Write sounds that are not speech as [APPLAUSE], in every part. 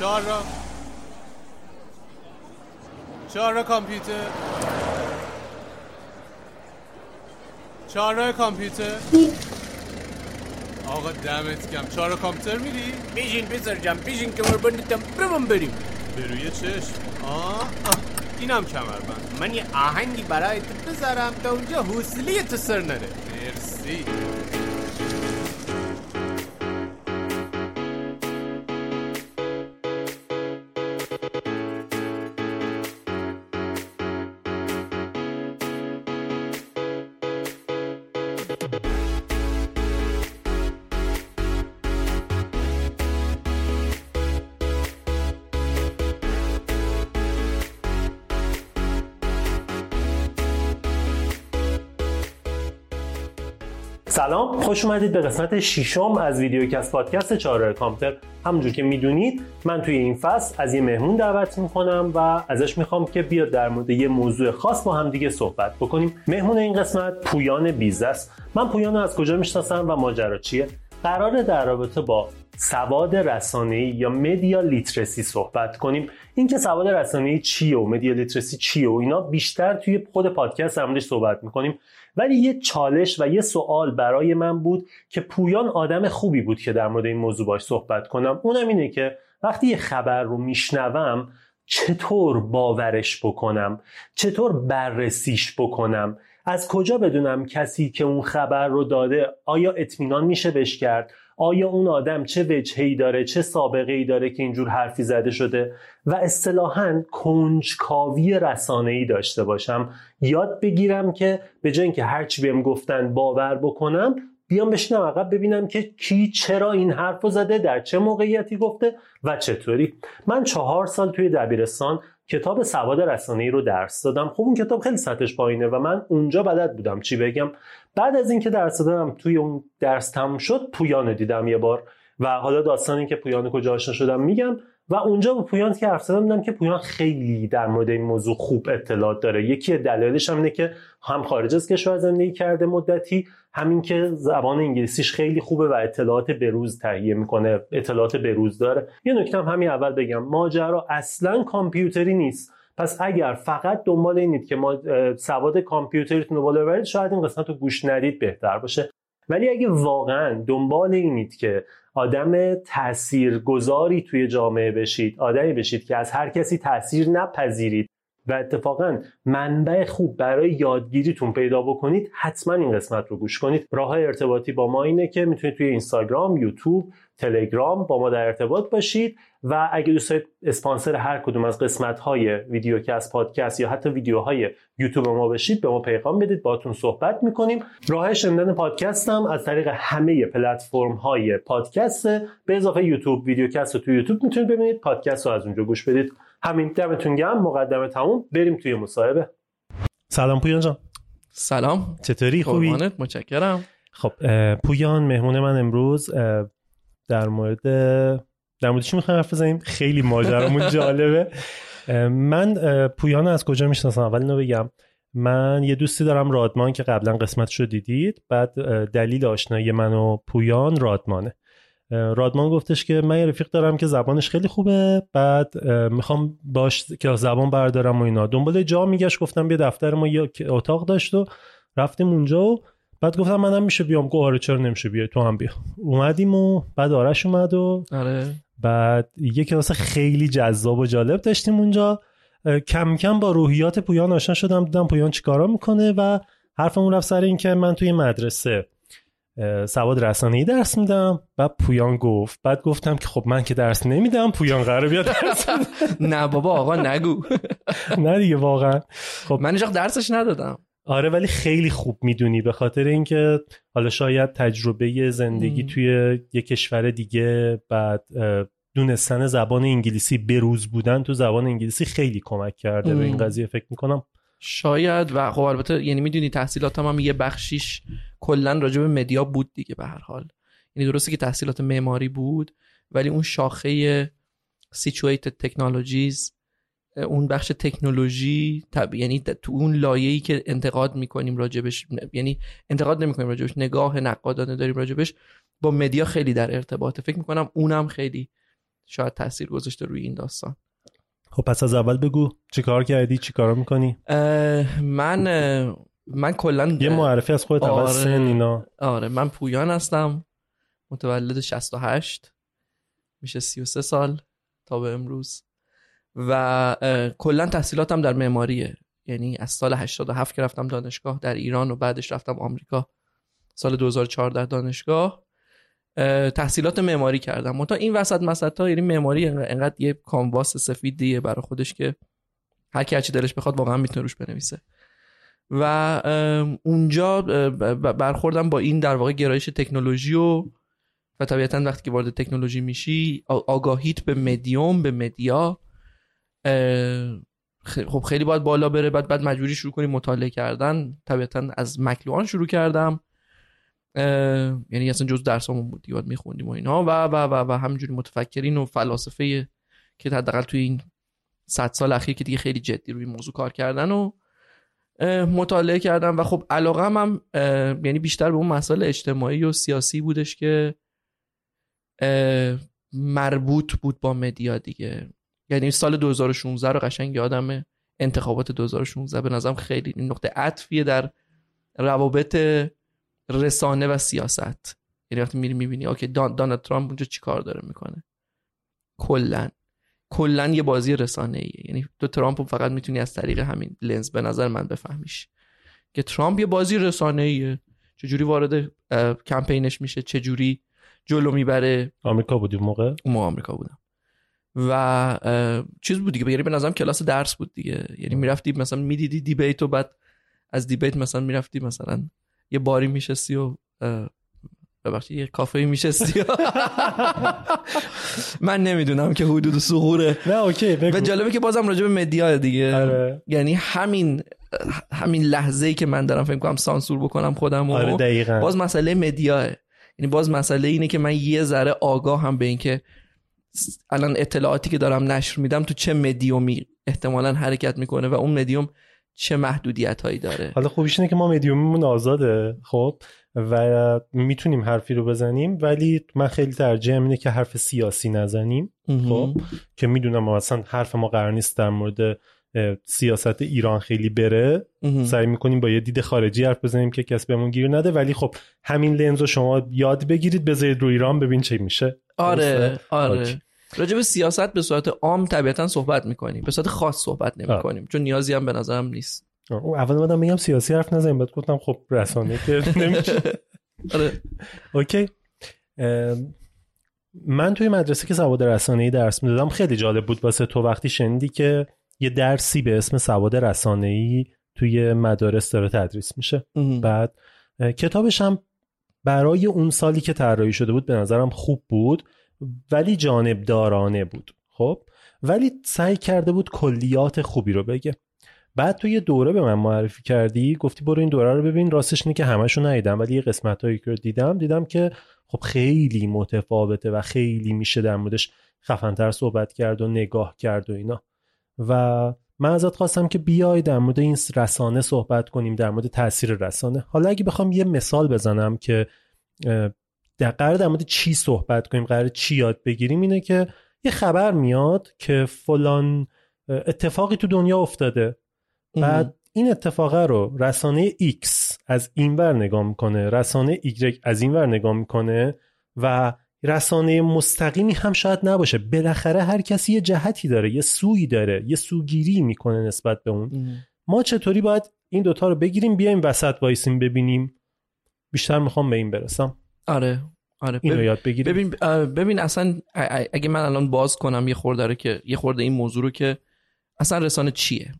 چهار را. چهار را کامپیوتر. چهار را کامپیوتر. آقا دمت کم چهار را کامپیوتر میری؟ بیشین پسر جم بیشین که مربندتم برم بریم. به روی چشم. آه, آه. اینم کمربند. من یه آهنگی برای تو بذارم تا اونجا حوصله تو سر نره. مرسی. سلام. خوش اومدید به قسمت ششم از ویدیوکست پادکست چهارراه کامپیوتر. همونجور که می‌دونید من توی این فصل از یه مهمون دعوت می‌کنم و ازش می‌خوام که بیاد در مورد یه موضوع خاص با هم دیگه صحبت بکنیم. مهمون این قسمت پویان بیز است. من پویان از کجا می‌شناسم و ماجرا چیه؟ قراره در رابطه با سواد رسانه‌ای یا media literacy صحبت کنیم. اینکه سواد رسانه‌ای چیه و media literacy چیه و اینا بیشتر توی خود پادکست همونش صحبت می‌کنیم. ولی یه چالش و یه سوال برای من بود که پویان آدم خوبی بود که در مورد این موضوع باش صحبت کنم. اونم اینه که وقتی یه خبر رو میشنوم چطور باورش بکنم؟ چطور بررسیش بکنم؟ از کجا بدونم کسی که اون خبر رو داده آیا اطمینان میشه بهش کرد؟ آیا اون آدم چه وجهی داره چه سابقه ای داره که اینجور حرفی زده شده؟ و اصطلاحا کنجکاوی رسانه ای داشته باشم. یاد بگیرم که به جای اینکه هرچی بهم گفتن باور بکنم بیام بشینم عقب ببینم که کی چرا این حرف زده در چه موقعیتی گفته و چطوری. من چهار سال توی دبیرستان کتاب سواد رسانه‌ای رو درس دادم. خب اون کتاب خیلی سطحش پایینه و من اونجا بلد بودم چی بگم. بعد از اینکه درس دادم توی اون درس تموم شد پویان دیدم یه بار. و حالا داستانی که پویان کجا آشنا شدم میگم. و اونجا با پویان که حرف زدم دیدم که پویان خیلی در مورد این موضوع خوب اطلاعات داره. یکی دلایلش هم اینه که هم خارج از کشور زندگی کرده مدتی همین که زبان انگلیسیش خیلی خوبه و اطلاعات بروز تهیه می‌کنه اطلاعات بروز داره. یه نکته هم همین اول بگم ماجرا اصلا کامپیوتری نیست. پس اگر فقط دنبال اینید که ما سواد کامپیوتریتون رو بالا ببرید شاید این قسمت رو گوش ندید بهتر باشه. ولی اگه واقعا دنبال اینید که آدم تاثیرگذاری توی جامعه بشید آدمی بشید که از هر کسی تاثیر نپذیرید و اتفاقا منبع خوب برای یادگیریتون پیدا بکنید حتما این قسمت رو گوش کنید. راه ارتباطی با ما اینه که می‌تونید توی اینستاگرام یوتیوب تلگرام با ما در ارتباط باشید. و اگه دوست دارید اسپانسر هر کدوم از قسمت های ویدیوکست پادکست یا حتی ویدیوهای یوتیوب ما بشید به ما پیغام بدید باتون صحبت می‌کنیم. راه شنیدن پادکست هم از طریق همه پلتفرم های پادکست به اضافه یوتیوب ویدیوکست رو توی یوتیوب می‌تونید ببینید. پادکست رو از اونجا گوش بدید. همین دمتون گرم. مقدمه تموم. بریم توی مصاحبه. سلام پویان جان. سلام. چطوری خوبی؟ متشکرم. خب پویان مهمون من امروز در مورد در مورد چی می‌خوایم حرف بزنیم؟ خیلی ماجرامون جالبه. من پویان از کجا می‌شناسم؟ اول اینو بگم. من یه دوستی دارم رادمان که قبلا قسمتش رو دیدید. بعد دلیل آشنایی من و پویان رادمانه. رادمان گفتش که من یه رفیق دارم که زبانش خیلی خوبه. بعد می‌خوام باش که زبان بردارم و اینا. دنبال جا میگشت گفتم بیا دفتر ما یه اتاق داشت و رفتیم اونجا و بعد گفتم منم میشه بیام. گفت آره چرا نمیشه؟ بیای تو هم بیا. اومدیم و بعد آرش اومد و آره. بعد یه کلاس خیلی جذاب و جالب داشتیم اونجا. کم کم با روحیات پویان آشنا شدم دیدم پویان چیکارا می‌کنه و حرفمون رفت سر این که من توی مدرسه سواد رسانه‌ای درس میدم. بعد پویان گفت بعد گفتم که خب من که درس نمیدم پویان قراره بیاد درس [LAUGHS] نه بابا آقا نگو. [LAUGHS] نه دیگه واقعا. خب من درسش ندادم. آره ولی خیلی خوب می‌دونی. به خاطر اینکه حالا شاید تجربه زندگی توی یه کشور دیگه بعد دونستن زبان انگلیسی بروز بودن تو زبان انگلیسی خیلی کمک کرده به این قضیه فکر می‌کنم. شاید. و خب البته یعنی می‌دونی تحصیلاتم هم یه بخشیش کلا راجع به مدیا بود دیگه به هر حال. یعنی درسته که تحصیلات معماری بود ولی اون شاخه situated technologies اون بخش تکنولوژی طب... یعنی تو اون لایه‌ای که انتقاد می‌کنیم راجبش یعنی انتقاد نمی‌کنیم راجبش نگاه نقادانه داریم راجبش با مدیا خیلی در ارتباطه. فکر می‌کنم اونم خیلی شاید تاثیر گذاشته روی این داستان. خب پس از اول بگو چیکار کردی؟ چیکارا می‌کنی؟ من من کلا یه معرفی از خودت اول آره. سن اینا. آره من پویان هستم متولد 68 میشه 33 سال تا به امروز. و کلا تحصیلاتم در معماریه. یعنی از سال 87 که رفتم دانشگاه در ایران و بعدش رفتم آمریکا. سال 2004 در دانشگاه. تحصیلات معماری کردم. منتها این وسط مسطا یعنی معماری انقدر یه کانواس سفیدیه برای خودش که هر کی هرچی دلش بخواد واقعا می‌تونه روش بنویسه. و اونجا برخوردم با این در واقع گرایش تکنولوژی و و طبیعتا وقتی که وارد تکنولوژی میشی آگاهیت به مدیوم به مدیا. خب خیلی باید بالا بره بعد بعد مجبوری شروع کنی مطالعه کردن. طبیعتا از مکلوان شروع کردم. یعنی اصلا جز درسامون بود باید میخوندیم و اینا. و و و و همینجوری متفکرین و فلاسفه که حداقل توی این صد سال اخیر که دیگه خیلی جدی روی موضوع کار کردن و مطالعه کردم. و خب علاقه هم یعنی بیشتر به اون مسائل اجتماعی و سیاسی بودش که مربوط بود با مدیا دیگه. یعنی سال 2016 رو قشنگ یادمه انتخابات 2016 به نظرم خیلی نقطه عطفیه در روابط رسانه و سیاست. یعنی وقتی میری می‌بینی okay دان دانالد ترامپ اونجا چی کار داره می‌کنه؟ کلا. کلا یه بازی رسانه ایه یعنی تو ترامپ فقط می‌تونی از طریق همین لنز به نظر من بفهمیش. که ترامپ یه بازی رسانه ایه چجوری وارد کمپینش میشه؟ چجوری جلو می‌بره؟ آمریکا بودی موقع؟ اون موقع آمریکا بودم. و چیز بود دیگه یعنی به نظرم کلاس درس بود دیگه یعنی می‌رفتی مثلا می‌دیدی debate و بعد از دیبیت مثلا می‌رفتی مثلا یه باری میشستی و ببخشید یه کافه میشستی [LAUGHS] من نمی‌دونم که حدود سغوره نه اوکی بگو. و جالبه که بازم راجع به مدیا دیگه آره. یعنی همین همین لحظه ای که من دارم فکر کنم سانسور بکنم خودم آره دقیقاً. باز مسئله مدیاه یعنی باز مسئله اینه که من یه ذره آگاه هم به این که الان اطلاعاتی که دارم نشر میدم تو چه مدیومی احتمالا حرکت می‌کنه و اون مدیوم چه محدودیت هایی داره. حالا خوبیش اینه که ما مدیوممون آزاده خب؟ و می‌تونیم حرفی رو بزنیم ولی من خیلی ترجیحم اینه که حرف سیاسی نزنیم خب؟ که می‌دونم مثلا حرف ما قرار نیست در مورد سیاست ایران خیلی بره. سعی می‌کنیم با یه دید خارجی حرف بزنیم که کس بهمون گیر نده ولی خب همین لنز رو شما یاد بگیرید بذارید رو ایران ببین چه میشه. آره آره. راجع به سیاست به صورت عام طبیعتا صحبت می‌کنیم. به صورت خاص صحبت نمی‌کنیم چون نیازی هم به نظرم نیست. اول اومدم میگم سیاسی حرف نزنیم بعد گفتم خب رسانه که [LAUGHS] نمیشه. آره. اوکی. من توی مدرسه که سواد رسانه‌ای درس می‌دادم خیلی جالب بود واسه تو وقتی شنیدی که یه درسی به اسم سواد رسانه‌ای توی مدارس داره تدریس میشه. بعد کتابش هم برای اون سالی که طراحی شده بود به نظرم خوب بود ولی جانبدارانه بود خب؟ ولی سعی کرده بود کلیات خوبی رو بگه. بعد تو یه دوره به من معرفی کردی گفتی برو این دوره رو ببین راستش اینه که همشو ندیدم ولی یه قسمت هایی که دیدم دیدم که خب خیلی متفاوته و خیلی میشه در موردش خفنتر صحبت کرد و نگاه کرد و اینا. و من ازت خواستم که بیای در مورد این رسانه صحبت کنیم در مورد تاثیر رسانه. حالا اگه بخوام یه مثال بزنم که در قرار در مورد چی صحبت کنیم قرار چی یاد بگیریم اینه که یه خبر میاد که فلان اتفاقی تو دنیا افتاده. بعد این اتفاقه رو رسانه X از اینور نگاه می‌کنه رسانه Y از اینور نگاه می‌کنه و رسانه مستقیمی هم شاید نباشه. بالاخره هر کسی یه جهتی داره یه سویی داره یه سوگیری می‌کنه نسبت به اون. ام. ما چطوری باید این دوتا رو بگیریم بیایم وسط وایسیم ببینیم. بیشتر می‌خوام به این برسم. آره آره. این رو یاد بگیریم. ببین ببین اصلا اگه من الان باز کنم یه خورده رو که یه خورده این موضوع رو که اصلا رسانه چیه؟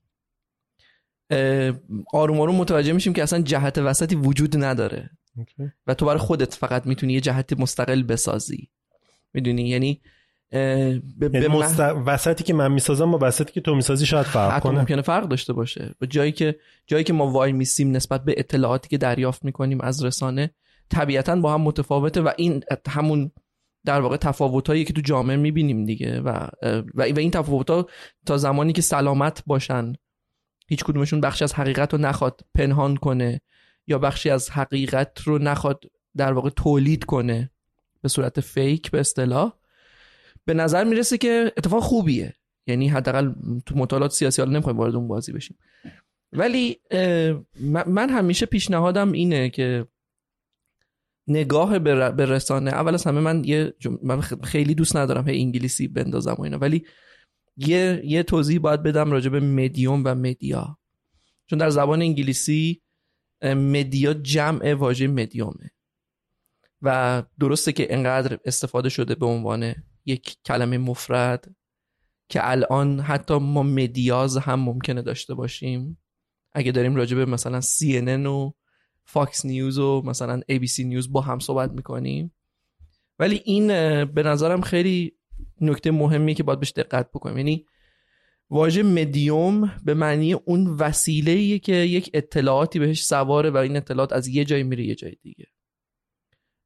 آروم آروم متوجه میشیم که اصلا جهت وسطی وجود نداره. Okay. و تو برای خودت فقط می‌تونی یه جهت مستقل بسازی. می‌دونی؟ یعنی به یعنی مست... وسطی که من می‌سازم با وسطی که تو می‌سازی شاید فرق کنه. ممکنه فرق داشته باشه. و جایی که جایی که ما وای میسیم نسبت به اطلاعاتی که دریافت می‌کنیم از رسانه طبیعتا با هم متفاوته و این همون در واقع تفاوتایی که تو جامعه می‌بینیم دیگه و و این تفاوت‌ها تا زمانی که سلامت باشن هیچ کدومشون بخشی از حقیقت رو نخواد پنهان کنه. یا بخشی از حقیقت رو نخواد در واقع تولید کنه به صورت فیک به اصطلاح به نظر می‌رسه که اتفاق خوبیه. یعنی حداقل تو مطالعات سیاسی حالا نمی‌خوایم وارد اون بازی بشیم. ولی من همیشه پیشنهادم اینه که نگاه به رسانه اول از همه من یه من خیلی دوست ندارم هی انگلیسی بندازم و اینا ولی یه یه توضیح باید بدم راجع به مدیوم و مدیا چون در زبان انگلیسی مدیا جمع واژه مدیومه. و درسته که انقدر استفاده شده به عنوان یک کلمه مفرد که الان حتی ما medias هم ممکنه داشته باشیم. اگه داریم راجع به مثلا CNN و فاکس نیوز و مثلا ABC نیوز با هم صحبت می‌کنیم. ولی این به نظرم خیلی نکته مهمی که باید بهش دقت بکنیم. یعنی واژه مدیوم به معنی اون وسیله که یک اطلاعاتی بهش سواره و این اطلاعات از یه جای میره یه جای دیگه.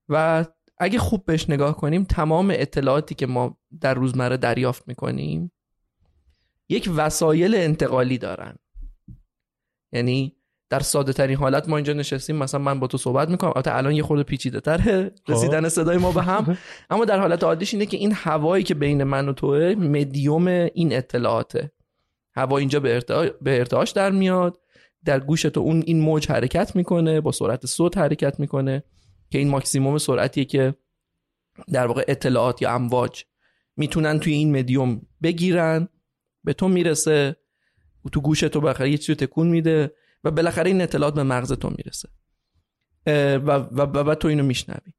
و اگه خوب بهش نگاه کنیم تمام اطلاعاتی که ما در روزمره دریافت می‌کنیم یک وسایل انتقالی دارن. یعنی در ساده ترین حالت ما اینجا نشستیم مثلا من با تو صحبت می‌کنم البته الان یه خورده پیچیده تره خب. رسیدن صدای ما به هم. [LAUGHS] اما در حالت عادیش اینه که این هوایی که بین من و توه مدیوم این اطلاعاته. هوا اینجا به, به ارتعاش در میاد. در گوش تو اون این موج حرکت می‌کنه با سرعت صوت حرکت می‌کنه که این ماکسیموم سرعتیه که در واقع اطلاعات یا امواج می‌تونن توی این مدیوم بگیرن. به تو می‌رسه تو گوش تو بخیر یه چیزی تکون میده و بالاخره این اطلاعات به مغز تو می‌رسه. و, و, و, تو اینو میشنوی.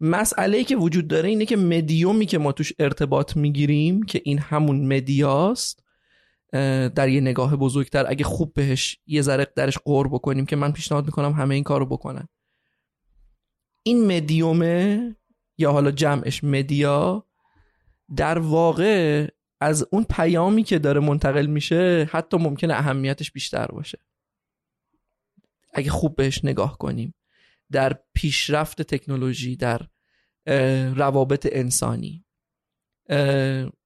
مسئله ای که وجود داره اینه که مدیومی که ما توش ارتباط می‌گیریم که این همون مدیاست در یه نگاه بزرگتر. اگه خوب بهش یه ذره درش قور بکنیم که من پیشنهاد می‌کنم همه این کارو بکنن. این مدیومه یا حالا جمعش مدیا در واقع از اون پیامی که داره منتقل میشه حتی ممکنه اهمیتش بیشتر باشه. اگه خوب بهش نگاه کنیم. در پیشرفت تکنولوژی در روابط انسانی.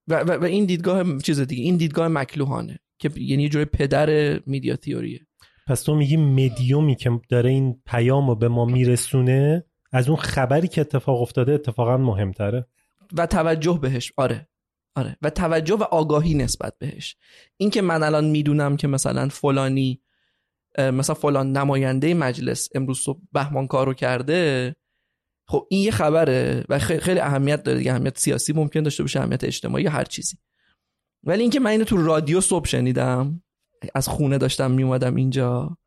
و, و, این دیدگاه چیز دیگه این دیدگاه مکلوهانه که یعنی یه جور پدر میدیا تیوریه. پس تو میگی مدیومی که داره این پیام رو به ما میرسونه از اون خبری که اتفاق افتاده اتفاقا مهمتره. و توجه بهش آره آره. و توجه و آگاهی نسبت بهش. این که من الان می‌دونم که مثلا فلانی مثلا فلان نماینده مجلس امروز صبح بهمان کارو کرده خب این یه خبره و خیلی اهمیت داره دیگه اهمیت سیاسی ممکن داشته باشه اهمیت اجتماعی یا هر چیزی. ولی اینکه من اینو تو رادیو صبح شنیدم از خونه داشتم میومدم اینجا.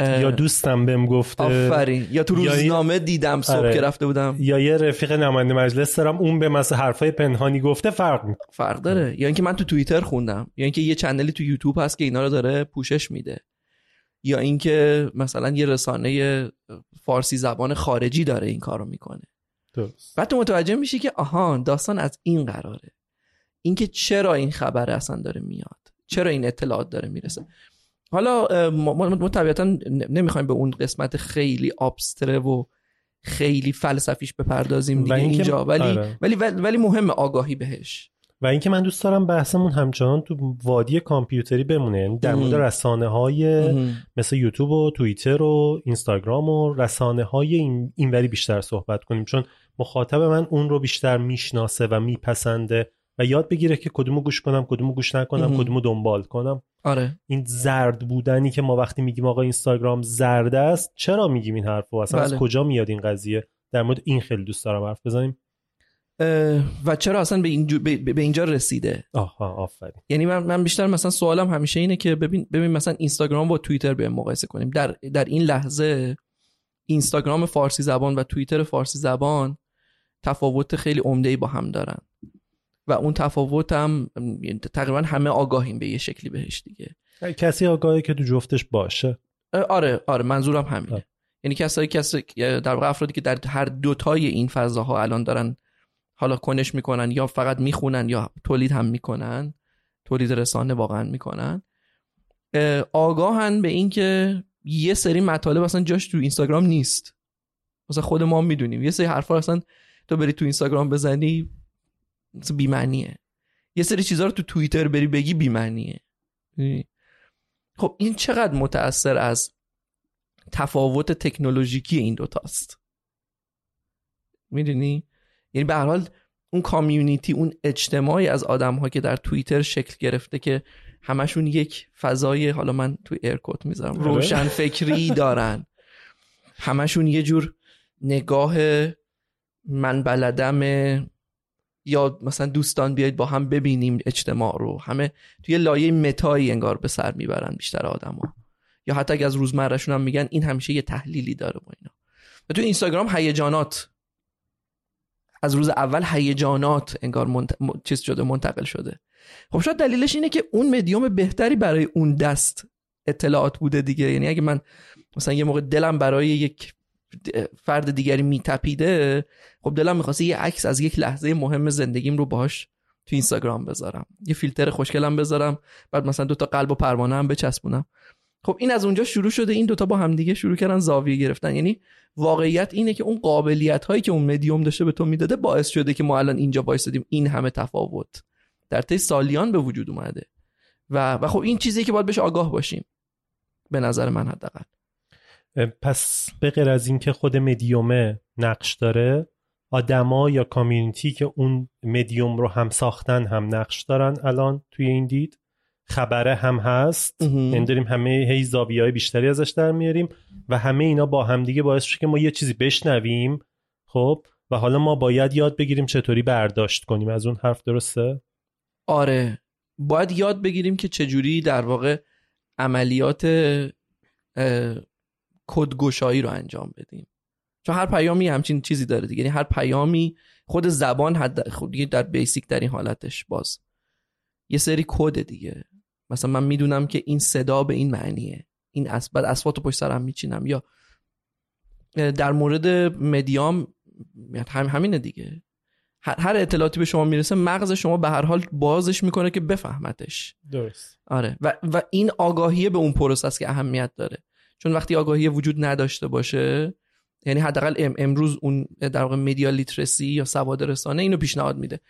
یا دوستم بهم گفته آفرین. یا تو روزنامه دیدم صبح آره. که رفته بودم. یا یه رفیق نماینده مجلس دارم اون به مثلا حرفای پنهانی گفته فرق می فرق داره. یا اینکه من تو توییتر خوندم. یا اینکه یه چنلی تو یوتیوب هست که اینا رو داره پوشش میده. یا اینکه مثلا یه رسانه فارسی زبان خارجی داره این کارو می‌کنه. درست. بعد تو متوجه میشی که آها داستان از این قراره. اینکه چرا این خبر اصلا داره میاد؟ چرا این اطلاعات داره می‌رسه؟ حالا ما طبیعتا نمی‌خوایم به اون قسمت خیلی آبستره و خیلی فلسفیش بپردازیم دیگه اینجا. ولی, آره. ولی ولی مهم آگاهی بهش. و اینکه من دوست دارم بحثمون همچنان تو وادی کامپیوتری بمونه یعنی در مورد رسانه های مثل یوتیوب و توییتر و اینستاگرام و رسانه های این اینوری بیشتر صحبت کنیم. چون مخاطب من اون رو بیشتر می‌شناسه و میپسنده و یاد بگیره که کدومو گوش کنم کدومو گوش نکنم کدومو دنبال کنم. آره. این زرد بودنی که ما وقتی میگیم آقا اینستاگرام زرد است چرا میگیم این حرفو؟ اصلا از بله. کجا میاد این قضیه؟ در مورد این خیلی دوست دارم حرف بزنیم. و چرا اصلا به, به اینجا رسیده؟ آها آفرین. یعنی من, من بیشتر مثلا سوالم همیشه اینه که ببین ببین مثلا اینستاگرام با توییتر به مقایسه کنیم. در در این لحظه اینستاگرام فارسی زبان و توییتر فارسی زبان تفاوت خیلی عمده ای با هم دارن. و اون تفاوت هم یعنی تقریبا همه آگاهیم به یه شکلی بهش دیگه. کسی آگاهی که تو جفتش باشه. آره آره منظورم همینه. یعنی کسایی کسی در واقع افرادی که در هر دوتای این فضاها الان دارن حالا کنش می‌کنن یا فقط می‌خونن یا تولید هم می‌کنن تولید رسانه واقعا می‌کنن. آگاهن به اینکه یه سری مطالب اصلا جاش تو اینستاگرام نیست. مثلا خود ما می‌دونیم. یه سری حرفا اصلا تو بری تو اینستاگرام بزنی بیمعنیه. یه سری چیزها رو تو توییتر بری بگی بیمعنیه. خب این چقدر متأثر از تفاوت تکنولوژیکی این دوتاست می‌دونی؟ یعنی به هر حال اون کامیونیتی اون اجتماعی از آدم ها که در توییتر شکل گرفته که همشون یک فضای حالا من توی ایرکوت می‌ذارم آره. روشن فکری [LAUGHS] دارن. همشون یه جور نگاه من بلدم یا مثلا دوستان بیاید با هم ببینیم اجتماع رو. همه توی لایه متایی انگار به سر می‌برن بیشتر آدما یا حتی اگه از روزمرهشون هم میگن این همیشه یه تحلیلی داره با اینا. و تو اینستاگرام هیجانات از روز اول هیجانات انگار منت... چیز شده منتقل شده. خب شاید دلیلش اینه که اون مدیوم بهتری برای اون دست اطلاعات بوده دیگه. یعنی اگه من مثلا یه موقع دلم برای یک فرد دیگری میتپیده خب دلم می‌خواسته یه عکس از یک لحظه مهم زندگیم رو باهاش تو اینستاگرام بذارم. یه فیلتر خوشگلم بذارم بعد مثلا دوتا قلب و پروانه هم بچسبونم. خب این از اونجا شروع شده این دوتا با همدیگه شروع کردن زاویه گرفتن. یعنی واقعیت اینه که اون قابلیت هایی که اون مدیوم داشته به تو می‌داده باعث شده که ما الان اینجا وایسادیم. این همه تفاوت. در طی سالیان به وجود اومده. و و خب این چیزی که باید بهش آگاه باشیم. به نظر من حداقل. پس به غیر از اینکه خود مدیومه نقش داره آدما یا کامیونیتی که اون مدیوم رو هم ساختن هم نقش دارن الان توی این دید خبره هم هست. یعنی داریم همه هی زاویه های بیشتری ازش در میاریم و همه اینا با هم دیگه باعث شده که ما یه چیزی بشنویم خب؟ و حالا ما باید یاد بگیریم چطوری برداشت کنیم. از اون حرف درسته؟ آره. باید یاد بگیریم که چجوری در واقع عملیات کدگشایی رو انجام بدیم. چون هر پیامی همچین چیزی داره دیگه. یعنی هر پیامی خود زبان حد خود در بیسیک در این حالتش باز. یه سری کد دیگه. مثلا من می‌دونم که این صدا به این معنیه. این اس بعد اصوات رو پشت سرم میچینم. یا در مورد مدیام یعنی هم همینه دیگه. هر هر اطلاعاتی به شما می‌رسه مغز شما به هر حال بازش می‌کنه که بفهمتش. درست. آره. و, و این آگاهیه به اون پروسه است که اهمیت داره. چون وقتی آگاهی وجود نداشته باشه یعنی حداقل ام- امروز اون در واقع مدیا لیترسی یا سواد رسانه اینو پیشنهاد میده.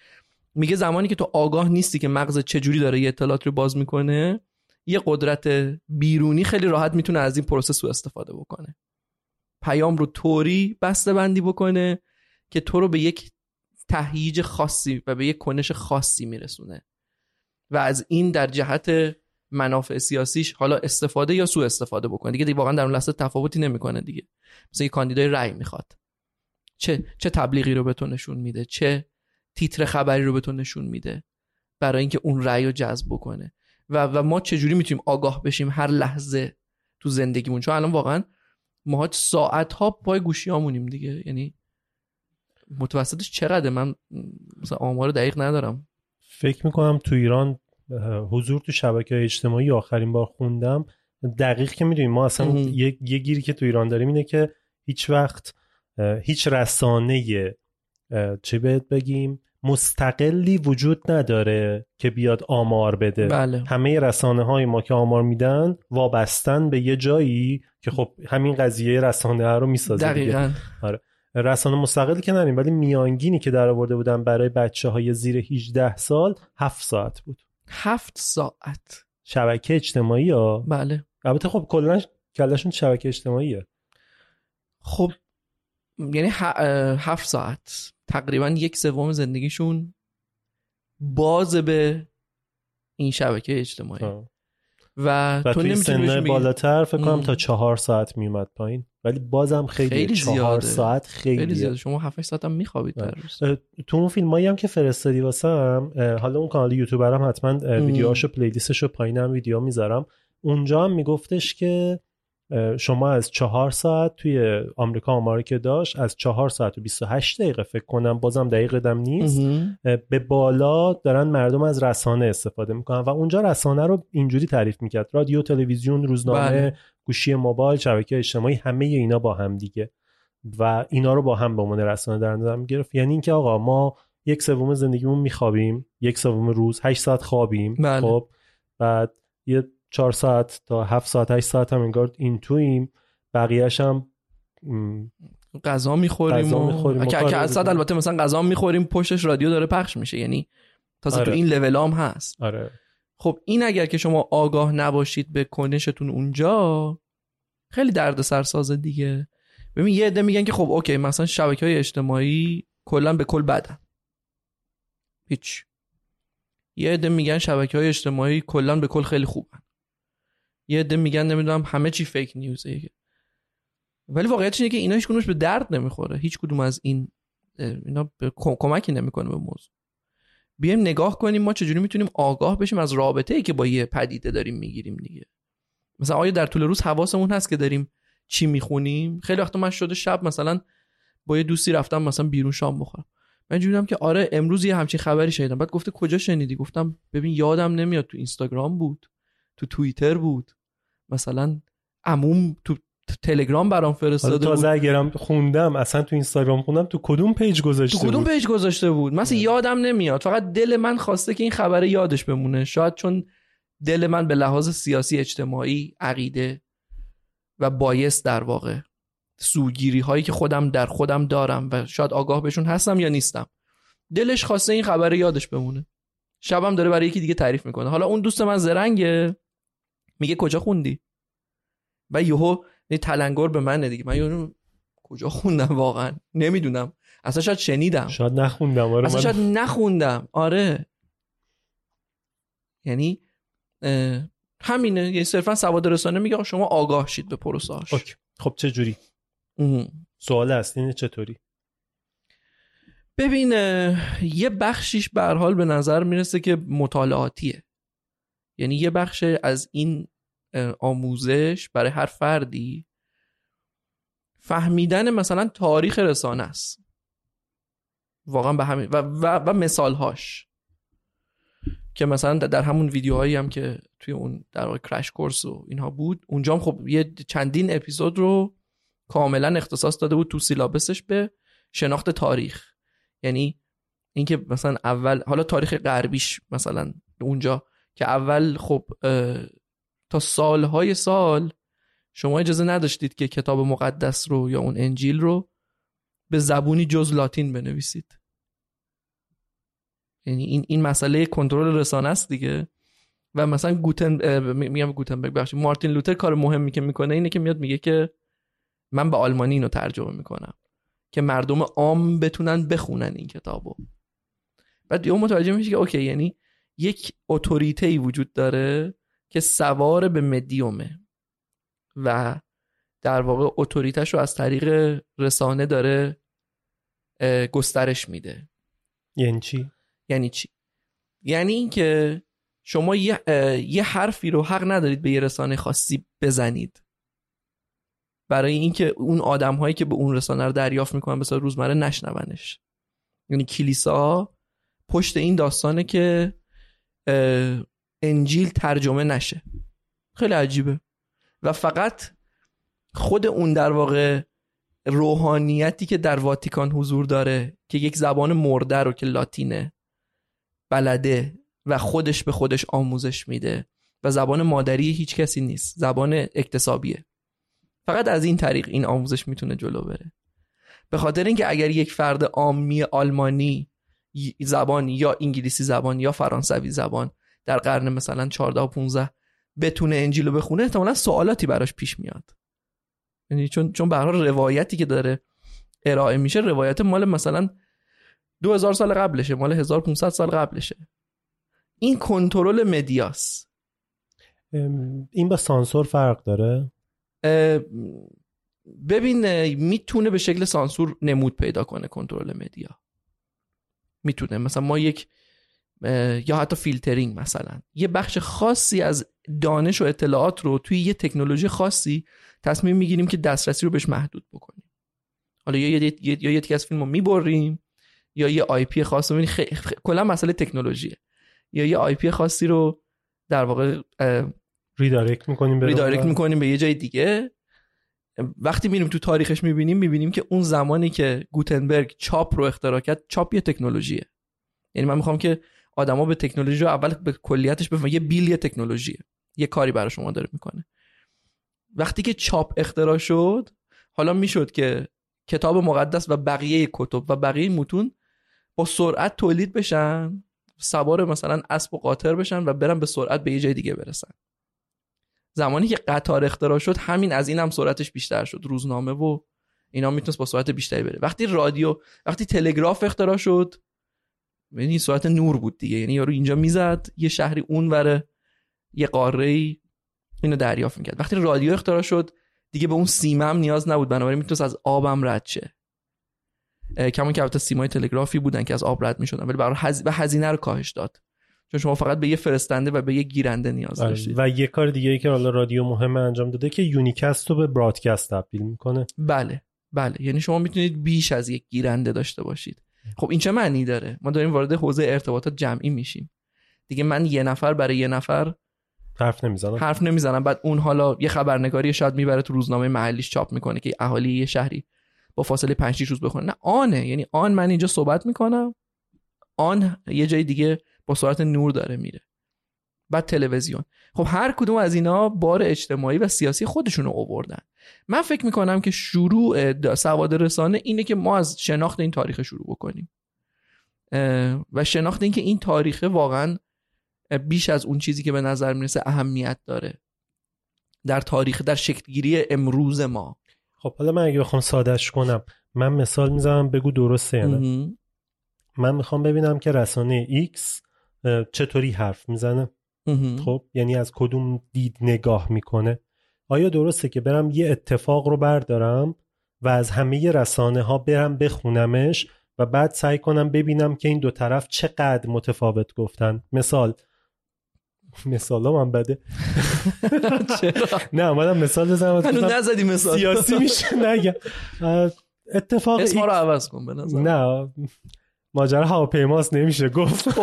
میگه زمانی که تو آگاه نیستی که مغز چجوری داره یه اطلاعات رو باز می‌کنه یه قدرت بیرونی خیلی راحت می‌تونه از این پروسه سوء استفاده بکنه. پیام رو طوری بسته بندی بکنه که تو رو به یک تهییج خاصی و به یک کنش خاصی میرسونه و از این در جهت منافع سیاسیش حالا استفاده یا سوء استفاده بکنه. دیگه, دیگه واقعا در اون لحظه تفاوتی نمی‌کنه دیگه. مثلا یه کاندیدای رأی می‌خواد. چه چه تبلیغی رو به تو نشون میده؟ چه تیتر خبری رو به تو نشون میده برای اینکه اون رأی رو جذب بکنه. و و ما چجوری می‌تونیم آگاه بشیم هر لحظه تو زندگیمون؟ چون الان واقعا ما ساعت ها پای گوشیامونیم دیگه. یعنی متوسطش چقدره؟ من مثلا آمار دقیق ندارم. فکر می‌کنم تو ایران حضور تو شبکه های اجتماعی آخرین بار خوندم. دقیق که می‌دونیم ما اصلا. یه،, یه گیری که تو ایران داریم اینه که هیچ وقت هیچ رسانه چه بهت بگیم؟ مستقلی وجود نداره که بیاد آمار بده. بله. همه رسانه های ما که آمار میدن وابستن به یه جایی که خب همین قضیه رسانه رو می‌سازه. دقیقا. رسانه مستقلی که نداریم ولی میانگینی که در آورده بودن برای بچه های زیر 18 سال 7 ساعت بود. هفت ساعت. شبکه اجتماعی ها؟ بله. البته خب کلا کلشون شبکه اجتماعیه. خب یعنی ه- اه، هفت ساعت. تقریبا یک سوم زندگیشون باز به این شبکه اجتماعی آه. و, و تو نمی‌تونی بالاتر فکر کنم. تا چهار ساعت میومد پایین ولی بازم خیلی, خیلی چهار زیاده. ساعت خیلی, خیلی زیاده شما 7 ساعت هم میخوابید در. روز اه، تو اون فیلم هایی هم که فرستادی واسم حالا اون کانال یوتیوبر هم حتما. ویدیوهاشو پلیلیستشو پایینم ویدیو می‌ذارم اونجا هم میگفتش که شما از چهار ساعت توی آمریکا آماری که داشت از چهار ساعت و 28 دقیقه فکر کنم بازم دقیق قدم نیست. به بالا دارن مردم از رسانه استفاده می‌کنن و اونجا رسانه رو اینجوری تعریف می‌کرد. رادیو تلویزیون روزنامه بله. گوشی موبایل شبکه اجتماعی همه اینا با هم دیگه. و اینا رو با هم به عنوان رسانه در نظر می‌گرفت. یعنی اینکه آقا ما یک سوم زندگیمون میخوابیم یک سوم روز هشت ساعت خوابیم. بله. خب بعد یه چهار ساعت تا هفت ساعت هشت ساعت هم انگار این توییم. بقیهش هم غذا می‌خوریم غذا. می‌خوریم که اصلا. البته مثلا غذا می‌خوریم پشتش رادیو داره پخش میشه. یعنی تازه آره. تو این لول هم هست. آره. خب این اگر که شما آگاه نباشید به کنشتون اونجا خیلی درد سرسازه دیگه. ببین یه عده میگن که خب اوکی مثلا شبکه های اجتماعی کلا به کل بدن. هیچ. یه عده میگن شبکه های اجتماعی کلا به کل خیلی خوبن. یه عده میگن نمی‌دونم همه چی فیک نیوزه ولی واقعیتش اینه که اینا هیچ به درد نمی‌خوره. هیچ کدوم از این اینا کمکی نمی‌کنه به موضوع. بیایم نگاه کنیم ما چجوری می‌تونیم آگاه بشیم از رابطه ای که با یه پدیده داریم می‌گیریم دیگه. مثلا آیا در طول روز حواسمون هست که داریم چی می‌خونیم؟ خیلی وقتا من شده شب مثلا با یه دوستی رفتم مثلا بیرون شام بخورم. من دیدم که آره امروز یه همچین خبری شنیدم. بعد گفته کجا شنیدی؟ گفتم ببین یادم نمیاد تو اینستاگرام بود. تو توییتر بود. مثلا عموم تو تلگرام برام فرستاده تازه بود. اگرم خوندم اصلا تو اینستاگرام خوندم تو کدوم page گذاشته تو کدوم بود؟ page گذاشته بود؟ مثلا یادم نمیاد. فقط دل من خواسته که این خبر یادش بمونه. شاید چون دل من به لحاظ سیاسی اجتماعی عقیده و بایست در واقع سوگیری هایی که خودم در خودم دارم و شاید آگاه بهشون هستم یا نیستم. دلش خواسته این خبر یادش بمونه. شبم داره برای یکی دیگه تعریف می‌کنه. حالا اون دوست من زرنگه. میگه کجا خوندی؟ و یهو یه تلنگر به من دیگه. من یهو کجا خوندم واقعا؟ نمی‌دونم. اصلا شاید شنیدم. شاید نخوندم. آره اصلا شاید نخوندم. آره. یعنی همینه. یعنی صرفا سواد رسانه میگه شما آگاه شید به پروساش اوکی. خب چه جوری. سوال اصلی چطوری؟ ببین یه بخشیش به هر حال به نظر می‌رسه که مطالعاتیه. یعنی یه بخش از این آموزش برای هر فردی فهمیدن مثلا تاریخ رسانه است. واقعا به همین و, و, و مثالهاش. که مثلا در همون ویدیوهایی هم که توی اون در واقع کرش کورس و اینها بود اونجا هم خب یه چندین اپیزود رو کاملا اختصاص داده بود تو سیلابسش به شناخت تاریخ. یعنی اینکه مثلا اول حالا تاریخ غربیش مثلا اونجا که اول خب تا سالهای سال شما اجازه نداشتید که کتاب مقدس رو یا اون انجیل رو به زبونی جز لاتین بنویسید. یعنی این این مسئله کنترل رسانه است دیگه. و مثلا گوتن میگم گوتنبرگ بخشی مارتین لوتر کار مهمی که می‌کنه اینه که میاد میگه که من به آلمانی اینو ترجمه می‌کنم که مردم عام بتونن بخونن این کتابو. بعد یهو متوجه میشه که اوکی یعنی یک اتوریته ای وجود داره که سوار به مدیومه و در واقع اتوریتش رو از طریق رسانه داره گسترش میده. یعنی چی؟ یعنی چی؟ یعنی اینکه شما یه, یه حرفی رو حق ندارید به یه رسانه خاصی بزنید. برای اینکه اون آدم هایی که به اون رسانه رو دریافت می‌کنن صورت روزمره نشنونش. یعنی کلیسا پشت این داستانه که انجیل ترجمه نشه. خیلی عجیبه. و فقط خود اون در واقع روحانیتی که در واتیکان حضور داره که یک زبان مرده رو که لاتینه بلده و خودش به خودش آموزش میده و زبان مادری هیچ کسی نیست زبان اکتسابیه. فقط از این طریق این آموزش می‌تونه جلو بره. به خاطر اینکه اگر یک فرد عامی آلمانی زبان یا انگلیسی زبان یا فرانسوی زبان در قرن مثلا 14 و 15 بتونه انجیل رو بخونه احتمالا سوالاتی براش پیش میاد. یعنی چون چون به روایتی که داره ارائه میشه روایت مال مثلا 2000 سال قبلشه مال 1500 سال قبلشه. این کنترل مدیاس. این با سانسور فرق داره؟ ببین می‌تونه به شکل سانسور نمود پیدا کنه کنترل مدیا. می‌تونه. مثلا ما یک یا حتی فیلترینگ مثلا. یه بخش خاصی از دانش و اطلاعات رو توی یه تکنولوژی خاصی تصمیم می‌گیریم که دسترسی رو بهش محدود بکنیم. حالا یا یه یا یه تیکه از فیلم رو می‌بریم یا یه IP خاص رو. خ... خ... کلا مسئله تکنولوژیه. یا یه IP خاصی رو در واقع redirect می‌کنیم به redirect. می‌کنیم به یه جای دیگه. وقتی میریم تو تاریخش می‌بینیم می‌بینیم که اون زمانی که گوتنبرگ چاپ رو اختراع کرد چاپ یه تکنولوژیه. یعنی من می‌خوام که آدما به تکنولوژی رو اول به کلیتش بفهمن. یه بیل یه تکنولوژیه. یه کاری برای شما داره می‌کنه. وقتی که چاپ اختراع شد حالا می‌شد که کتاب مقدس و بقیه کتب و بقیه متون با سرعت تولید بشن سوار مثلا اسب و قاطر بشن و برن به سرعت به یه جای دیگه برسن. زمانی که قطار اختراع شد همین از این هم سرعتش بیشتر شد. روزنامه و اینا می‌تونست با سرعت بیشتری بره. وقتی رادیو وقتی تلگراف اختراع شد یعنی سرعت نور بود دیگه. یعنی یارو اینجا می‌زد یه شهری اون وره یه قاره ای اینو دریافت می‌کرد. وقتی رادیو اختراع شد دیگه به اون سیمه هم نیاز نبود. بنابراین می‌تونست از آبم رد شه. کمون که البته سیمای تلگرافی بودن که از آب رد می‌شدن. ولی برای هز... هزینه رو کاهش داد. چون شما فقط به یه فرستنده و به یه گیرنده نیاز آره. داشتید. و یه کار دیگه ای که حالا رادیو مهم انجام داده که unicast رو به broadcast تبدیل می‌کنه. بله بله. یعنی شما می‌تونید بیش از یک گیرنده داشته باشید. خب این چه معنی داره؟ ما داریم وارد حوزه ارتباطات جمعی میشیم. دیگه من یه نفر برای یه نفر حرف نمی‌زنم. حرف نمی‌زنم. بعد اون حالا یه خبرنگاری شاید می‌بره تو روزنامه محلیش چاپ می‌کنه که اهالی یه شهری با فاصله 5 6 روز بخونه. نه آنه. یعنی آن من اینجا صحبت می‌کنم آن یه جای دیگه با سرعت نور داره میره. بعد تلویزیون. خب هر کدوم از اینا بار اجتماعی و سیاسی خودشون رو آوردن. من فکر می‌کنم که شروع سواد رسانه اینه که ما از شناخت این تاریخ شروع بکنیم. و شناخت این که این تاریخ واقعا بیش از اون چیزی که به نظر می‌رسه اهمیت داره. در تاریخ در شکلگیری امروز ما. خب حالا من اگه بخوام سادش کنم من مثال می‌زنم بگو درسته یا نه. من می‌خوام ببینم که رسانه X چطوری حرف می‌زنه؟ خب یعنی از کدوم دید نگاه می‌کنه؟ آیا درسته که برم یه اتفاق رو بردارم و از همه رسانه ها برم بخونمش و بعد سعی کنم ببینم که این دو طرف چقدر متفاوت گفتن؟ مثال. مثال من بده. [LAUGHS] نه اومدم مثال بزنم. نزدی مثال. سیاسی میشه نگم اتفاق اسما رو عوض کن به نظر نه. ماجرا هواپیماست نمیشه گفت.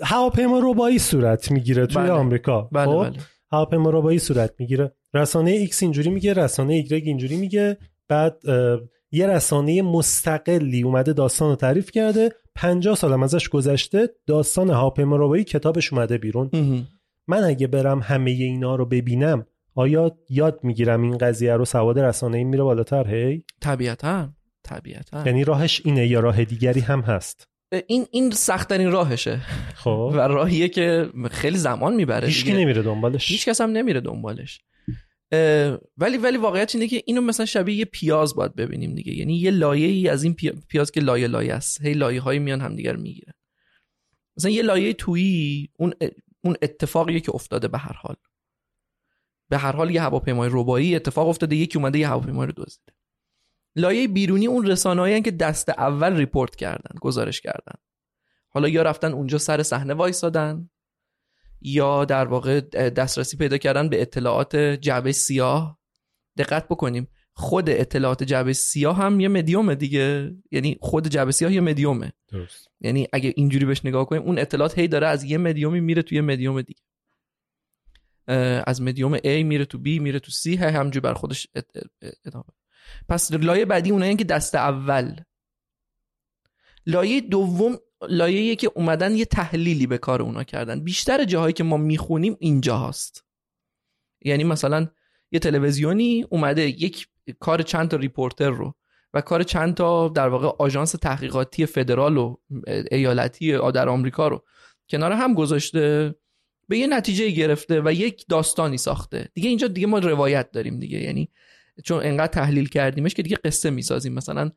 هواپیما ربایی صورت می‌گیره توی بله. آمریکا. بله خب؟ بله. هواپیما ربایی صورت می‌گیره. رسانه ایکس اینجوری میگه رسانه ایگرگ اینجوری میگه. بعد یه رسانه مستقلی اومده داستان رو تعریف کرده. 50 سالم ازش گذشته داستان هواپیما ربایی کتابش اومده بیرون. من اگه برم همه اینا رو ببینم آیا یاد می‌گیرم این قضیه رو؟ سواد رسانه‌ایم میره بالاتر هی؟ طبیعتا. طبیعتا. یعنی راهش اینه یا راه دیگری هم هست؟ این این سختترین راهشه. خب. [LAUGHS] و راهیه که خیلی زمان می‌بره هیچکی نمیره دنبالش. هیچ کس هم نمیره دنبالش. ولی ولی واقعیت اینه که اینو مثلا شبیه یه پیاز باید ببینیم دیگه. یعنی یه لایه ای از این پیاز که لایه لایه است. هی لایه های میان همدیگر می‌گیرن. مثلا یه لایه تویی اون اون اتفاقیه که افتاده به هر حال. به هر حال یه هواپیمای ربایی اتفاق افتاده یکی اومده یه هواپیما رو دزدیده. لایه بیرونی اون رسانه‌ای که دست اول ریپورت کردن گزارش کردن. حالا یا رفتن اونجا سر صحنه وایسادن یا در واقع دسترسی پیدا کردن به اطلاعات جعبه سیاه. دقت بکنیم خود اطلاعات جعبه سیاه هم یه مدیومه دیگه. یعنی خود جعبه سیاه یه مدیومه درست. یعنی اگه اینجوری بهش نگاه کنیم اون اطلاعات هی داره از یه مدیومی میره توی مدیوم دیگه. از مدیوم A میره تو B میره تو C هی همجوری بر خودش ادامه. پس لایه بعدی اونایی که دست اول. لایه دوم لایه که اومدن یه تحلیلی به کار اونا کردن. بیشتر جاهایی که ما می‌خونیم اینجا هست یعنی مثلا یه تلویزیونی اومده یک کار چند تا reporter رو و کار چند تا در واقع آژانس تحقیقاتی فدرال و ایالتی در آمریکا رو کنار هم گذاشته به یه نتیجه گرفته و یک داستانی ساخته. دیگه اینجا دیگه ما روایت داریم دیگه. یعنی چون انقدر تحلیل کردیمش که دیگه قصه می‌سازیم. مثلا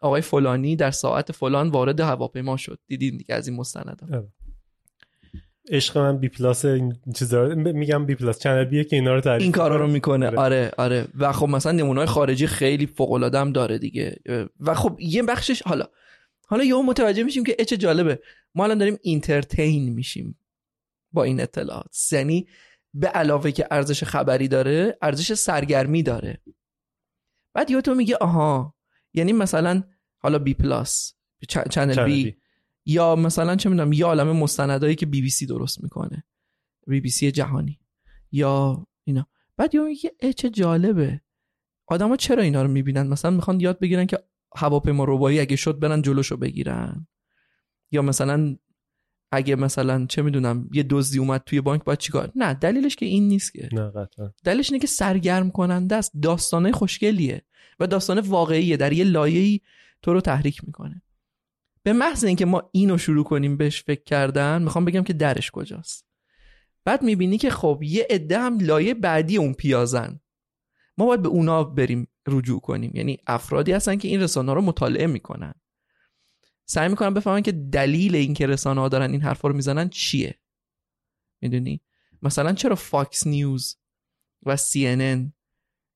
آقای فلانی در ساعت فلان وارد هواپیما شد. دیدین دیگه از این مستندا عشق من بی پلاس این چیزا میگم بی پلاس چنل بیه که اینا رو تعریف این کارا رو می‌کنه. آره. آره و خب مثلا نمونه‌های خارجی خیلی فوق العاده هم داره دیگه. و خب یه بخشش حالا حالا یهو متوجه میشیم که چه جالبه. ما الان داریم entertain میشیم با این اطلاعات. یعنی به علاوه که ارزش خبری داره ارزش سرگرمی داره. بعد یه تو میگه آها. یعنی مثلا حالا بی پلاس چنل بی یا مثلا چه می‌دونم یه عالم مستندایی که بی بی سی درست می‌کنه. بی بی سی جهانی. یا اینا. بعد یه میگه چه جالبه. آدما چرا اینا رو می‌بینن؟ مثلا می‌خوان یاد بگیرن که هواپیما ربایی اگه شد برن جلوشو بگیرن. یا مثلا اگه مثلا چه می‌دونم یه دزدی اومد توی بانک باید چیکار؟ نه دلیلش که این نیست که. نه قطعا. دلیلش اینه که سرگرم کننده است داستانه خوشگلیه و داستان واقعیه در یه لایه‌ای تو رو تحریک می‌کنه. به محض اینکه ما اینو شروع کنیم بهش فکر کردن می‌خوام بگم که درش کجاست. بعد می‌بینی که خب یه عده هم لایه بعدی اون پیازن. ما باید به اونا بریم رجوع کنیم. یعنی افرادی هستن که این رسانه رو مطالعه می‌کنن. سعی می‌کنن بفهمن که دلیل این که رسانه ها دارن این حرفا رو می‌زنن چیه. می‌دونی؟ مثلا چرا فاکس نیوز و CNN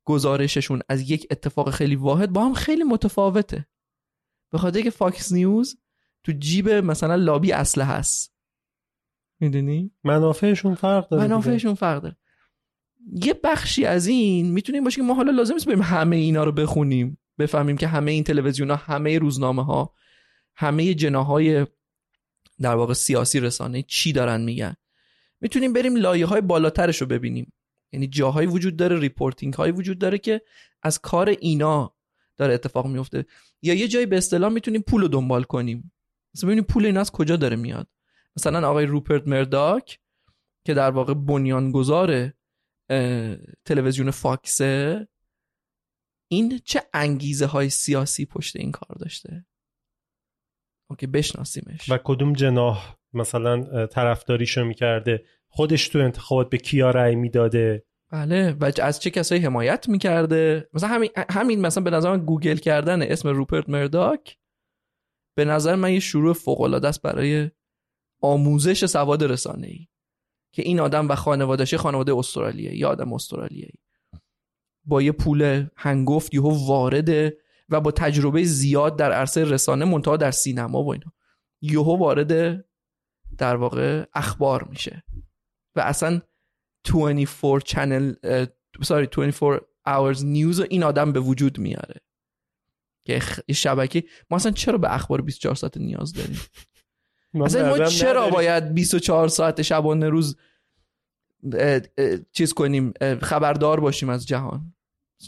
گزارششون از یک اتفاق خیلی واحد با هم خیلی متفاوته. به خاطر که فاکس نیوز تو جیب مثلا لابی اسلحه هست. می‌دونی؟ منافعشون فرق داره دیگه. منافعشون فرق داره. یه بخشی از این می‌تونیم باشه که ما حالا لازم نیست بریم همه اینا رو بخونیم بفهمیم که همه این تلویزیون ها همه روزنامه ها همه جناح‌های در واقع سیاسی رسانه چی دارن میگن؟ می‌تونیم بریم لایه های بالاترش رو ببینیم. یعنی جاهایی وجود داره reporting هایی وجود داره که از کار اینا داره اتفاق میفته یا یه جایی به اصطلاح می‌تونیم پول رو دنبال کنیم. مثلا ببینیم پول اینا از کجا داره میاد. مثلا آقای روپرت مرداک که در واقع بنیانگذار تلویزیون فاکسه این چه انگیزه های سیاسی پشت این کار داشته؟ okay بشناسیمش. و کدوم جناح مثلا طرفداریشو می‌کرده خودش تو انتخابات به کیا رأی می‌داده؟ بله و از چه کسایی حمایت می‌کرده؟ مثلا همین همین مثلا به نظر من گوگل کردن اسم روپرت مرداک به نظر من یه شروع فوق العاده است برای آموزش سواد رسانه ای که این آدم و خانوادهش خانواده استرالیایی یه آدم استرالیایی. با یه پول هنگفت یهو وارده و با تجربه زیاد در عرصه رسانه منتها در سینما و اینا. یهو وارد در واقع اخبار میشه. و اصلا 24 چنل ساری 24 hours نیوز این آدم به وجود میاره. که شبکه. ما اصلا چرا به اخبار 24 ساعت نیاز داریم؟ اصلا ما چرا نداریم. باید 24 ساعت شبانه روز اه، اه، چیز کنیم خبردار باشیم از جهان؟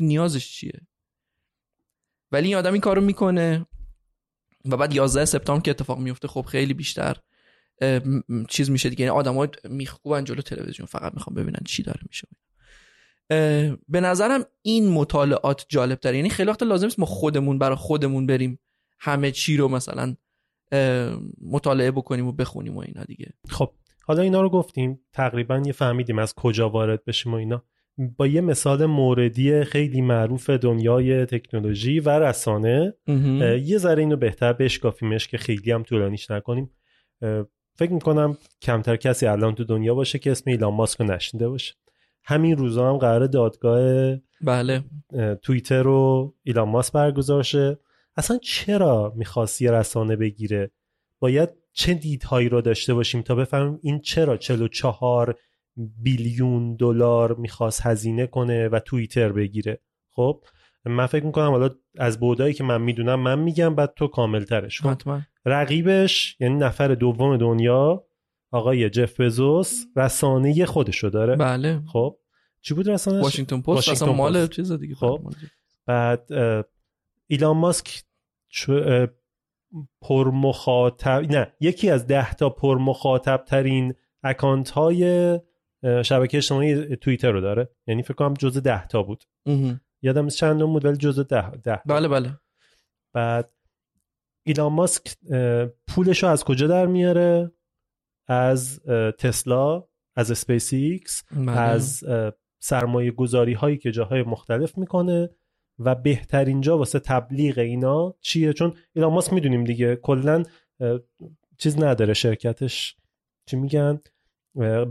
نیازش چیه؟ ولی این آدم این کارو می‌کنه. و بعد 11 سپتامبر که اتفاق میفته خب خیلی بیشتر چیز میشه دیگه. یعنی آدما میخکوبن جلو تلویزیون فقط می‌خوام ببینن چی داره میشه. به نظرم این مطالعات جالب تره یعنی خیلی وقت لازم نیست ما خودمون برای خودمون بریم همه چی رو مثلا مطالعه بکنیم و بخونیم و اینا دیگه. خب حالا اینا رو گفتیم. تقریبا یه فهمیدیم از کجا وارد بشیم و اینا. با یه مثال موردی خیلی معروف دنیای تکنولوژی و رسانه یه ذره اینو بهتر بشکافیمش که خیلی هم طولانیش نکنیم. فکر می‌کنم کمتر کسی الان تو دنیا باشه که اسم ایلان ماسک رو نشنیده باشه. همین روزا هم قرار دادگاه بله. توییتر رو ایلان ماسک برگزار شه اصلا چرا می‌خواست یه رسانه بگیره؟ باید چه دیدهایی رو داشته باشیم تا بفهمیم این چرا 44 بیلیون دلار می‌خواست هزینه کنه و توییتر بگیره. خب من فکر می‌کنم حالا از بودایی که من می‌دونم من میگم بعد تو کامل ترش حتما. رقیبش یعنی نفر دوم دنیا آقای جف بزوس رسانه خودشو داره. بله. خب چی بود رسانه واشنگتن پست. واشنگتن اصلا مال. چیز دیگه خب. بعد ایلان ماسک پر مخاطب نه یکی از ده تا پر مخاطب ترین اکانت های شبکه اجتماعی توییتر رو داره یعنی فکر کنم جزء ده تا بود. یادم چندم بود ولی جزء ده, ده. بله بله بعد ایلان ماسک پولش رو از کجا در میاره از تسلا از اسپیس ایکس بله. از سرمایه گذاری هایی که جاهای مختلف می‌کنه و بهترین جا واسه تبلیغ اینا چیه چون ایلان ماسک می‌دونیم دیگه کلا چیز نداره شرکتش چی میگن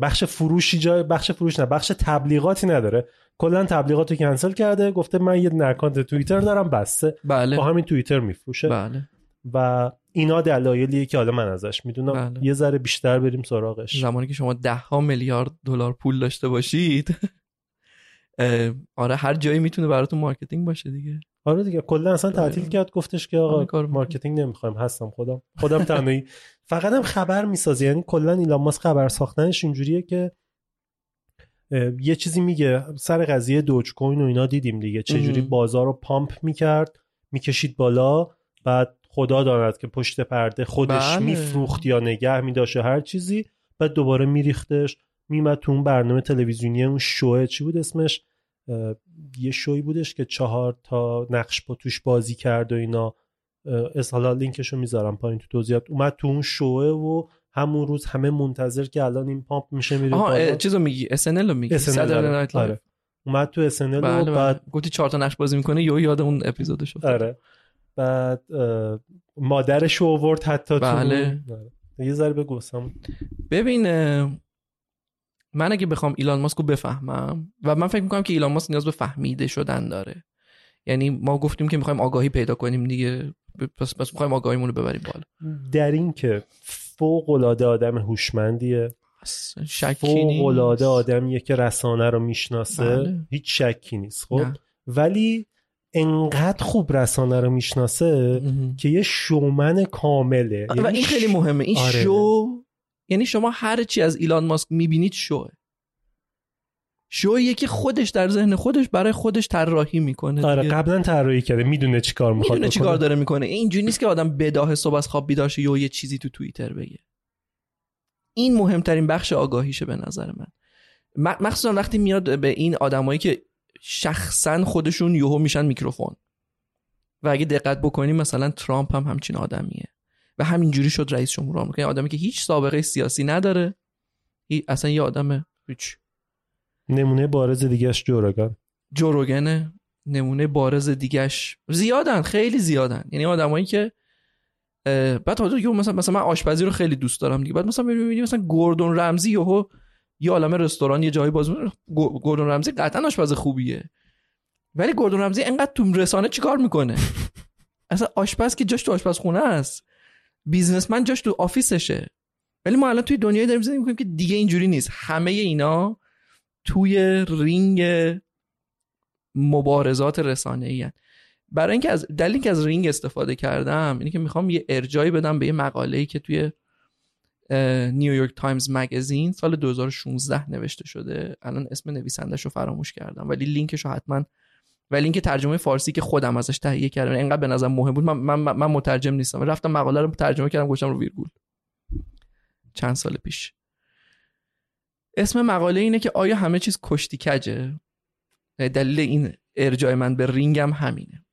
بخش فروشی جای بخش فروش نه بخش تبلیغاتی نداره. کلا تبلیغات رو کنسل کرده گفته من یه اکانت توییتر دارم بسته. بله. با همین توییتر میفروشه. بله. و اینا دلایلیه که حالا من ازش می‌دونم. بله. یه ذره بیشتر بریم سراغش. زمانی که شما ده ها میلیارد دلار پول داشته باشید. [LAUGHS] آره هر جایی می‌تونه براتون marketing باشه دیگه. آره دیگه کلا اصلا تعطیل آره. کرد گفتش که آقا می‌کنه. marketing نمی‌خوایم هستم خودم. خودم تنهایی. [LAUGHS] فقط هم خبر می‌سازه. یعنی کلا ایلان ماسک خبر ساختنش اینجوریه که یه چیزی میگه. سر قضیه دوج کوین و اینا دیدیم دیگه. چجوری مهم. بازار رو pump می‌کرد می‌کشید بالا. بعد خدا داند که پشت پرده خودش بله. میفروخت یا نگه میداشت یا هر چیزی. بعد دوباره میریختش. میمد تو اون برنامه تلویزیونی اون شوه. چی بود اسمش؟ یه شوی بودش که چهار تا نقش با توش بازی کرد و اینا. از حالا لینکش رو می‌ذارم پایین تو توضیحات اومد تو اون شوه و همون روز همه منتظر که الان این پامپ میشه میره آها چیزو میگی SNL رو میگی Saturday آره. آره. اومد تو بله و بله بعد گفتی چهار تا نقش بازی می‌کنه یو یاد اون اپیزودش افتاد آره بعد مادرش رو آورد حتی بله. تو آره. یه ذره بگو. ببین من اگه بخوام ایلان ماسک رو بفهمم و من فکر می‌کنم که ایلان ماسک نیاز به فهمیده شدن داره یعنی ما گفتیم که می‌خوایم آگاهی پیدا کنیم دیگه پس پس می‌خوایم آگاهیمون رو ببریم بالا در این که فوق العاده آدم هوشمندیه فوق العاده. آدمیه که رسانه رو می‌شناسه بله. هیچ شکی نیست خب نه. ولی انقدر خوب رسانه رو می‌شناسه. که یه شومن کامله و یعنی این خیلی مهمه این آره. شو یعنی شما هر چی از ایلان ماسک می‌بینید شوه شویه که خودش در ذهن خودش برای خودش طراحی می‌کنه آره. قبلا طراحی کرده می‌دونه چی کار می‌خواد می‌دونه چی بکنه. کار داره می‌کنه. اینجوری نیست که آدم بداه صبح از خواب بیدار شه یهو یه چیزی تو توییتر بگه. این مهمترین بخش آگاهیشه به نظر من. مخصوصا وقتی میاد به این آدمایی که شخصا خودشون یهو میشن میکروفون. و اگه دقت بکنیم مثلا ترامپ هم همچین آدمیه. و همینجوری شد رئیس جمهور آمریکا. آدمی که هیچ سابقه سیاسی نداره. اصلا یه آدم هیچ نمونه بارز دیگهش جوراگان جوروگنه نمونه بارز دیگش زیادن خیلی زیادن. یعنی آدمایی که بعد حالا مثلا مثلا من آشپزی رو خیلی دوست دارم دیگه. بعد مثلا می‌بینی مثلا گوردون رمزی یهو یه عالم رستوران یه جایی باز گوردون رمزی قطعا آشپز خوبیه. ولی گوردون رمزی انقدر تو رسانه چیکار می‌کنه؟ [LAUGHS] اصلا آشپز که جاش تو آشپزخونه است. businessman جاش تو office شه. ولی ما الان توی دنیایی داریم زندگی می‌کنیم که دیگه اینجوری نیست. همه اینا توی رینگ مبارزات رسانه ای برای اینکه از دلیل اینکه از رینگ استفاده کردم اینه که می‌خوام یه ارجاعی بدم به یه مقاله ای که توی نیویورک تایمز مگزین سال 2016 نوشته شده. الان اسم نویسندش رو فراموش کردم ولی لینکش رو حتما و لینک ترجمه فارسی که خودم ازش تهیه کردم اینقدر به نظر مهم بود. من, من, من مترجم نیستم. رفتم مقاله رو ترجمه کردم گذاشتم رو ویرگول. چند سال پیش. اسم مقاله اینه که آیا همه چیز کشتی کجه دلیل این ارجاع من به رینگم همینه.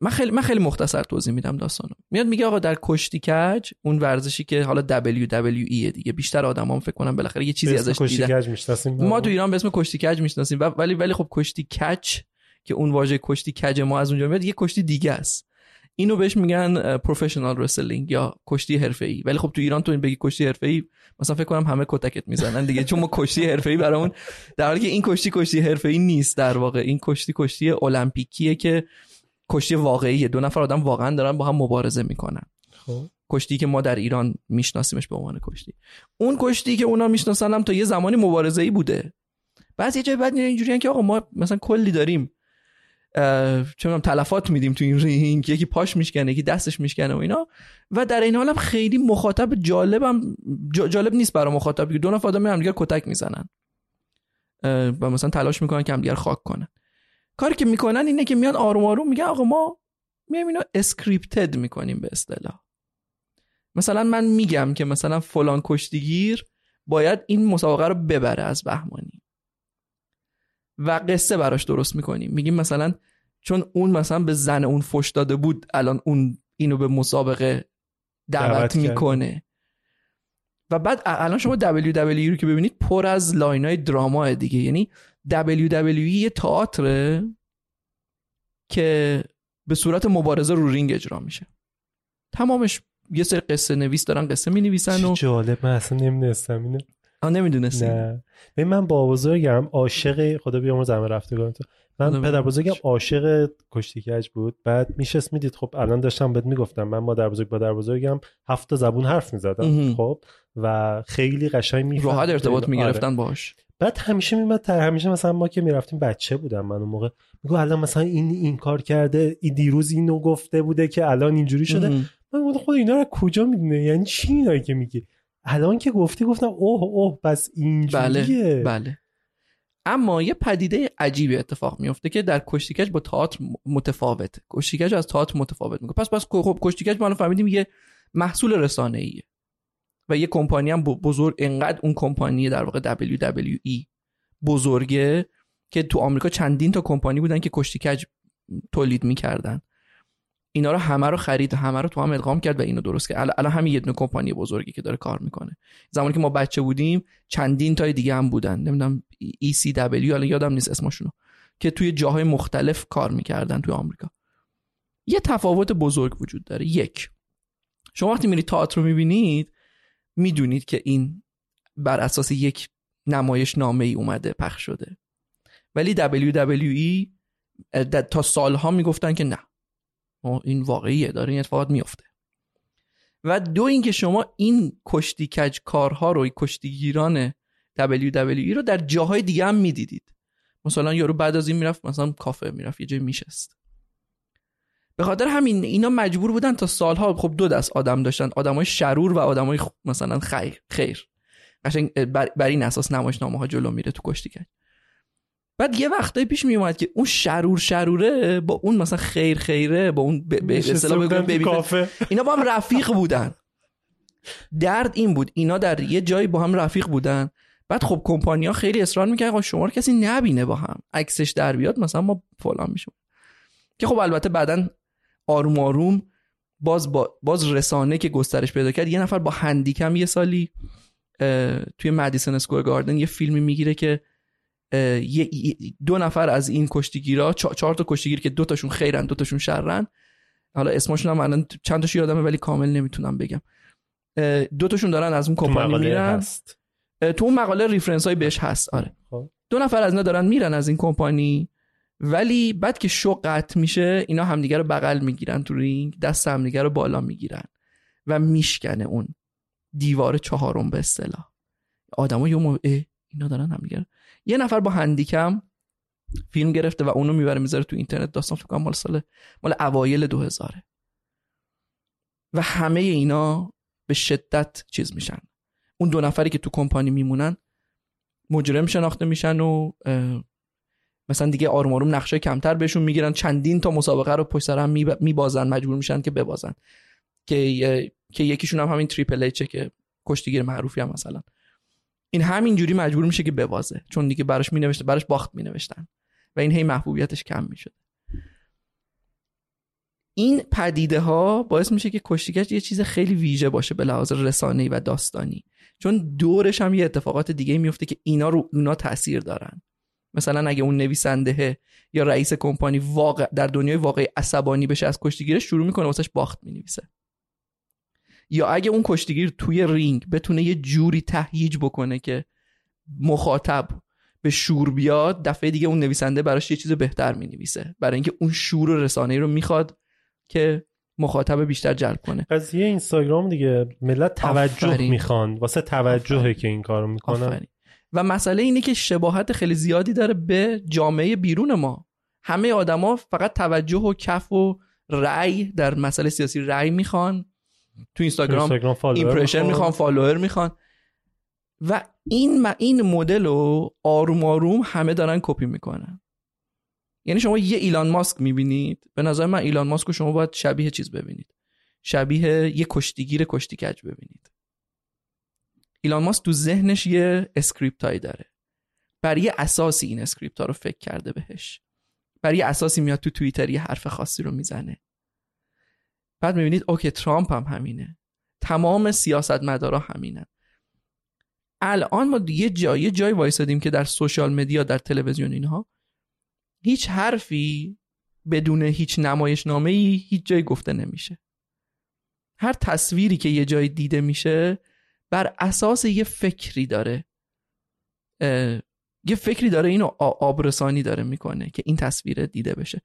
من خیلی من خیلی مختصر توضیح میدم داستانو. میاد میگه آقا در کشتی کج اون ورزشی که حالا WWE دیگه. بیشتر آدما فکر کنم بالاخره یه چیزی ازش دیدن. کج ما تو ایران به اسم کشتی کج می‌شناسیم ولی ولی خب کشتی کچ که اون واژه کشتی کج ما از اونجا میاد یه کشتی دیگه است. اینو بهش میگن پروفشنال رسلینگ یا کشتی حرفه‌ای. ولی خب تو ایران تو این بگی کشتی حرفه‌ای مثلا فکر کنم همه کتکت می‌زنن دیگه چون ما کشتی حرفه‌ای برامون در حالی که این کشتی کشتی حرفه‌ای نیست در واقع. این کشتی کشتی المپیکیه که کشتی واقعیه. دو نفر آدم واقعا دارن با هم مبارزه می‌کنن. خب. کشتی که ما در ایران میشناسیمش به عنوان کشتی. اون کشتی که اونا می‌شناسن هم تا یه زمانی مبارزه ای بوده. بعضی یه جای بعد میرن اینجوریان که آقا ما مثلا کلی داریم می‌دونم تلفات میدیم تو این رینگ. یکی پاش میشکنه یکی دستش میشکنه و اینا. و در این حال هم خیلی مخاطب جالبم جا- جالب نیست برای مخاطب. دو نفر آدم همدیگر کتک می‌زنن. و مثلا تلاش می‌کنن که همدیگر خاک کنن. کاری که می‌کنن اینه که میان آروم آروم میگن آقا ما میایم اینو اسکریپتد می‌کنیم به اصطلاح. مثلا من میگم که مثلا فلان کشتیگیر باید این مسابقه رو ببره از بهمانی. و قصه براش درست می‌کنیم. میگیم مثلا چون اون مثلا به زن اون فش داده بود الان اون اینو به مسابقه دعوت. می‌کنه. و بعد الان شما WWE رو که ببینید پر از لاین های دراما دیگه. یعنی WWE یه تئاتره که به صورت مبارزه رو رینگ اجرا میشه. تمامش یه سری قصه نویس دارن قصه می نویسن و جالب من اصلا نمی‌دونستم اینو. آه نمی‌دونستی نه. ببین من با بزرگم عاشق خدا بیامرز همه رفتگان تو. من پدر بزرگم. عاشق کشتی کج بود. بعد میشست می‌دید خب الان داشتم بهت می‌گفتم. من مادر بزرگ با در بزرگم هفت زبون حرف می‌زدم. خب؟ و خیلی قشنگ می‌فهمید راحت ارتباط آره. می‌گرفتن باش بعد همیشه میمد تر همیشه مثلا ما که می‌رفتیم بچه بودم من اون موقع. میگو الان مثلا این این کار کرده این دیروز اینو گفته بوده که الان اینجوری شده. من خود اینا رو کجا می‌دونه؟ یعنی چی اینایی که میگی؟ الان که گفتی گفتم اوه اوه پس اینجوریه. بله بله. اما یه پدیده عجیبی اتفاق میفته که در کشتیکش با تئاتر متفاوته. کشتیکش از تئاتر متفاوت می‌کنه. پس پس خب کشتیکش ما فهمیدیم یه محصول رسانه ایه و یه کمپانی هم بزرگ انقدر اون کمپانی در واقع WWE بزرگه که تو آمریکا چندین تا کمپانی بودن که کشتیکج تولید می‌کردن. اینا رو همه رو خرید همه رو تو هم ادغام کرد و اینو درست کرد. الان همین یه دونه کمپانی بزرگی که داره کار می‌کنه. زمانی که ما بچه بودیم چندین تای دیگه هم بودن. نمی‌دونم ECW الان یادم نیست اسمشونو که توی جاهای مختلف کار می‌کردن توی آمریکا. یه تفاوت بزرگ وجود داره. یک شما وقتی میرید تئاتر رو می‌بینید می‌دونید که این بر اساس یک نمایش نامه ای اومده پخش شده. ولی WWE تا سالها می‌گفتن که نه. این واقعیه داره این اتفاقات میفته و دو اینکه شما این کشتی کج کارها رو کشتیگیران WWE رو در جاهای دیگه هم می‌دیدید. مثلا یارو بعد از این می‌رفت مثلا کافه می‌رفت یه جای میشست. به خاطر همین اینا مجبور بودن تا سالها خب دو دست آدم داشتن آدمای شرور و آدمای مثلا خیر خیر. قشنگ بر, بر این اساس نمایشنامه ها جلو میره تو کشتی کرد بعد یه وقتایی پیش می اومد که اون شرور شروره با اون مثلا خیر خیره با اون به اصطلاح اینا با هم رفیق بودن. درد این بود. اینا در یه جایی با هم رفیق بودن. بعد خب کمپانیا خیلی اصرار می‌کنن شما رو کسی نبینه با هم. عکسش در بیاد مثلا ما فلان میشیم. که خب البته بعدا آروم آروم باز باز رسانه که گسترش پیدا کرد یه نفر با هندیکم یه سالی توی مدیسن اسکوئر گاردن یه فیلمی می‌گیره که دو نفر از این کشتیگیرا چهار تا کشتیگیر که دو تاشون خیرن دو تاشون شرن. حالا اسمشون هم الان چند تاشو یادمه ولی کامل نمی‌تونم بگم. دو تاشون دارن از اون کمپانی میرن. هست. تو اون مقاله reference های بهش هست. آره. خب. دو نفر از اینا دارن میرن از این کمپانی ولی بعد که شو قطع میشه اینا همدیگه رو بغل می‌گیرن تو رینگ دست همدیگه رو بالا می‌گیرن و میشکنه اون دیوار چهارم به اصطلاح. آدما یه اینا دارن همدیگه یه نفر با Handycam فیلم گرفته و اونو می‌بره می‌ذاره تو اینترنت. داستان فکر مال سال مال اوایل 2000 و همه اینا به شدت چیز میشن. اون دو نفری که تو کمپانی میمونن مجرم شناخته میشن و مثلا دیگه آروم آروم نقشه کمتر بهشون می‌گیرن. چندین تا مسابقه رو پشت سر هم میبازن مجبور میشن که ببازن. که که یکیشون هم همین تریپل ایچه که کشتیگیر معروفی هم مثلا. این همینجوری مجبور میشه که ببازه. چون دیگه براش مینوشته براش باخت مینوشتن. و این هی محبوبیتش کم می‌شد. این پدیده ها باعث میشه که کشتیگش یه چیز خیلی ویژه باشه به لحاظ رسانه‌ای و داستانی. چون دورش هم یه اتفاقات دیگه میفته که اینا رو اونا تاثیر دارن. مثلا اگه اون نویسنده یا رئیس کمپانی واقع در دنیای واقعی عصبانی بشه از کشتیگیرش شروع می‌کنه واسش باخت می‌نویسه. یا اگه اون کشتیگیر توی رینگ بتونه یه جوری تهییج بکنه که مخاطب به شور بیاد دفعه دیگه اون نویسنده براش یه چیز بهتر می نویسه برای اینکه اون شور رسانه رو می‌خواد که مخاطب بیشتر جلب کنه. قضیه اینستاگرام دیگه ملت توجه می‌خوان. واسه توجهه که این کارو می‌کنن. و مسئله اینه که شباهت خیلی زیادی داره به جامعه بیرون ما. همه آدما فقط توجه و کف و رأی در مسئله سیاسی رأی می‌خوان. تو اینستاگرام impression می‌خوان. follower می‌خوان. و این این مدل رو آروم آروم همه دارن کپی می‌کنن. یعنی شما یه ایلان ماسک می‌بینید. به نظر من ایلان ماسک رو شما باید شبیه چیز ببینید. شبیه یه کشتی‌گیر کشتی کج ببینید. ایلان ماسک تو ذهنش یه script هایی داره. بر یه اساسی این script ها رو فکر کرده بهش. بر یه اساسی میاد تو توییتر یه حرف خاصی رو می‌زنه. بعد می‌بینید okay ترامپ هم همینه. تمام سیاستمدارا همینن. الان ما یه جای جای وایسادیم که در social media در تلویزیون اینها هیچ حرفی بدون هیچ نمایش نامه ای هیچ جای گفته نمیشه. هر تصویری که یه جای دیده میشه بر اساس یه فکری داره. یه فکری داره اینو آبرسانی داره می‌کنه که این تصویر دیده بشه.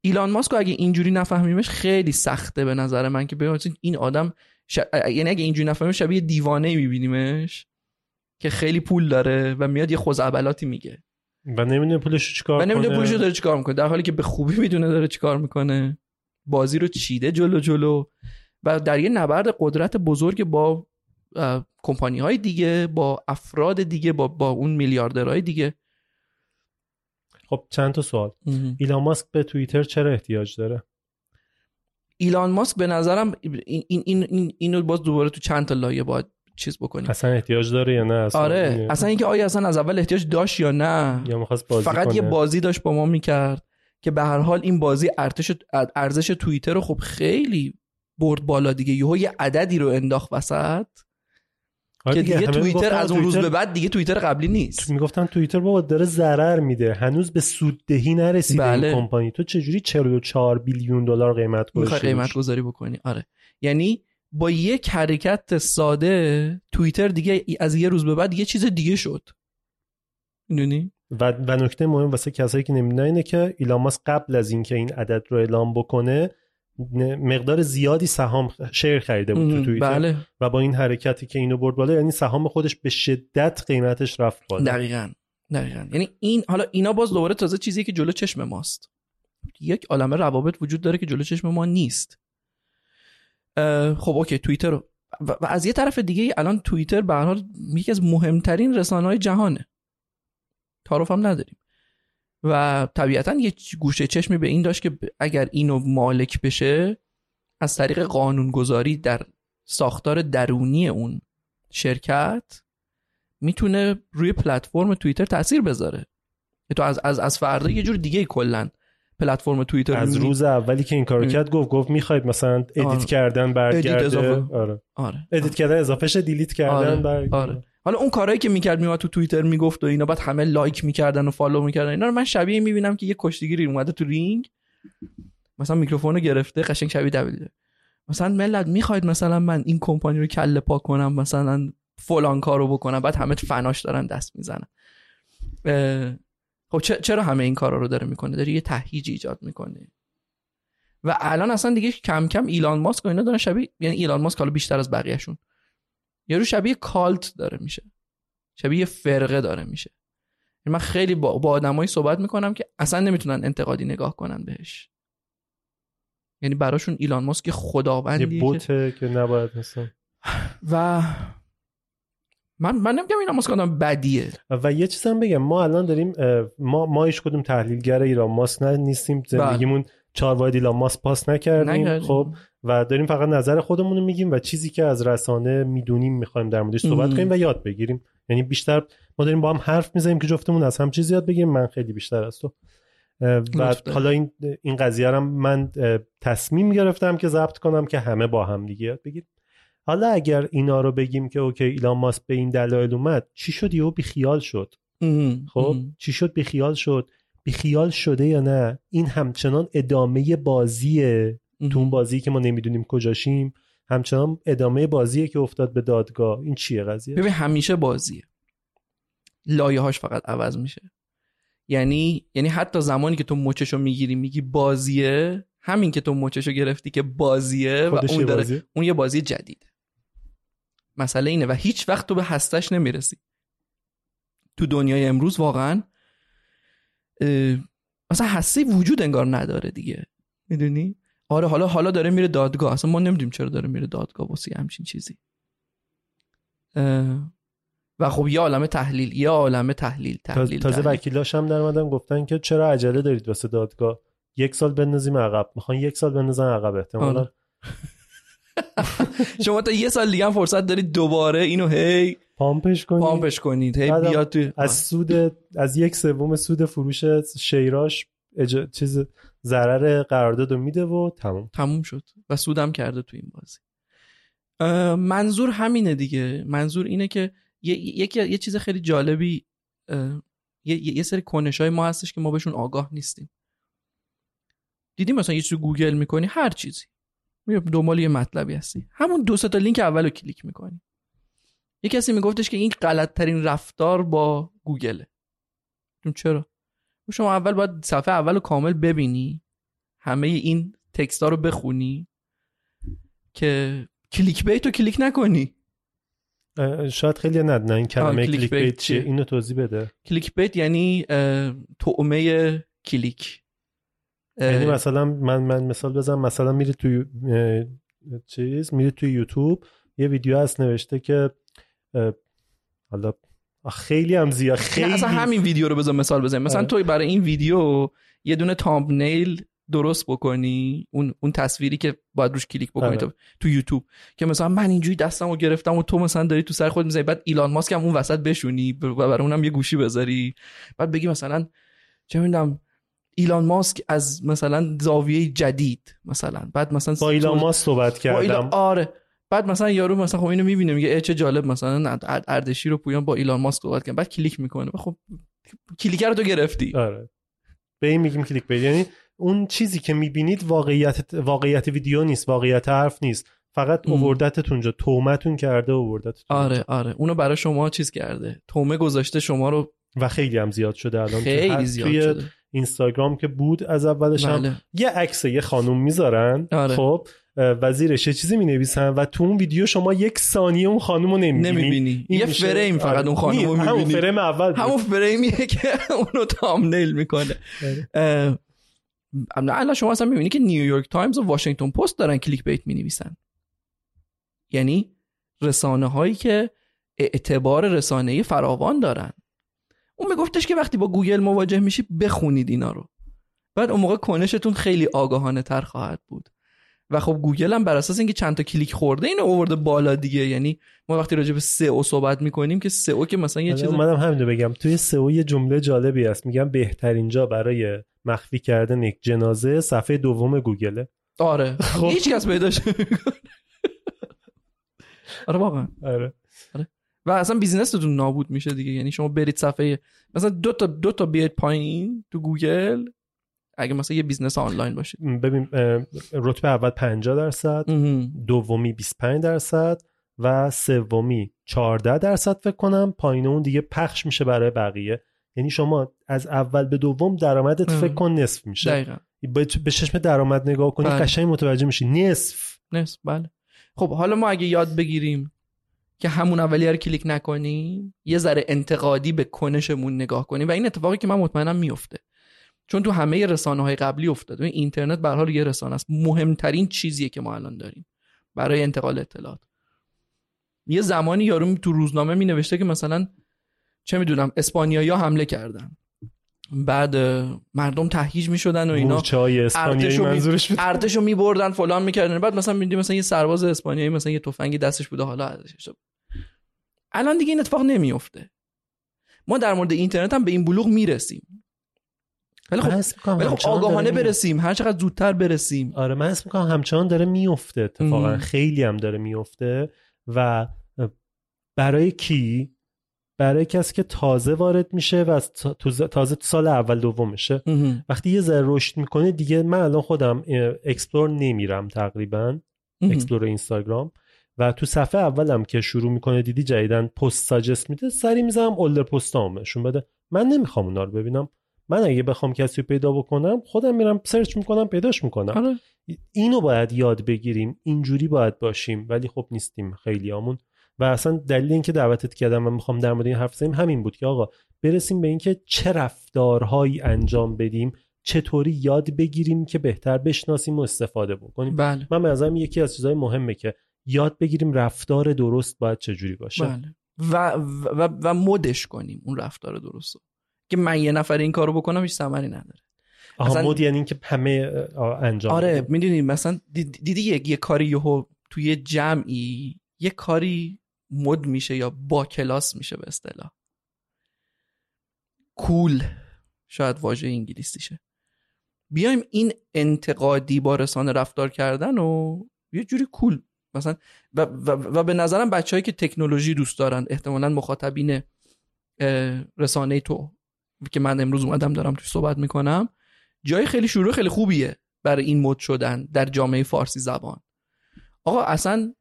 ایلان ماسک اگه اینجوری نفهمیمش خیلی سخته به نظر من که ببینید این آدم ش... یعنی اگه اینجوری نفهمیمش شبیه دیوانه میبینیمش که خیلی پول داره و میاد یه خزعبلاتی میگه. و نمی‌دونه پولش چیکار و نمی‌دونه پولش داره چیکار می‌کنه. در حالی که به خوبی می‌دونه داره چیکار می‌کنه. بازی رو چیده جلو جلو و در یه نبرد قدرت بزرگ با کمپانی های دیگه با افراد دیگه با با اون میلیاردرهای دیگه. خب چند تا سوال. ایلان ماسک به توییتر چرا احتیاج داره؟ ایلان ماسک به نظرم این این این اینو باز دوباره تو چند تا لایه باید چیز بکنیم. اصلا احتیاج داره یا نه؟ اصلا آره. اصلا اینکه آیا اصلا از اول احتیاج داشت یا نه؟ یا بازی فقط کنه. یه بازی داشت با ما می‌کرد که به هر حال این بازی ارتش ارزش توییتر رو خب خیلی برد بالا دیگه. یهو یه عددی رو انداخت وسط. که دیگه، دیگه توییتر از اون روز به بعد دیگه توییتر قبلی نیست. می‌گفتن توییتر بابا داره ضرر میده. هنوز به سوددهی نرسیده بله. این کمپانی. تو چجوری 44 بیلیون دلار قیمت گذاشتی قیمت؟ گذاری بکنی. آره. یعنی با یک حرکت ساده توییتر دیگه از یه روز به بعد یه چیز دیگه شد. می‌دونی؟ و و نکته مهم واسه کسایی که نمی‌دونن اینه که ایلان ماسک قبل از اینکه این عدد رو اعلام بکنه مقدار زیادی سهام شیر خریده بود تو توییتر بله. و با این حرکتی که اینو برد بالا یعنی سهام خودش به شدت قیمتش رفت بالا. دقیقا. دقیقا. یعنی این حالا اینا باز دوباره تازه چیزی که جلو چشم ماست. یک عالمه روابط وجود داره که جلو چشم ما نیست. خب اوکی توییتر و, و از یه طرف دیگه الان توییتر به هر حال یکی از مهمترین رسانه های جهانه. تعارف هم نداریم. و طبیعتا یه گوشه چشمی به این داشت که اگر اینو مالک بشه از طریق قانونگذاری در ساختار درونی اون شرکت می‌تونه روی پلتفرم توییتر تاثیر بذاره تو از از از فردا یه جور دیگه کلا پلتفرم توییتر از می‌بینی. روز اولی که این کارو می- کرد گفت گفت می‌خواید مثلا edit آره. کردن برگرده اضافه. آره آره edit کردن اضافه شه delete کردن آره. برگرده. آره. حالا اون کارهایی که می‌کرد میومد تو توییتر می‌گفت و اینا بعد همه like می‌کردن و follow می‌کردن. اینا رو من شبیه می‌بینم که یه کشتیگیری اومده تو رینگ. مثلا میکروفون رو گرفته قشنگ شبیه دبلیو. مثلا ملت می‌خواید مثلا من این کمپانی رو کله پا کنم مثلا فلان کارو بکنم بعد همه فناش دارن دست می‌زنن. خب چرا همه این کارا رو داره می‌کنه؟ داره یه تهییج ایجاد می‌کنه. و الان اصلا دیگه کم کم ایلان ماسک و اینا دارن شبیه یعنی ایلان ماسک حالا بیشتر از بقیهشون. یارو شبیه کالت داره میشه. شبیه یه فرقه داره میشه. یعنی من خیلی با, با آدمایی صحبت می‌کنم که اصلا نمی‌تونن انتقادی نگاه کنن بهش. یعنی براشون ایلان ماسک یه یه خداوندیه که بوته که نباید مثلا. و من من نمیگم ایلان ماسک آدم بدیه. و یه چیز هم بگم ما الان داریم ما ما هیچ کدوم تحلیلگر ایران ماسک نیستیم. زندگیمون چهار واحد ایلان ماسک پاس نکردیم. نکردیم. خب و داریم فقط نظر خودمون رو میگیم و چیزی که از رسانه می‌دونیم می‌خوایم در موردش صحبت. کنیم و یاد بگیریم. یعنی بیشتر ما داریم با هم حرف می‌زنیم که جفتمون از هم چیزی یاد بگیریم. من خیلی بیشتر از تو. و. حالا این این قضیه رو من تصمیم گرفتم که ضبط کنم که همه با هم دیگه یاد بگیریم. حالا اگر اینا رو بگیم که اوکی ایلان ماسک به این دلایل اومد چی شد؟ یهو بیخیال شد. خب. چی شد؟ بیخیال شد. بیخیال شده یا نه؟ این همچنان ادامه بازیه. تو اون بازی که ما نمی‌دونیم کجاشیم همچنان ادامه بازیه که افتاد به دادگاه. این چیه قضیه؟ ببین همیشه بازیه. لایه هاش فقط عوض میشه. یعنی یعنی حتی زمانی که تو مچشو می‌گیری میگی بازیه همین که تو مچشو گرفتی که بازیه و اون یه داره. اون یه بازی جدیده. مسئله اینه و هیچ وقت تو به هستش نمی‌رسی. تو دنیای امروز واقعا اه، اصلا هسته وجود انگار نداره دیگه. می‌دونی؟ آره حالا حالا داره میره دادگاه. اصلا ما نمی‌دونیم چرا داره میره دادگاه واسه همچین چیزی. و خب یه عالمه تحلیل یه عالمه تحلیل تحلیل, تازه. وکیلاش هم در اومدن گفتن که چرا عجله دارید واسه دادگاه؟ یک سال بندازیم عقب. می‌خوان یک سال بندازن عقب احتمالا. آره. [LAUGHS] شما تا یه سال دیگه هم فرصت دارید دوباره اینو هی پامپش کنید. پامپش کنید. هی بیاد توی از سود از یک سوم سود فروش شیراش اجا... چیز ضرر قرارداد رو میده و تمام تموم شد و سودم کرده تو این بازی. منظور همینه دیگه. منظور اینه که یه, یه, یه چیز خیلی جالبی یه, یه سری کنش های ما هستش که ما بهشون آگاه نیستیم. دیدی مثلا یه چیزی گوگل می‌کنی هر چیزی. میری دنبال یه مطلبی هستی. همون دو تا لینک اول رو کلیک می‌کنی. یه کسی میگفتش که این غلط ترین رفتار با گوگله. چرا؟ شما اول باید صفحه اول رو کامل ببینی. همه این text ها رو بخونی که clickbait رو کلیک نکنی. شاید خیلی ندونن این کلمه click clickbait bait چیه؟ اینو توضیح بده. clickbait یعنی اه، طعمه کلیک. یعنی مثلا من من مثال بزنم مثلا میری توی چیز میری توی یوتیوب یه ویدیو هست نوشته که حالا خیلی هم زیاد خیلی اصلا همین ویدیو رو بذار مثال بزنیم. مثلا آره. تو برای این ویدیو یه دونه تامبنیل درست بکنی اون اون تصویری که باید روش کلیک بکنی آره. تو, تو یوتیوب. که مثلا من اینجوری دستمو گرفتم و تو مثلا داری تو سر خود می‌زنی بعد ایلان ماسک هم اون وسط بشونی و برای اونم یه گوشی بذاری. بعد بگی مثلا چه می‌دونم ایلان ماسک از مثلا زاویه جدید مثلا. بعد مثلا با ایلان ماسک صحبت با ایلان- کردم. آره. بعد مثلا یارو مثلا خب اینو می‌بینه میگه چه جالب مثلا اردشی رو پویان با ایلان ماسک صحبت کنه بعد کلیک می‌کنه. خب کلیک رو تو گرفتی. آره. به این میگیم کلیک بیت یعنی اون چیزی که می‌بینید واقعیت واقعیت ویدیو نیست واقعیت حرف نیست. فقط ام. اووردتتون اونجا تومتون کرده اووردتتون آره آره. اونو برای شما چیز کرده. تومه گذاشته شما رو و خیلی هم زیاد شده الان خیلی زیاد توی شده. اینستاگرام که بود از اولش هم بله. یه عکس یه خانوم می‌ذارن. آره. خب و زیرش یه چیزی می‌نویسن و تو اون ویدیو شما یک ثانیه اون خانوم رو نمی‌بینی. نمی‌بینی یه فریم فقط اون خانم رو همون فریم اول. همون فریمیه [LAUGHS] که اونو thumbnail می‌کنه. آره. الان شما اصلا می‌بینی که نیویورک تایمز و واشنگتن پست دارن clickbait می‌نویسن. یعنی رسانه هایی که اعتبار رسانه فراوان دارن. اون میگفتش که وقتی با گوگل مواجه میشی بخونید اینا رو. بعد اون موقع کنشتون خیلی آگاهانه تر خواهد بود. و خب گوگل هم بر اساس اینکه چند تا کلیک خورده اینو آورده بالا دیگه. یعنی ما وقتی راجع به سئو صحبت می‌کنیم که سئو که مثلا یه آره، چیز اومدم همین رو بگم. توی سئو یه جمله جالبی هست. میگم بهترین جا برای مخفی کردن یک جنازه صفحه دوم گوگله. آره. خب. هیچ کس پیداش. آره واقعا. آره. و اصلا business تون نابود میشه دیگه. یعنی شما برید صفحه مثلا دو تا دو تا بیاید پایین تو گوگل اگه مثلا یه business آنلاین باشید ببین رتبه اول 50 درصد. دومی 25 درصد و سومی 14 درصد فکر کنم. پایین اون دیگه پخش میشه برای بقیه. یعنی شما از اول به دوم درآمدت. فکر کن نصف میشه. دقیقا. به به چشم درآمد نگاه کنی بله. قشنگ متوجه میشی. نصف. نصف بله. خب حالا ما اگه یاد بگیریم که همون اولیه رو کلیک نکنیم یه ذره انتقادی به کنشمون نگاه کنیم و این اتفاقی که من مطمئنم میفته. چون تو همه رسانه های قبلی افتاده. اینترنت به حال یه رسانه است. مهمترین چیزیه که ما الان داریم برای انتقال اطلاعات. یه زمانی یارو تو روزنامه می نوشته که مثلا چه می‌دونم اسپانیایی حمله کردن. بعد مردم تهییج می شدن و اینا. اسپانیایی ارتشو می- میبردن فلان می‌کردن. بعد مثلا میدی مثلا یه سرباز اسپانیایی مثلا یه تفنگی دستش بوده حالا ازش. شد الان دیگه این اتفاق نمیفته ما در مورد اینترنت هم به این بلوغ می‌رسیم. ولی خب ولی خب آگاهانه برسیم. هر چقدر زودتر برسیم. آره من حس می‌کنم همچنان داره میفته اتفاقا. ام. خیلی هم داره میفته و برای کی؟ برای کسی که تازه وارد میشه و تازه تو سال اول دومشه. مهم. وقتی یه ذره رشد می‌کنه دیگه من الان خودم explore نمیرم تقریبا. explore اینستاگرام. و تو صفحه اولم که شروع می‌کنه دیدی جدیداً پست suggest میده سریع می‌زنم older posts نشون بده. من نمی‌خوام اونا رو ببینم. من اگه بخوام کسی رو پیدا بکنم خودم میرم search می‌کنم پیداش می‌کنم. آره. اینو باید یاد بگیریم. اینجوری باید باشیم ولی خب نیستیم خیلیامون. و اصلا دلیل اینکه دعوتت کردم و می‌خوام در مورد این حرف بزنیم همین بود که آقا برسیم به اینکه چه رفتارهایی انجام بدیم چطوری یاد بگیریم که بهتر بشناسیم و استفاده بکنیم. بله. من نظرم یکی از چیزهای مهمه که یاد بگیریم رفتار درست باید چجوری باشه. بله. و, و, و مدش کنیم اون رفتار درست. که من یه نفر این کارو بکنم هیچ ثمری نداره. آها مود یعنی اینکه همه انجام آره. می‌دونی مثلا دید- دیدی یه, یه کاری یهو توی یه جمعی یه کاری مد میشه یا با کلاس میشه به اصطلاح. کول شاید واژه انگلیسیشه بیایم این انتقادی با رسانه رفتار کردن و یه جوری کول. مثلا و, و, و به نظرم بچههایی که تکنولوژی دوست دارن احتمالا مخاطبین رسانه تو که من امروز اومدم دارم توش صحبت می‌کنم. جای خیلی شروع خیلی خوبیه برای این مد شدن در جامعه فارسی زبان. آقا اصلا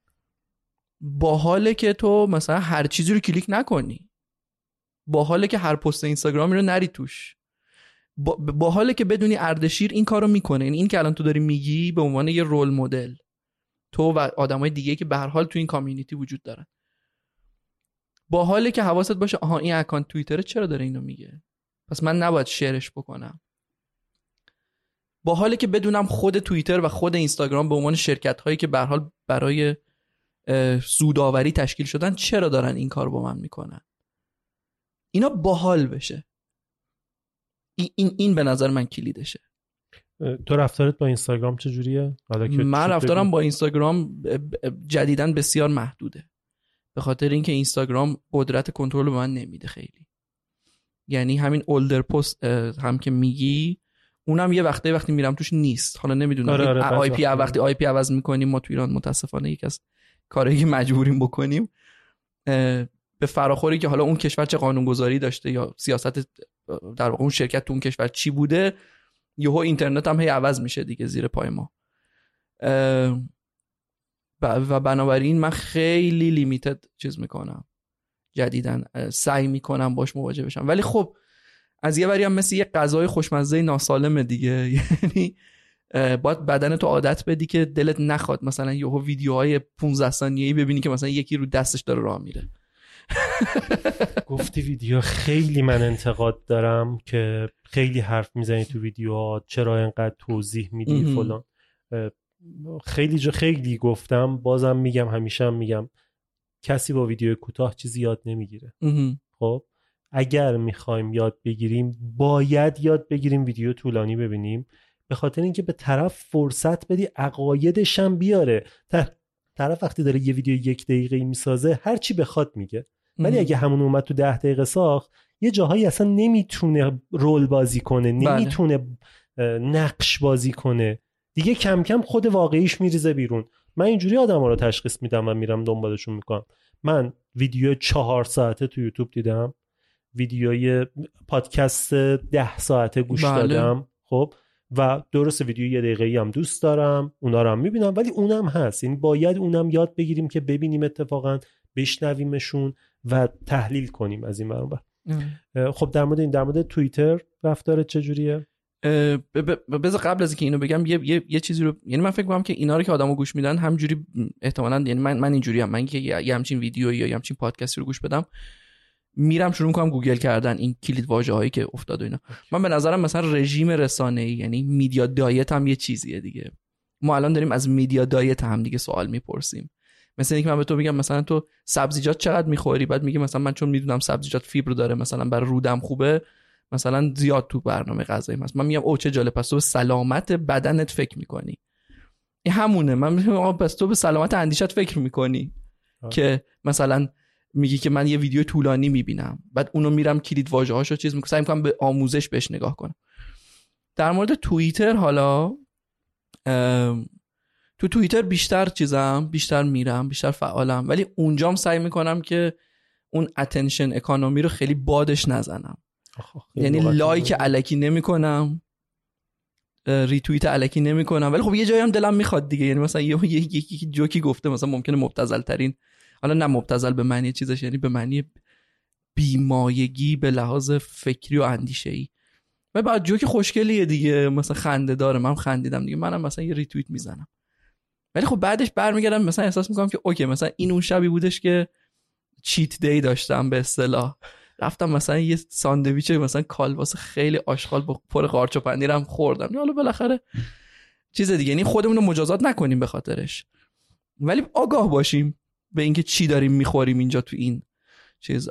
با حاله که تو مثلا هر چیزی رو کلیک نکنی با حاله که هر پست اینستاگرامی رو نری توش با, حاله که بدونی اردشیر این کارو می‌کنه یعنی این که الان تو داری میگی به عنوان یه رول مدل تو و آدمای دیگه که به هر حال تو این کامیونیتی وجود دارن. با حاله که حواست باشه آها این اکانت توییتر چرا داره اینو میگه؟ پس من نباید شیرش بکنم. با حالی که بدونم خود توییتر و خود اینستاگرام به عنوان شرکت هایی که به حال برای سوداوری تشکیل شدن چرا دارن این کار با من می‌کنن؟ اینا باحال بشه. این, این, به نظر من کلیدشه. تو رفتارت با اینستاگرام چجوریه؟ من رفتارم. با اینستاگرام جدیدا بسیار محدوده. به خاطر اینکه اینستاگرام قدرت کنترل به من نمیده خیلی. یعنی همین older post هم که میگی اونم یه وقته وقتی میرم توش نیست. حالا نمی‌دونم. آره، آره، IP وقتی IP عوض می‌کنیم ما تو ایران متاسفانه یک از کاری که مجبوریم بکنیم به فراخوری که حالا اون کشور چه قانونگذاری داشته یا سیاست در واقع اون شرکت تو اون کشور چی بوده یهو اینترنت هم هی عوض میشه دیگه زیر پای ما. و بنابراین من خیلی لیمیتد چیز می‌کنم. جدیدن سعی می‌کنم باش مواجه بشم. ولی خب از یه وری هم مثل یه غذای خوشمزه ناسالمه دیگه. [LAUGHS] یعنی باید بدن تو عادت بدی که دلت نخواد مثلا یهو ویدیوهای 15 ثانیه‌ای ببینی که مثلا یکی رو دستش داره راه میره. [LAUGHS] گفتی ویدیو. خیلی من انتقاد دارم که خیلی حرف می‌زنی تو ویدیو چرا اینقدر توضیح میدی فلان؟ خیلی جا خیلی گفتم. بازم میگم همیشه هم میگم. کسی با ویدیو کوتاه چیزی یاد نمی‌گیره. خب اگر می‌خوایم یاد بگیریم باید یاد بگیریم ویدیو طولانی ببینیم. به خاطر اینکه به طرف فرصت بدی عقایدش هم بیاره. طرف وقتی داره یه ویدیو یک دقیقه می‌سازه هر چی بخواد میگه. ولی اگه همون اومد تو ده دقیقه ساخت یه جاهایی اصلا نمی‌تونه رول بازی کنه بله. نمی‌تونه نقش بازی کنه. دیگه کم کم خود واقعیش میریزه بیرون. من اینجوری آدم ها رو تشخیص میدم و میرم دنبالشون می‌کنم. من ویدیو چهار ساعته تو یوتیوب دیدم. ویدیوی پادکست ده ساعته گوش بله. دادم خب؟ و درست ویدیو یه دقیقه هم دوست دارم اونا رو هم می‌بینم ولی اونم هست. این یعنی باید اونم یاد بگیریم که ببینیم اتفاقا بشنویمشون و تحلیل کنیم از این منبع خب در مورد این در مورد توییتر رفتار چجوریه؟ بذار قبل از اینکه اینو بگم یه, یه،, یه چیزی رو یعنی من فکر می‌کنم که اینا رو که آدمو گوش میدن همجوری احتمالاً یعنی من من اینجوری هم. من که یه همچین ویدیو یا یه همچین پادکستی رو گوش بدم میرم شروع می‌کنم گوگل کردن این کلید واژه هایی که افتاد و اینا. من به نظرم مثلا رژیم رسانه ای یعنی media diet هم یه چیزیه دیگه. ما الان داریم از media diet هم دیگه سوال می‌پرسیم. مثلا اینکه من به تو میگم مثلا تو سبزیجات چقدر می‌خوری؟ بعد میگه مثلا من چون می‌دونم سبزیجات فیبر داره مثلا برای رودم خوبه مثلا زیاد تو برنامه غذایی هست من میگم او چه جالب پس تو به سلامت بدنت فکر می‌کنی. این همونه. من میگم پس تو به سلامت اندیشت فکر می‌کنی. که مثلا میگی که من یه ویدیو طولانی می‌بینم. بعد اونو میرم کلید واژه هاشو چیز می‌کنم. سعی می‌کنم به آموزش بهش نگاه کنم. در مورد توییتر حالا تو توییتر بیشتر چیزم بیشتر میرم بیشتر فعالم. ولی اونجام سعی می‌کنم که اون attention economy رو خیلی بادش نزنم. یعنی لایک علکی نمی‌کنم. ریتوییت علکی نمی‌کنم. ولی خب یه جایی هم دلم می‌خواد دیگه. یعنی مثلا یه یکی جوکی گفته مثلا ممکنه مبتذل ترین حالا نه مبتذل به معنی چیزش یعنی به معنی بیمایگی به لحاظ فکری و اندیشه ای و بعد جوک خوشگلیه دیگه. مثلا خنده داره. من خندیدم دیگه. منم مثلا یه ریتوییت می‌زنم. ولی خب بعدش برمیگردم مثلا احساس می‌کنم که okay مثلا این اون شبی بودش که cheat day داشتم به اصطلاح. رفتم مثلا یه ساندویچ مثلا کالباس خیلی آشغال با پر قارچ و پنیرم خوردم. حالا بالاخره چیز دیگه یعنی خودمون رو مجازات نکنیم به خاطرش. ولی آگاه باشیم به اینکه چی داریم می‌خوریم اینجا تو این چیز.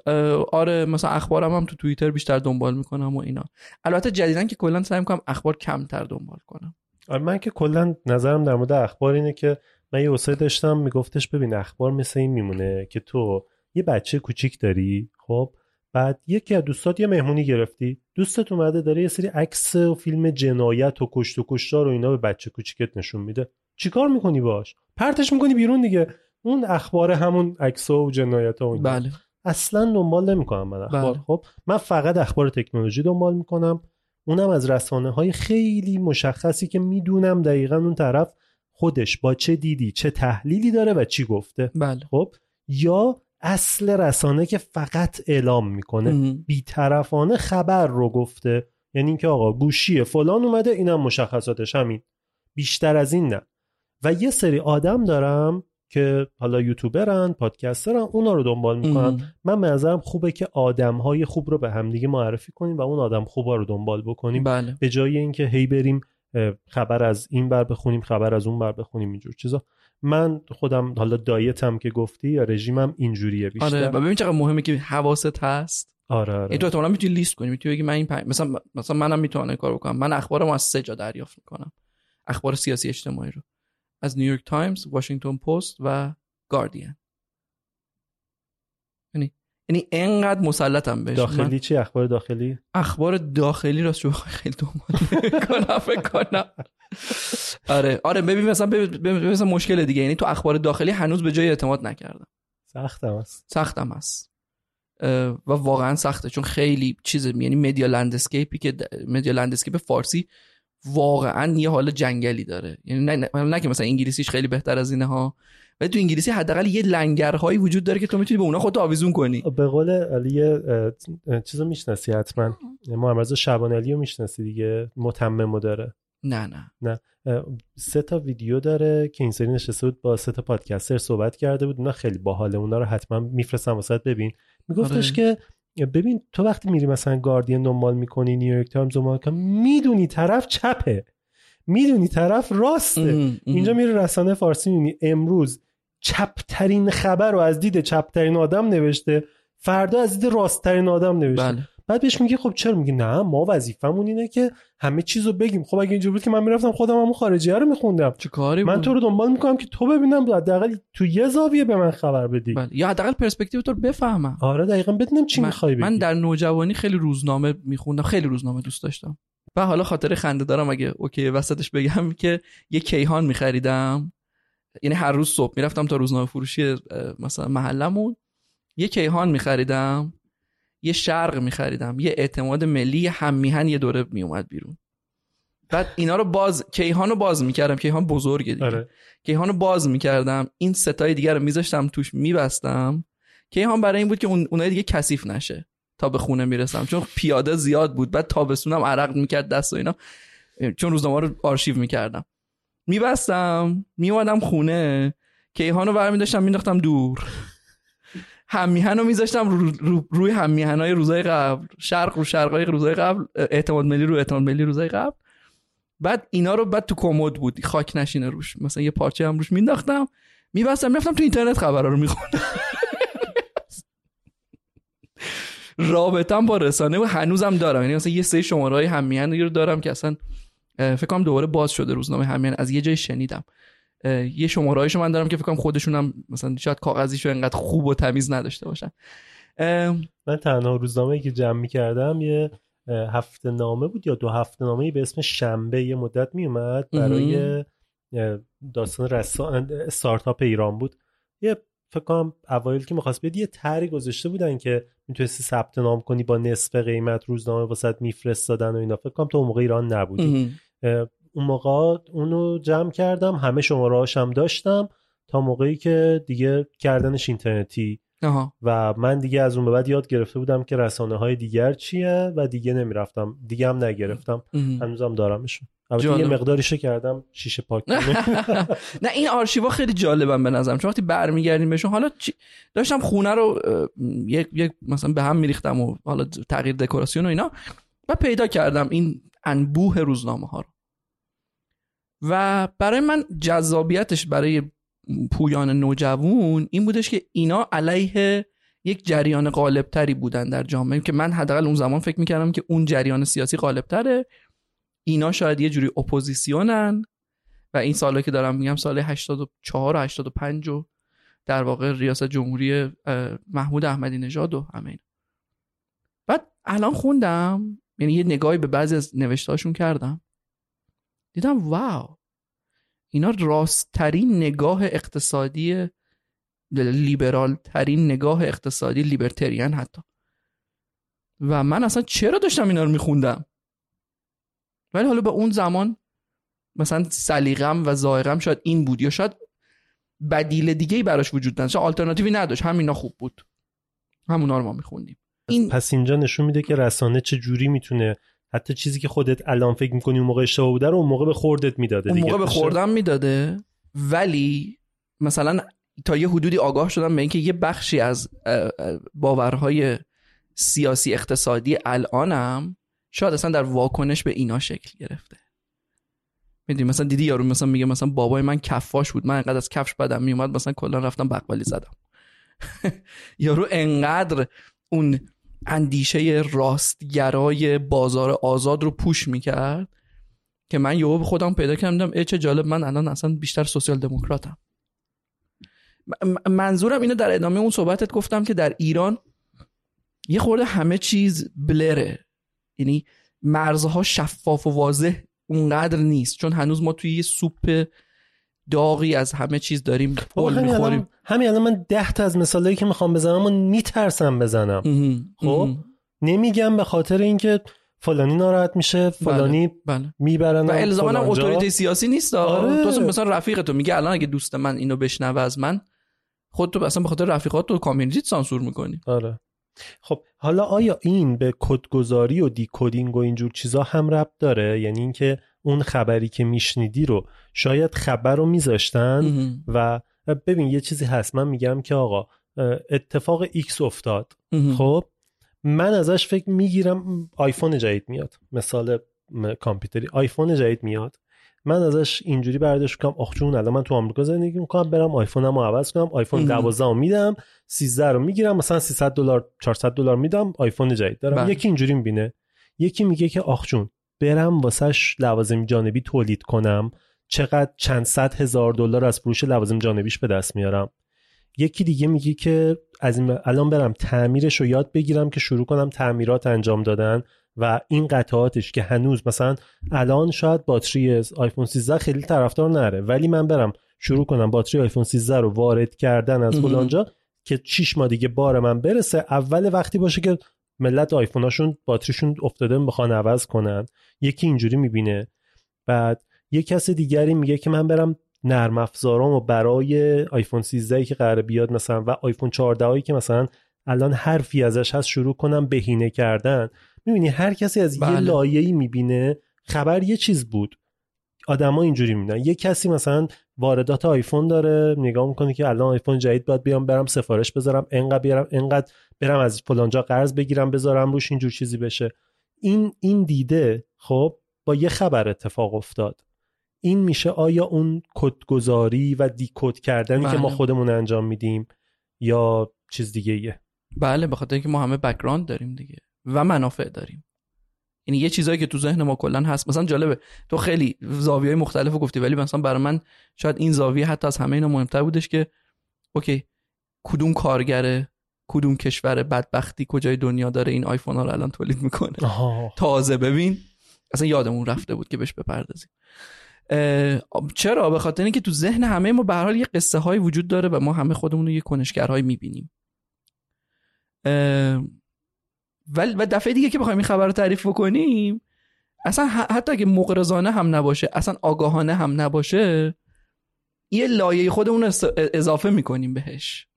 آره مثلا اخبارم هم تو توییتر بیشتر دنبال می‌کنم و اینا. البته جدیدن که کلا سعی می‌کنم اخبار کمتر دنبال کنم. آره من که کلا نظرم در مورد اخبار اینه که من یه وسایل داشتم میگفتش ببین اخبار مثل این میمونه که تو یه بچه کوچیک داری خب؟ بعد یکی از دوستات یه مهمونی گرفتی. دوستت اومده داره یه سری عکس و فیلم جنایت و کشت و کشتار و اینا به بچه کوچیکت نشون میده. چیکار می‌کنی باش؟ پرتش می‌کنی بیرون دیگه. اون اخبار همون عکس و جنایت ها بله. اصلا دنبال نمی‌کنم من اخبار. بله. خب من فقط اخبار تکنولوژی دنبال می‌کنم. اونم از رسانه های خیلی مشخصی که می‌دونم دقیقا اون طرف خودش با چه دیدی چه تحلیلی داره و چی گفته. بله. خب یا اصل رسانه که فقط اعلام می‌کنه. بیطرفانه خبر رو گفته. یعنی اینکه آقا گوشی فلان اومده اینم مشخصاتش همین. بیشتر از این نه. و یه سری آدم دارم که حالا یوتیوبرن پادکسترن اونا رو دنبال می‌کنن. من به نظرم خوبه که آدم های خوب رو به همدیگه معرفی کنیم و اون آدم خوبا رو دنبال بکنیم. بله. به جای اینکه هی بریم خبر از این بر بخونیم خبر از اون بر بخونیم اینجور چیزا. من خودم حالا دایتم که گفتی یا رژیمم اینجوریه بیشتر. آره ببین چقدر مهمه که حواست هست. آره آره. تو احتمالاً می‌تونی لیست کنی می‌تونی بگی من این مثلا مثلا منم می‌تونم کار بکنم. من اخبارم از سه جا دریافت می‌کنم. اخبار سیاسی اجتماعی رو. از نیویورک تایمز، واشنگتن پست و گاردین. یعنی انقدر مسلطم بهش. من- داخلی چی؟ اخبار داخلی؟ اخبار داخلی راستشو. [LAUGHS] خیلی دنبال کنم فکر کنم. آره آره ببین مثلا ببین مثلا مشکل دیگه. یعنی تو اخبار داخلی هنوز یه جای اعتماد نکردم سختم است سختم اه، و واقعا سخته. چون خیلی چیز یعنی media landscape ی که د- media landscape فارسی واقعا یه حال جنگلی داره. یعنی نه, نه, نه که مثلا انگلیسیش خیلی بهتر از اینه ها ولی تو انگلیسی حداقل یه لنگرهایی وجود داره که تو می‌تونی به اونا خودتو آویزون کنی. به قول علی چیزو می‌شناسی حتما. محمدرضا شعبانعلی رو می‌شناسی دیگه. متممو داره. نه نه. اه، سه تا ویدیو داره که این سری نشسته بود با سه تا podcaster صحبت کرده بود. اونا خیلی باحاله. اونا رو حتما میفرستم واست ببین. میگفتش که ببین تو وقتی میری مثلا گاردین دنبال می‌کنی نیویورک تایمز دنبال می‌دونی طرف چپه. می‌دونی طرف راسته. اینجا میره رسانه فارسی می‌بینی. امروز چپترین خبر رو از دید چپترین آدم نوشته فردا از دید راستترین آدم نوشته. بله. بعد بهش میگه خب چرا میگه نه ما وظیفمون اینه که همه چیز رو بگیم. خب اگه اینجوری بود که من می‌رفتم خودم همون خارجیه رو میخوندم. چه کاری من؟ تو رو دنبال می‌کنم که تو ببینم حداقل تو یه زاویه به من خبر بدی. بله. یا حداقل پرسپکتیو تو رو بفهمم. آره دقیقا بدونم چی می‌خوای بگی. من در نوجوانی خیلی روزنامه میخوندم. خیلی روزنامه دوست داشتم. و حالا خاطر خنده دارم اگه اوکی وسطش بگم که یه کیهان میخریدم. یعنی هر روز صبح می‌رفتم تا روزنامه فروشی مثلا محلمون. یه کیهان میخریدم یه شرق میخریدم یه اعتماد ملی هم میهن یه دوره میومد بیرون. بعد اینا رو باز کیهان رو باز می‌کردم. کیهان بزرگه دیگه. آره. کیهان رو باز می‌کردم. این ستای دیگر رو میذاشتم توش میبستم. کیهان برای این بود که اون اونای دیگه کثیف نشه تا به خونه می‌رسم. چون پیاده زیاد بود. بعد تابستونم عرق می‌کرد دست و اینا. چون روزنامه رو آرشیو می‌کردم. میبستم میومدم خونه کیهان رو برمیداشتم مینداختم دور. همیهن رو میذاشتم رو رو روی همیهن های روزای قبل. شرق رو شرق های روزای قبل اعتماد ملی رو اعتماد ملی روزای قبل. بعد اینا رو بعد تو کمد بود خاک نشینه روش. مثلا یه پارچه هم روش مینداختم میبستم می‌رفتم تو اینترنت خبرها رو میخوندم. [LAUGHS] رابطم با رسانه و هنوزم دارم. یعنی مثلا یه سری شماره های همیهن رو دارم که اصلا فکر کنم دوباره باز شده روزنامه همیهن از یه جای شنیدم. یه شماره هایشو من دارم که فکر کنم خودشونم مثلا شاید کاغذیشو انقدر خوب و تمیز نداشته باشن. من تنها روزنامه که جمع می‌کردم یه هفته نامه بود یا دو هفته نامه به اسم شنبه یه مدت میومد برای داستان رسان استارتاپ ایران بود. یه فکر کنم اوایل که می‌خواست بیاد یه طرحی گذاشته بودن که می‌تونستی ثبت نام کنی با نصف قیمت روزنامه واسط میفرستادن و اینا. فکر کنم تو موقع ایران نبودی. اون موقع اونو جمع کردم همه شماره هم داشتم تا موقعی که دیگه کردنش اینترنتی. آها. و من دیگه از اون به بعد یاد گرفته بودم که رسانه های دیگر چیه و دیگه نمی‌رفتم. دیگه هم نگرفتم. هنوزم دارمشون. البته یه. مقداریشو کردم شیشه پاک. [LAUGHS] نه این آرشیوا خیلی جالبن به نظرم. چون وقتی برمیگردیم بهشون حالا چی... داشتم خونه رو یک مثلا به هم میریختم و حالا تغییر دکوراسیون و اینا. و پیدا کردم این انبوه روزنامه ها رو. و برای من جذابیتش برای پویان نوجوان این بودش که اینا علیه یک جریان غالبتری بودن در جامعه که من حداقل اون زمان فکر می‌کردم که اون جریان سیاسی غالبتره. اینا شاید یه جوری اپوزیسیونن و این سالا که دارم میگم سال 84 و 85 و در واقع ریاست جمهوری محمود احمدی نژاد و همه اینا. بعد الان خوندم یعنی یه نگاهی به بعضی از نوشتهاشون کردم. دیدم واو. اینا راستترین نگاه اقتصادی لیبرال ترین نگاه اقتصادی لیبرتریان حتی. و من اصلا چرا داشتم اینا رو میخوندم؟ ولی حالا به اون زمان مثلا سلیقم و ذائقم شاید این بود یا شاید بدیل دیگه ای براش وجود نداشت. آلترناتیوی نداشت. همینا خوب بود. همونا رو ما میخوندیم. این پس اینجا نشون میده که رسانه چه جوری می‌تونه حتی چیزی که خودت الان فکر می‌کنی اون موقع اشتباه بوده رو اون موقع به خوردت می‌داده اون موقع به؟ خوردم می‌داده ولی مثلا تا یه حدودی آگاه شدم به اینکه یه بخشی از باورهای سیاسی اقتصادی الانم شاید اصلا در واکنش به اینا شکل گرفته. می‌دونی؟ مثلا دیدی یارو مثلا میگه مثلا بابای من کفاش بود. من انقدر از کفش بدم میومد مثلا کلا رفتم بقالی زدم. [LAUGHS] یارو انقدر اون اندیشه راستگرای بازار آزاد رو پوش می‌کرد که من یهو خودم پیدا کردم ای چه جالب من الان اصلا بیشتر سوسیال دموکراتم. منظورم اینو در ادامه اون صحبتت گفتم که در ایران یه خورده همه چیز بلره. یعنی مرزها شفاف و واضح اونقدر نیست. چون هنوز ما توی یه سوپ داغی از همه چیز داریم قل همین می‌خوریم. همین الان من ده تا از مثالایی که می‌خوام بزنم و میترسم بزنم. خب؟ نمیگم به خاطر اینکه فلانی ناراحت میشه فلانی بله. می‌برن و الزاما هم. اتوریته سیاسی نیست آره. تو اصلا مثلا رفیق تو میگه الان اگه دوست من اینو بشنوه از من خود تو اصلا به خاطر رفیقات تو community ت سانسور می‌کنی. آره. خب حالا آیا این به کدگذاری و decoding و اینجور چیزا هم ربط داره؟ یعنی اینکه اون خبری که میشنیدی رو شاید خبر رو میذاشتن و ببین یه چیزی هست. من میگم که آقا اتفاق X افتاد. خب؟ من ازش خبر می‌گیرم آیفون جدید میاد. مثال کامپیوتری. آیفون جدید میاد. من ازش اینجوری برداشت کنم آخ چون الان من تو آمریکا زندگی می‌کنم برم آیفونم رو عوض کنم. آیفون مهم. 12 رو میدم 13 رو می‌گیرم مثلا 300 دلار 400 دلار میدم آیفون جدید دارم. بله. یکی اینجوری می‌بینه. یکی میگه که آخ جون برم واسش لوازم جانبی تولید کنم چقدر چند صد هزار دلار از فروش لوازم جانبیش به دست میارم یکی دیگه میگه که از این الان برم تعمیرش رو یاد بگیرم که شروع کنم تعمیرات انجام دادن و این قطعاتش که هنوز مثلا الان شاید باتری آیفون 13 خیلی طرفدار نره ولی من برم شروع کنم باتری آیفون 13 رو وارد کردن از. فلانجا که 6 ماه دیگه بار من برسه اول وقتی باشه که ملت آیفوناشون باتریشون افتاده بخوان عوض کنن. یکی اینجوری می‌بینه. بعد یه کس دیگری میگه که من برم نرم افزارامو برای آیفون 13 که قراره بیاد مثلا و آیفون 14 هایی که مثلا الان حرفی ازش هست شروع کنم بهینه کردن. می‌بینی هر کسی از یه بله. لایه‌ای می‌بینه خبر یه چیز بود. آدما اینجوری می‌بینن. یه کسی مثلا واردات آیفون داره نگاه می‌کنه که الان آیفون جدید باید بیام برم سفارش بذارم انقدر بیارم انقدر برم از فلانجا قرض بگیرم بذارم روش اینجور چیزی بشه. این این دیده خب با یه خبر اتفاق افتاد. این میشه آیا اون کدگذاری و decode کردنی که بله. ما خودمون انجام میدیم یا چیز دیگه ایه بله به خاطر اینکه ما همه background داریم دیگه و منافع داریم. یعنی یه چیزایی که تو ذهن ما کلا هست. مثلا جالبه. تو خیلی زاویه مختلف گفتی ولی مثلا برای من شاید این زاویه حتی از همه اینا مهمتر بودش که اوکی کدوم کارگره کدوم کشور بدبختی کجای دنیا داره این آیفون ها رو الان تولید می‌کنه؟ آها. تازه. ببین اصلا یادمون رفته بود که بهش بپردازیم. چرا؟ به خاطر اینکه تو ذهن همه ما به هر حال یه قصه های وجود داره و ما همه خودمون رو یه کنشگرهایی می‌بینیم. ولی و دفعه دیگه که بخوایم این خبر رو تعریف بکنیم اصلا حتی اگه مقرزانه هم نباشه اصلا آگاهانه هم نباشه یه لایه خودمون اضافه می‌کنیم بهش.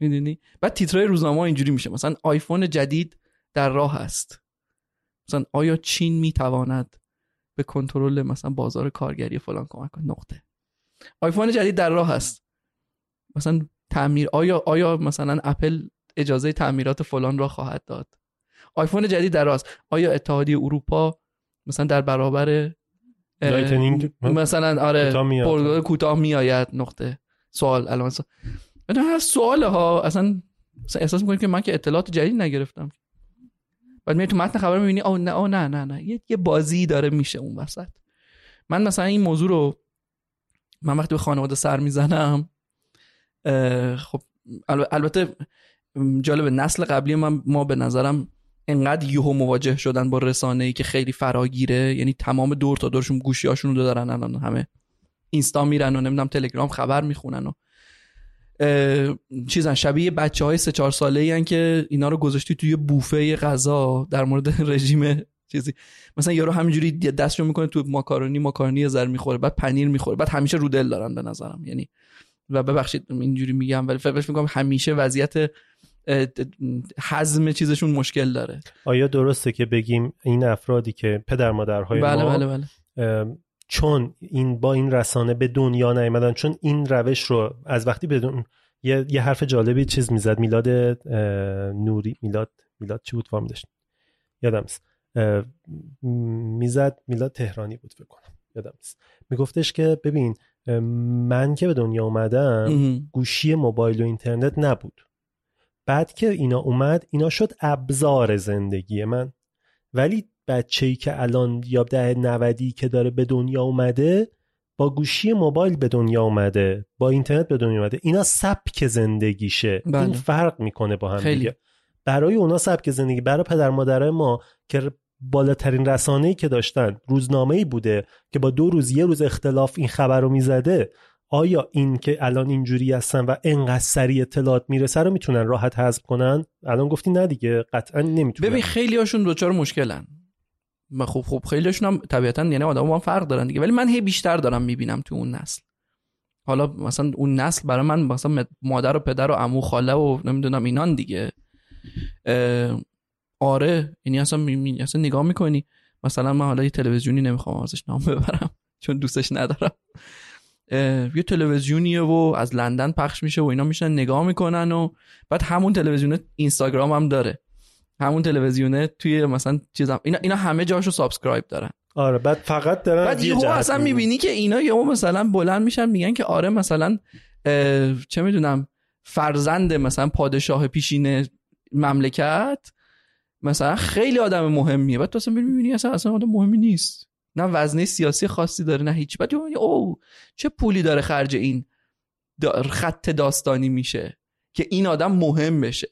می‌دونی؟ بعد تیترهای روزنامه اینجوری میشه. مثلا آیفون جدید در راه است. مثلا آیا چین می‌تواند به کنترل مثلا بازار کارگری فلان کمک کنه؟ نقطه. آیفون جدید در راه است. مثلا تعمیر آیا آیا مثلا اپل اجازه تعمیرات فلان را خواهد داد. آیفون جدید در راه است آیا اتحادیه اروپا مثلا در برابر مثلا آره. پرتغال کوتاه میآید نقطه. سوال الان سوال هر سوال ها اصلا احساس می‌کنیم که من که اطلاعات جدید نگرفتم. بعد میای تو متن خبر می‌بینی او نه او نه نه نه. یه, بازی داره میشه اون وسط. من مثلا این موضوع رو من وقتی به خانواده سر می‌زنم خب الب- البته جالب نسل قبلی من ما به نظرم انقدر یهو مواجه شدن با رسانه ای که خیلی فراگیره. یعنی تمام دور تا دورشون گوشی هاشون رو دارن الان همه اینستا میرن و نمی‌دونم تلگرام خبر می‌خونن و چیزن شبیه بچه های سه چهار ساله ای که اینا رو گذاشتی توی بوفه غذا در مورد [LAUGHS] رژیم چیزی. مثلا یارو همینجوری دستشو می‌کنه تو ماکارونی ماکارونی ذره می‌خوره بعد پنیر می‌خوره بعد همیشه رو دل دارن به نظرم. یعنی و ببخشید اینجوری میگم ولی فکر می‌کنم همیشه وضعیت هضم چیزشون مشکل داره. آیا درسته که بگیم این افرادی که پدر مادرهای بله ما بله بله. چون این با این رسانه به دنیا نیامدن چون این روش رو از وقتی بدون یه, یه حرف جالبی چیز می‌زد میلاد نوری میلاد میلاد چی بود؟ فرم داشت. یادم می‌زد میلاد تهرانی بود فکر کنم. یادم نیست. میگفتش که ببین من که به دنیا اومدم. گوشی موبایل و اینترنت نبود. بعد که اینا اومد اینا شد ابزار زندگی من. ولی بچه‌ای که الان یا ده نودی که داره به دنیا اومده با گوشی موبایل به دنیا اومده با اینترنت به دنیا اومده. اینا سبک زندگیشه. بله. این فرق می‌کنه با هم خیلی. دیگه. برای اونا سبک زندگی. برای پدر مادرای ما که بالاترین رسانه‌ای که داشتن روزنامه‌ای بوده که با دو روز یه روز اختلاف این خبر رو می‌زده آیا این که الان اینجوری هستن و انقدر سریع اطلاعات می‌رسه رو می‌تونن راحت حذف کنن؟ الان گفتی نه دیگه قطعا نمی‌تونن. ببین خیلی هاشون دوچار مشکلن. و خب خب خیلی هاشون هم طبیعتا یعنی آدم هم فرق دارن دیگه. ولی من هی بیشتر دارم می‌بینم تو اون نسل. حالا مثلا اون نسل برای من مثلا مادر و پدر و عمو خاله و نمی‌دونم اینان دیگه. آره یعنی اصلا, می- اصلا نگاه می‌کنی. مثلا من حالا یه تلویزیونی نمی‌خوام ازش نام ببرم چون دوستش ندارم. یه تلویزیونیه و از لندن پخش میشه و اینا میشن نگاه می‌کنن و بعد همون تلویزیون اینستاگرام هم داره. همون تلویزیونه توی مثلا چیزم اینا اینا همه جاشو subscribe دارن. آره بعد فقط دارن بعد یهو اصلا. می‌بینی که اینا یهو مثلا بلند میشن میگن که آره مثلا چه می‌دونم فرزند مثلا پادشاه پیشین مملکت مثلا خیلی آدم مهمیه. بعد تو اصلا می‌بینی اصلا اصلا آدم مهمی نیست. نه وزنه سیاسی خاصی داره نه هیچ. بعد او چه پولی داره خرج این دا- خط داستانی میشه که این آدم مهم بشه.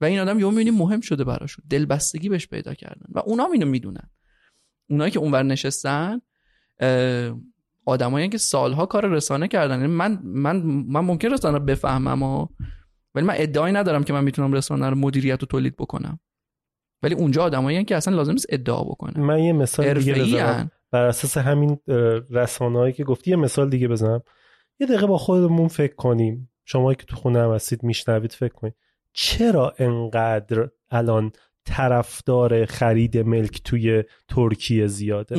و این آدم یهو می‌بینی مهم شده براشون. دلبستگی بهش پیدا کردن. و اونا اینو می‌دونن. اونایی که اونور نشستن آدمایی که سالها کار رسانه کردن. یعنی من من من ممکن رسانه بفهمم و ولی من ادعایی ندارم که من می‌تونم رسانه رو مدیریت و تولید بکنم. ولی اونجا آدمایی که اصلا لازم نیست ادعا بکنن. من یه مثال دیگه بزنم. بر اساس همین رسانه‌ای که گفتی یه مثال دیگه بزنم. یه دقیقه با خودمون فکر کنیم. شما که تو خونه هم هستید میشنوید فکر کنید. چرا انقدر الان طرفدار خرید ملک توی ترکیه زیاده.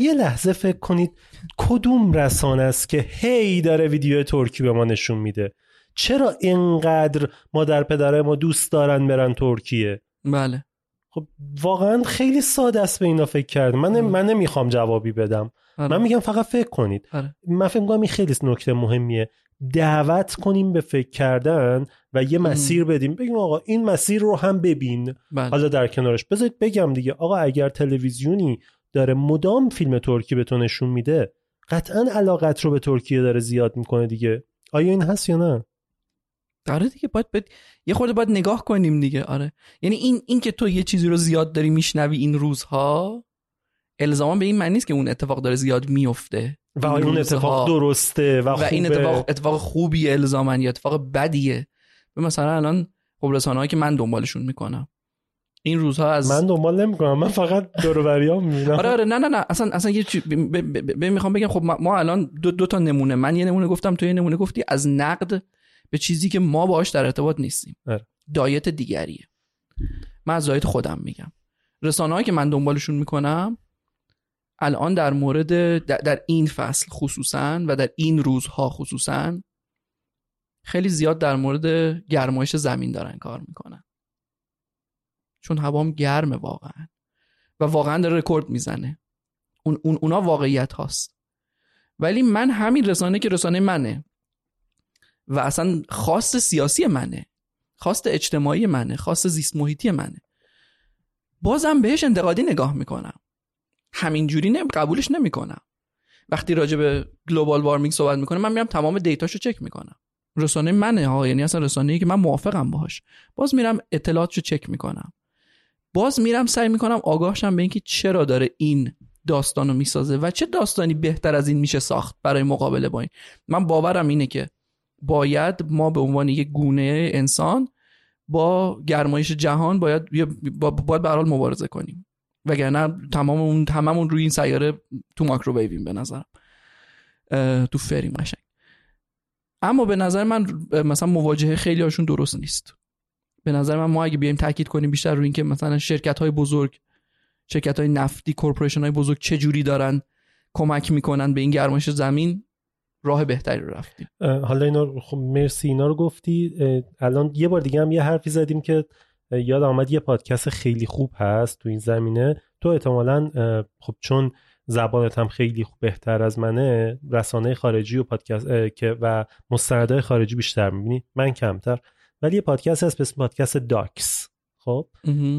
یه لحظه فکر کنید کدوم رسانه است که هی داره ویدیو ترکی به ما نشون میده؟ چرا اینقدر مادر پدرای ما دوست دارن برن ترکیه؟ بله. خب واقعا خیلی ساده است به اینا فکر کرد. من آره. من نمی‌خوام جوابی بدم. آره. من میگم فقط فکر کنید. آره. من فکر می‌کنم این خیلی نکته مهمیه. دعوت کنیم به فکر کردن و یه مسیر بدیم. بگیم آقا این مسیر رو هم ببین. بله. حالا در کنارش. بذارید بگم دیگه. آقا اگر تلویزیونی داره مدام فیلم ترکی به تو نشون میده قطعا علاقت رو به ترکیه داره زیاد می‌کنه دیگه. آیا این هست یا نه؟ آره دیگه باید, باید یه خورده باید نگاه کنیم دیگه آره. یعنی این این که تو یه چیزی رو زیاد داری میشنوی این روزها الزاما به این معنی نیست که اون اتفاق داره زیاد میفته و اون روزها. اتفاق درسته و, و این؟ اتفاق اتفاق خوبی الزاما یا اتفاق بدیه. به مثلا الان خب رسانه‌هایی که من دنبالشون می‌کنم. این روزها از من دنبال نمی‌کنم من فقط دوروبریام می‌بینم. آره آره نه نه نه اصلا اصلا یه چی ب- ب- ب- ب- می‌خوام بگم خب ما, ما الان دو, دو تا نمونه من یه نمونه گفتم تو یه نمونه گفتی از نقد به چیزی که ما باهاش در ارتباط نیستیم. آره. دایت دیگریه. من از دایت خودم میگم. رسانه‌هایی که من دنبالشون می‌کنم الان در مورد در, در این فصل خصوصا و در این روزها خصوصا خیلی زیاد در مورد گرمایش زمین دارن کار می‌کنن. چون هوام گرمه واقعا. و واقعا داره رکورد می‌زنه. اون, اون اونا واقعیت هاست. ولی من همین رسانه که رسانه منه. و اصلا خواست سیاسی منه. خواست اجتماعی منه. خواست زیست محیطی منه. بازم بهش انتقادی نگاه می‌کنم. همینجوری نمی قبولش نمی‌کنم. وقتی راجع به گلوبال وارمینگ صحبت می‌کنه من میرم تمام دیتاشو چک می‌کنم. رسانه منه ها یعنی اصلا رسانه ای که من موافقم باهاش. باز میرم اطلاعاتشو چک می‌کنم. باز میرم سعی می‌کنم آگاهشم به اینکه چرا داره این داستانو می‌سازه و چه داستانی بهتر از این میشه ساخت برای مقابله با این. من باورم اینه که باید ما به عنوان یک گونه انسان با گرمایش جهان باید با- باید به حال مبارزه کنیم. وگرنه تمام اون تمامون روی این سیاره تو ماکروویویم به نظرم. تو فریم قشنگ اما به نظر من مثلا مواجهه خیلی هاشون درست نیست. به نظر من ما اگه بیایم تاکید کنیم بیشتر روی اینکه مثلا شرکت های بزرگ شرکت های نفتی کورپوریشن های بزرگ چه جوری دارن کمک می‌کنن به این گرمایش زمین راه بهتری رو رفتیم. حالا اینا خب مرسی اینا رو گفتی. الان یه بار دیگه هم یه حرفی زدیم که یاد آمد یه پادکست خیلی خوب هست تو این زمینه. تو احتمالا خب چون زبانت هم خیلی خوب بهتر از منه رسانه خارجی و پادکست که و مستندهای خارجی بیشتر می‌بینی. من کمتر. ولی یه پادکست هست به اسم پادکست داکس. خب؟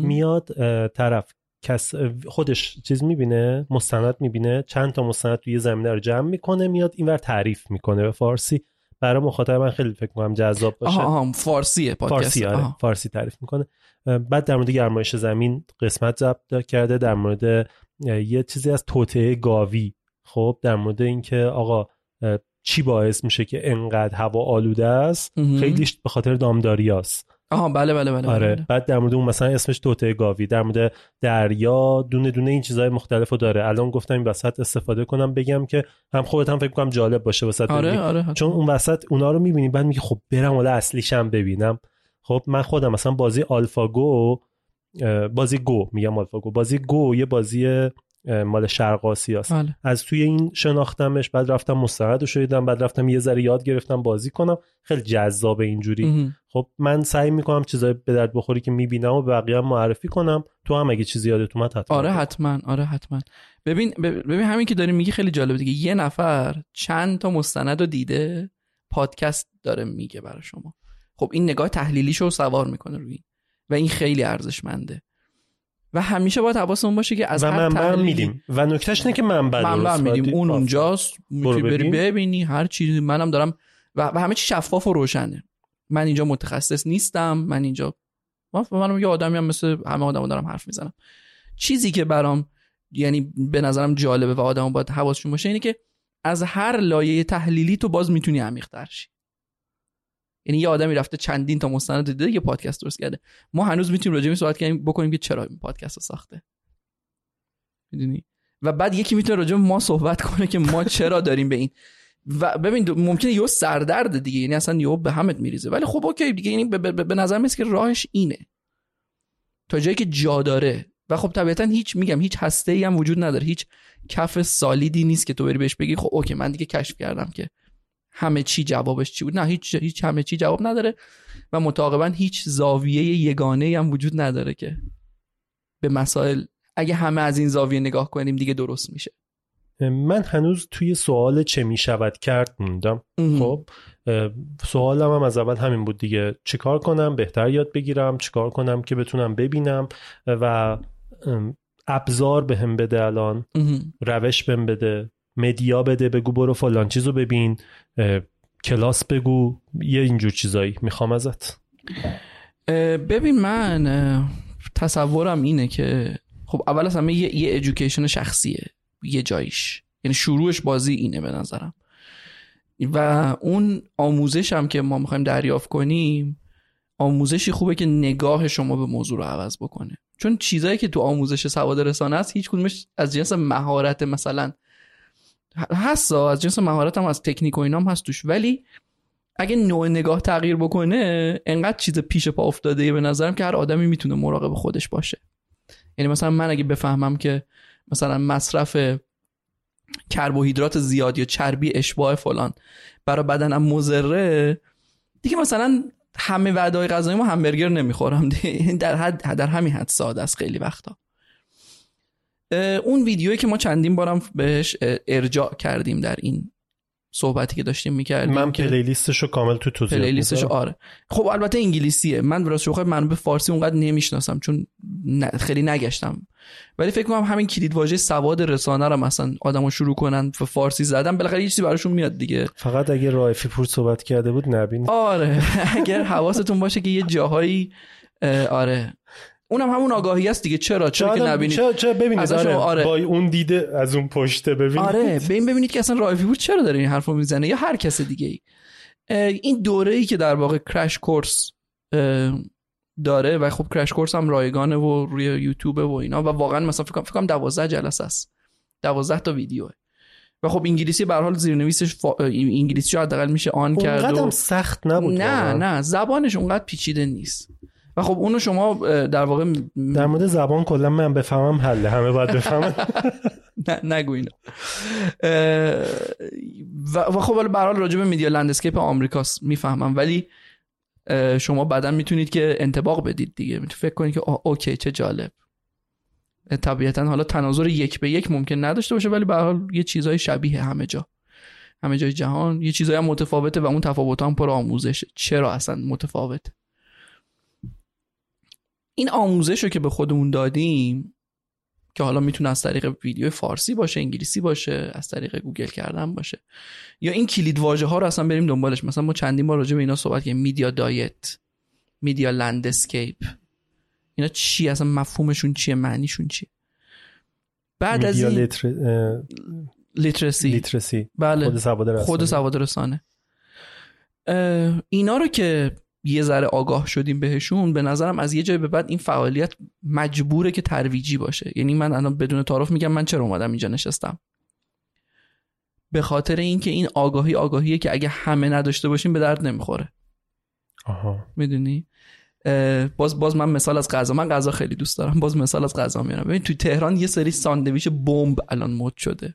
میاد طرف کس خودش چیز می‌بینه مستند می‌بینه چند تا مستند توی یه زمینه رو جمع می‌کنه میاد اینور تعریف می‌کنه به فارسی. برای مخاطب من خیلی فکر کنم جذاب باشه. آها آها فارسیه پادکست. فارسی آره آها. فارسی تعریف می‌کنه. بعد در مورد گرمایش زمین قسمت ضبط کرده در مورد یه چیزی از توطئه گاوی. خب در مورد اینکه آقا چی باعث میشه که انقدر هوا آلوده است. خیلیش به خاطر دامداریاست آها بله بله بله آره. بله. بعد در مورد اون مثلا اسمش توطئه گاوی در مورد دریا دونه دونه این چیزهای مختلف رو داره. الان گفتم این وسط استفاده کنم بگم که هم خودت هم فکر کنم جالب باشه وسط آره آره چون اون وسط اونا رو می‌بینی بعد میگی خب برم حالا اصلیش هم ببینم. خب من خودم مثلا بازی آلفاگو بازی گو میگم آلفاگو بازی گو یه بازی مال شرق آسیاست. بله. از توی این شناختمش بعد رفتم مستندش دیدم بعد رفتم یه ذره یاد گرفتم بازی کنم. خیلی جذاب اینجوری. خب من سعی می‌کنم چیزای به درد بخوری که می‌بینم و بقیه هم معرفی کنم. تو هم اگه چیزی یادت اومد حتما آره. حتما. آره حتما. ببین بب- ببین همین که داری میگی خیلی جالبه دیگه. یه نفر چند تا مستند رو دیده پادکست داره میگه برای شما. خب این نگاه تحلیلیشو سوار می‌کنه روی. و این خیلی ارزشمنده. و همیشه باید حواسمون باشه که از و هر تحلیلی میدیم. و نکتهش اینه که منبع منبع میدیم. اون. اونجاست. می‌تونی بری ببین. ببینی هر چیزی. منم دارم و, و همه چی شفاف و روشنه. من اینجا متخصص نیستم. من اینجا من منم یه آدمی هم مثل همه آدم دارم حرف می‌زنم. چیزی که برام یعنی به نظرم جالبه و آدم باید حواسشون باشه اینه که از هر لایه تحلیلی تو باز می‌تونی عمیق شی. یعنی یه آدمی رفته چندین تا مستند دیده یه پادکست درست کرده. ما هنوز می‌تونیم راجع به صحبت کنیم بکنیم که چرا این پادکست رو ساخته. می‌دونی؟ و بعد یکی می‌تونه راجع ما صحبت کنه که ما چرا داریم به این. و ببین ممکنه یه سردرد دیگه یعنی اصلا یهو به همت میریزه. ولی خب اوکی دیگه یعنی به نظر میاد که راهش اینه. تا جایی که جا داره. و خب طبیعتا هیچ میگم هیچ هسته ای هم وجود نداره. هیچ کف سالیدی نیست که تو بری بهش بگی خب اوکی من دیگه کشف کردم که همه چی جوابش چی بود؟ نه هیچ هیچ همه چی جواب نداره و متعاقبا هیچ زاویه یگانه هم وجود نداره که به مسائل اگه همه از این زاویه نگاه کنیم دیگه درست میشه. من هنوز توی سوال چه می‌شود کرد موندم. خب سوالم هم از اول همین بود دیگه. چیکار کنم؟ بهتر یاد بگیرم. چیکار کنم که بتونم ببینم؟ و ابزار بهم بده الان. روش بهم بده. مدیا بده بگو برو فلان چیزو ببین کلاس بگو یه اینجور چیزایی می‌خوام ازت. ببین من تصورم اینه که خب اول از همه یه, ادویکیشن شخصیه یه جاییش. یعنی شروعش بازی اینه به نظرم. و اون آموزش هم که ما می‌خوایم دریافت کنیم آموزشی خوبه که نگاه شما به موضوع رو عوض بکنه. چون چیزایی که تو آموزش سواد رسانه هست هیچ کدومش از جنس مهارت مثلا هست از جنس مهارت هم از تکنیک و اینام هست توش. ولی اگه نوع نگاه تغییر بکنه انقدر چیز پیش پا افتاده به نظرم که هر آدمی می‌تونه مراقب خودش باشه. یعنی مثلا من اگه بفهمم که مثلا مصرف کربوهیدرات زیاد یا چربی اشباع فلان برای بدنم مضره دیگه مثلا همه وعده‌های غذایی ما همبرگر نمی‌خورم. [LAUGHS] در حد در همین حد ساده است خیلی وقتا. اون ویدیویی که ما چندین بارم بهش ارجاع کردیم در این صحبتی که داشتیم می‌کردیم من که پلیلیستش رو کامل تو توضیح پلیلیستش. آره. خب البته انگلیسیه. من راست شوخی منابع فارسی اونقدر نمی‌شناسم چون خیلی نگشتم. ولی فکر کنم همین کلید واژه سواد رسانه رو مثلا آدمو شروع کنن به فارسی زدن بالاخره یه چیزی براشون میاد دیگه. فقط اگه رایفی پور صحبت کرده بود نبین آره. [LAUGHS] اگر حواستون باشه که یه جاهایی اه، آره. اونم همون آگاهی است دیگه. چرا؟ چرا که نبینید. چرا, چرا ببینید؟ آره, آره. با اون دیده از اون پشته ببینید. آره. به این ببینید که اصلا رایفی بود چرا داره این حرف رو می‌زنه؟ یا هر کس دیگه ای. این دوره ای که در واقع کرش کورس داره و خب کرش کورس هم رایگانه و روی یوتیوب و اینا و واقعا مثلا فکر کنم فکر کنم 12 جلسه است. 12 تا ویدیوه. و خب انگلیسی به هر حال زیرنویسش فا... انگلیسی حداقل میشه on کرد اونقدر و سخت نبود نه. نه. زبانش اونقدر پیچیده نیست. و خب اونو شما در واقع م- در مورد زبان کلا من بفهمم حله. همه باید بفهمن. [LAUGHS] نه نگو اینو. و, خب حالا به هر حال راجع به media landscape آمریکاست می‌فهمم. ولی شما بعدا می‌تونید که انطباق بدید دیگه. می‌تونید فکر کنید که آه okay چه جالب. طبیعتا حالا تناظر یک به یک ممکن نداشته باشه ولی به حال یه چیزای شبیه همه جا. همه جای جهان. یه چیزایی هم متفاوته و اون تفاوت هم پر آموزشه. چرا اصلا متفاوته؟ این آموزش رو که به خودمون دادیم که حالا می‌تونه از طریق ویدیو فارسی باشه انگلیسی باشه از طریق گوگل کردن باشه یا این کلید واژه ها رو اصلا بریم دنبالش. مثلا ما چندین بار راجع به اینا صحبت کردیم. میدیا دایت media landscape. اینا چی؟ اصلا مفهومشون چیه؟ معنیشون چیه؟ بعد از این liter... literacy. literacy. بله. خود سواد رسانه. خود سواد رسانه. اینا رو که یه ذره آگاه شدیم بهشون به نظرم از یه جایی به بعد این فعالیت مجبوره که ترویجی باشه. یعنی من الان بدون تعارف میگم من چرا اومدم اینجا نشستم؟ به خاطر اینکه این آگاهی آگاهیه که اگه همه نداشته باشیم به درد نمی‌خوره. آها. می‌دونی؟ باز باز من مثال از غذا من غذا خیلی دوست دارم. باز مثال از غذا میارم ببین تو تهران یه سری ساندویچ بمب الان مد شده.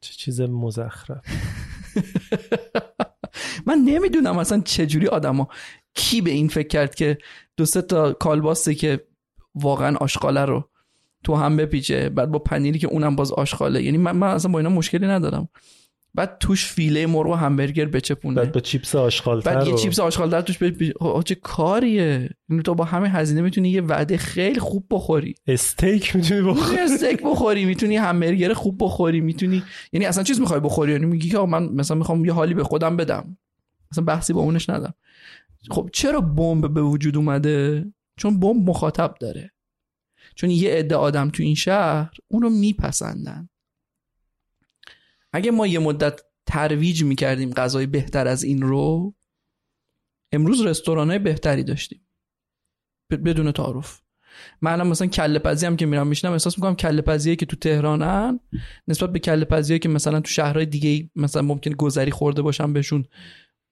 چه چیز مزخرف. [LAUGHS] من نمی‌دونم اصلا چجوری آدما کی به این فکر کرد که دو سه تا کالباسه که واقعا آشغاله رو تو هم بپیچه بعد با پنیری که اونم باز آشغاله. یعنی من, من اصلا با اینا مشکلی ندارم. بعد توش فیله مرغ و همبرگر بچپونه. بعد با چیپس آشغالتر بعد یه چیپس آشغال در توش خب چه کاریه. تو با همه هزینه می‌تونی یه وعده خیلی خوب بخوری. استیک می‌تونی بخوری؟ استیک بخوری. می‌تونی همبرگر خوب بخوری. می‌تونی یعنی اصلا چیز می‌خوای بخوری؟ یعنی میگی که من مثلا می‌خوام یه حالی به خودم بدم. مثلا بحثی با اونش ندارم. خب چرا بمب به وجود اومده؟ چون بمب مخاطب داره. چون یه عده آدم تو این شهر اونو میپسندن. اگه ما یه مدت ترویج می‌کردیم غذای بهتر از این رو امروز رستوران بهتری داشتیم. بدون تعارف. من الان مثلا کله پزی هم که میرم میشنم احساس می‌کنم کله پزیایی که تو تهرانن نسبت به کله پزیایی که مثلا تو شهرهای دیگه مثلا ممکنه گذری خورده باشن بهشون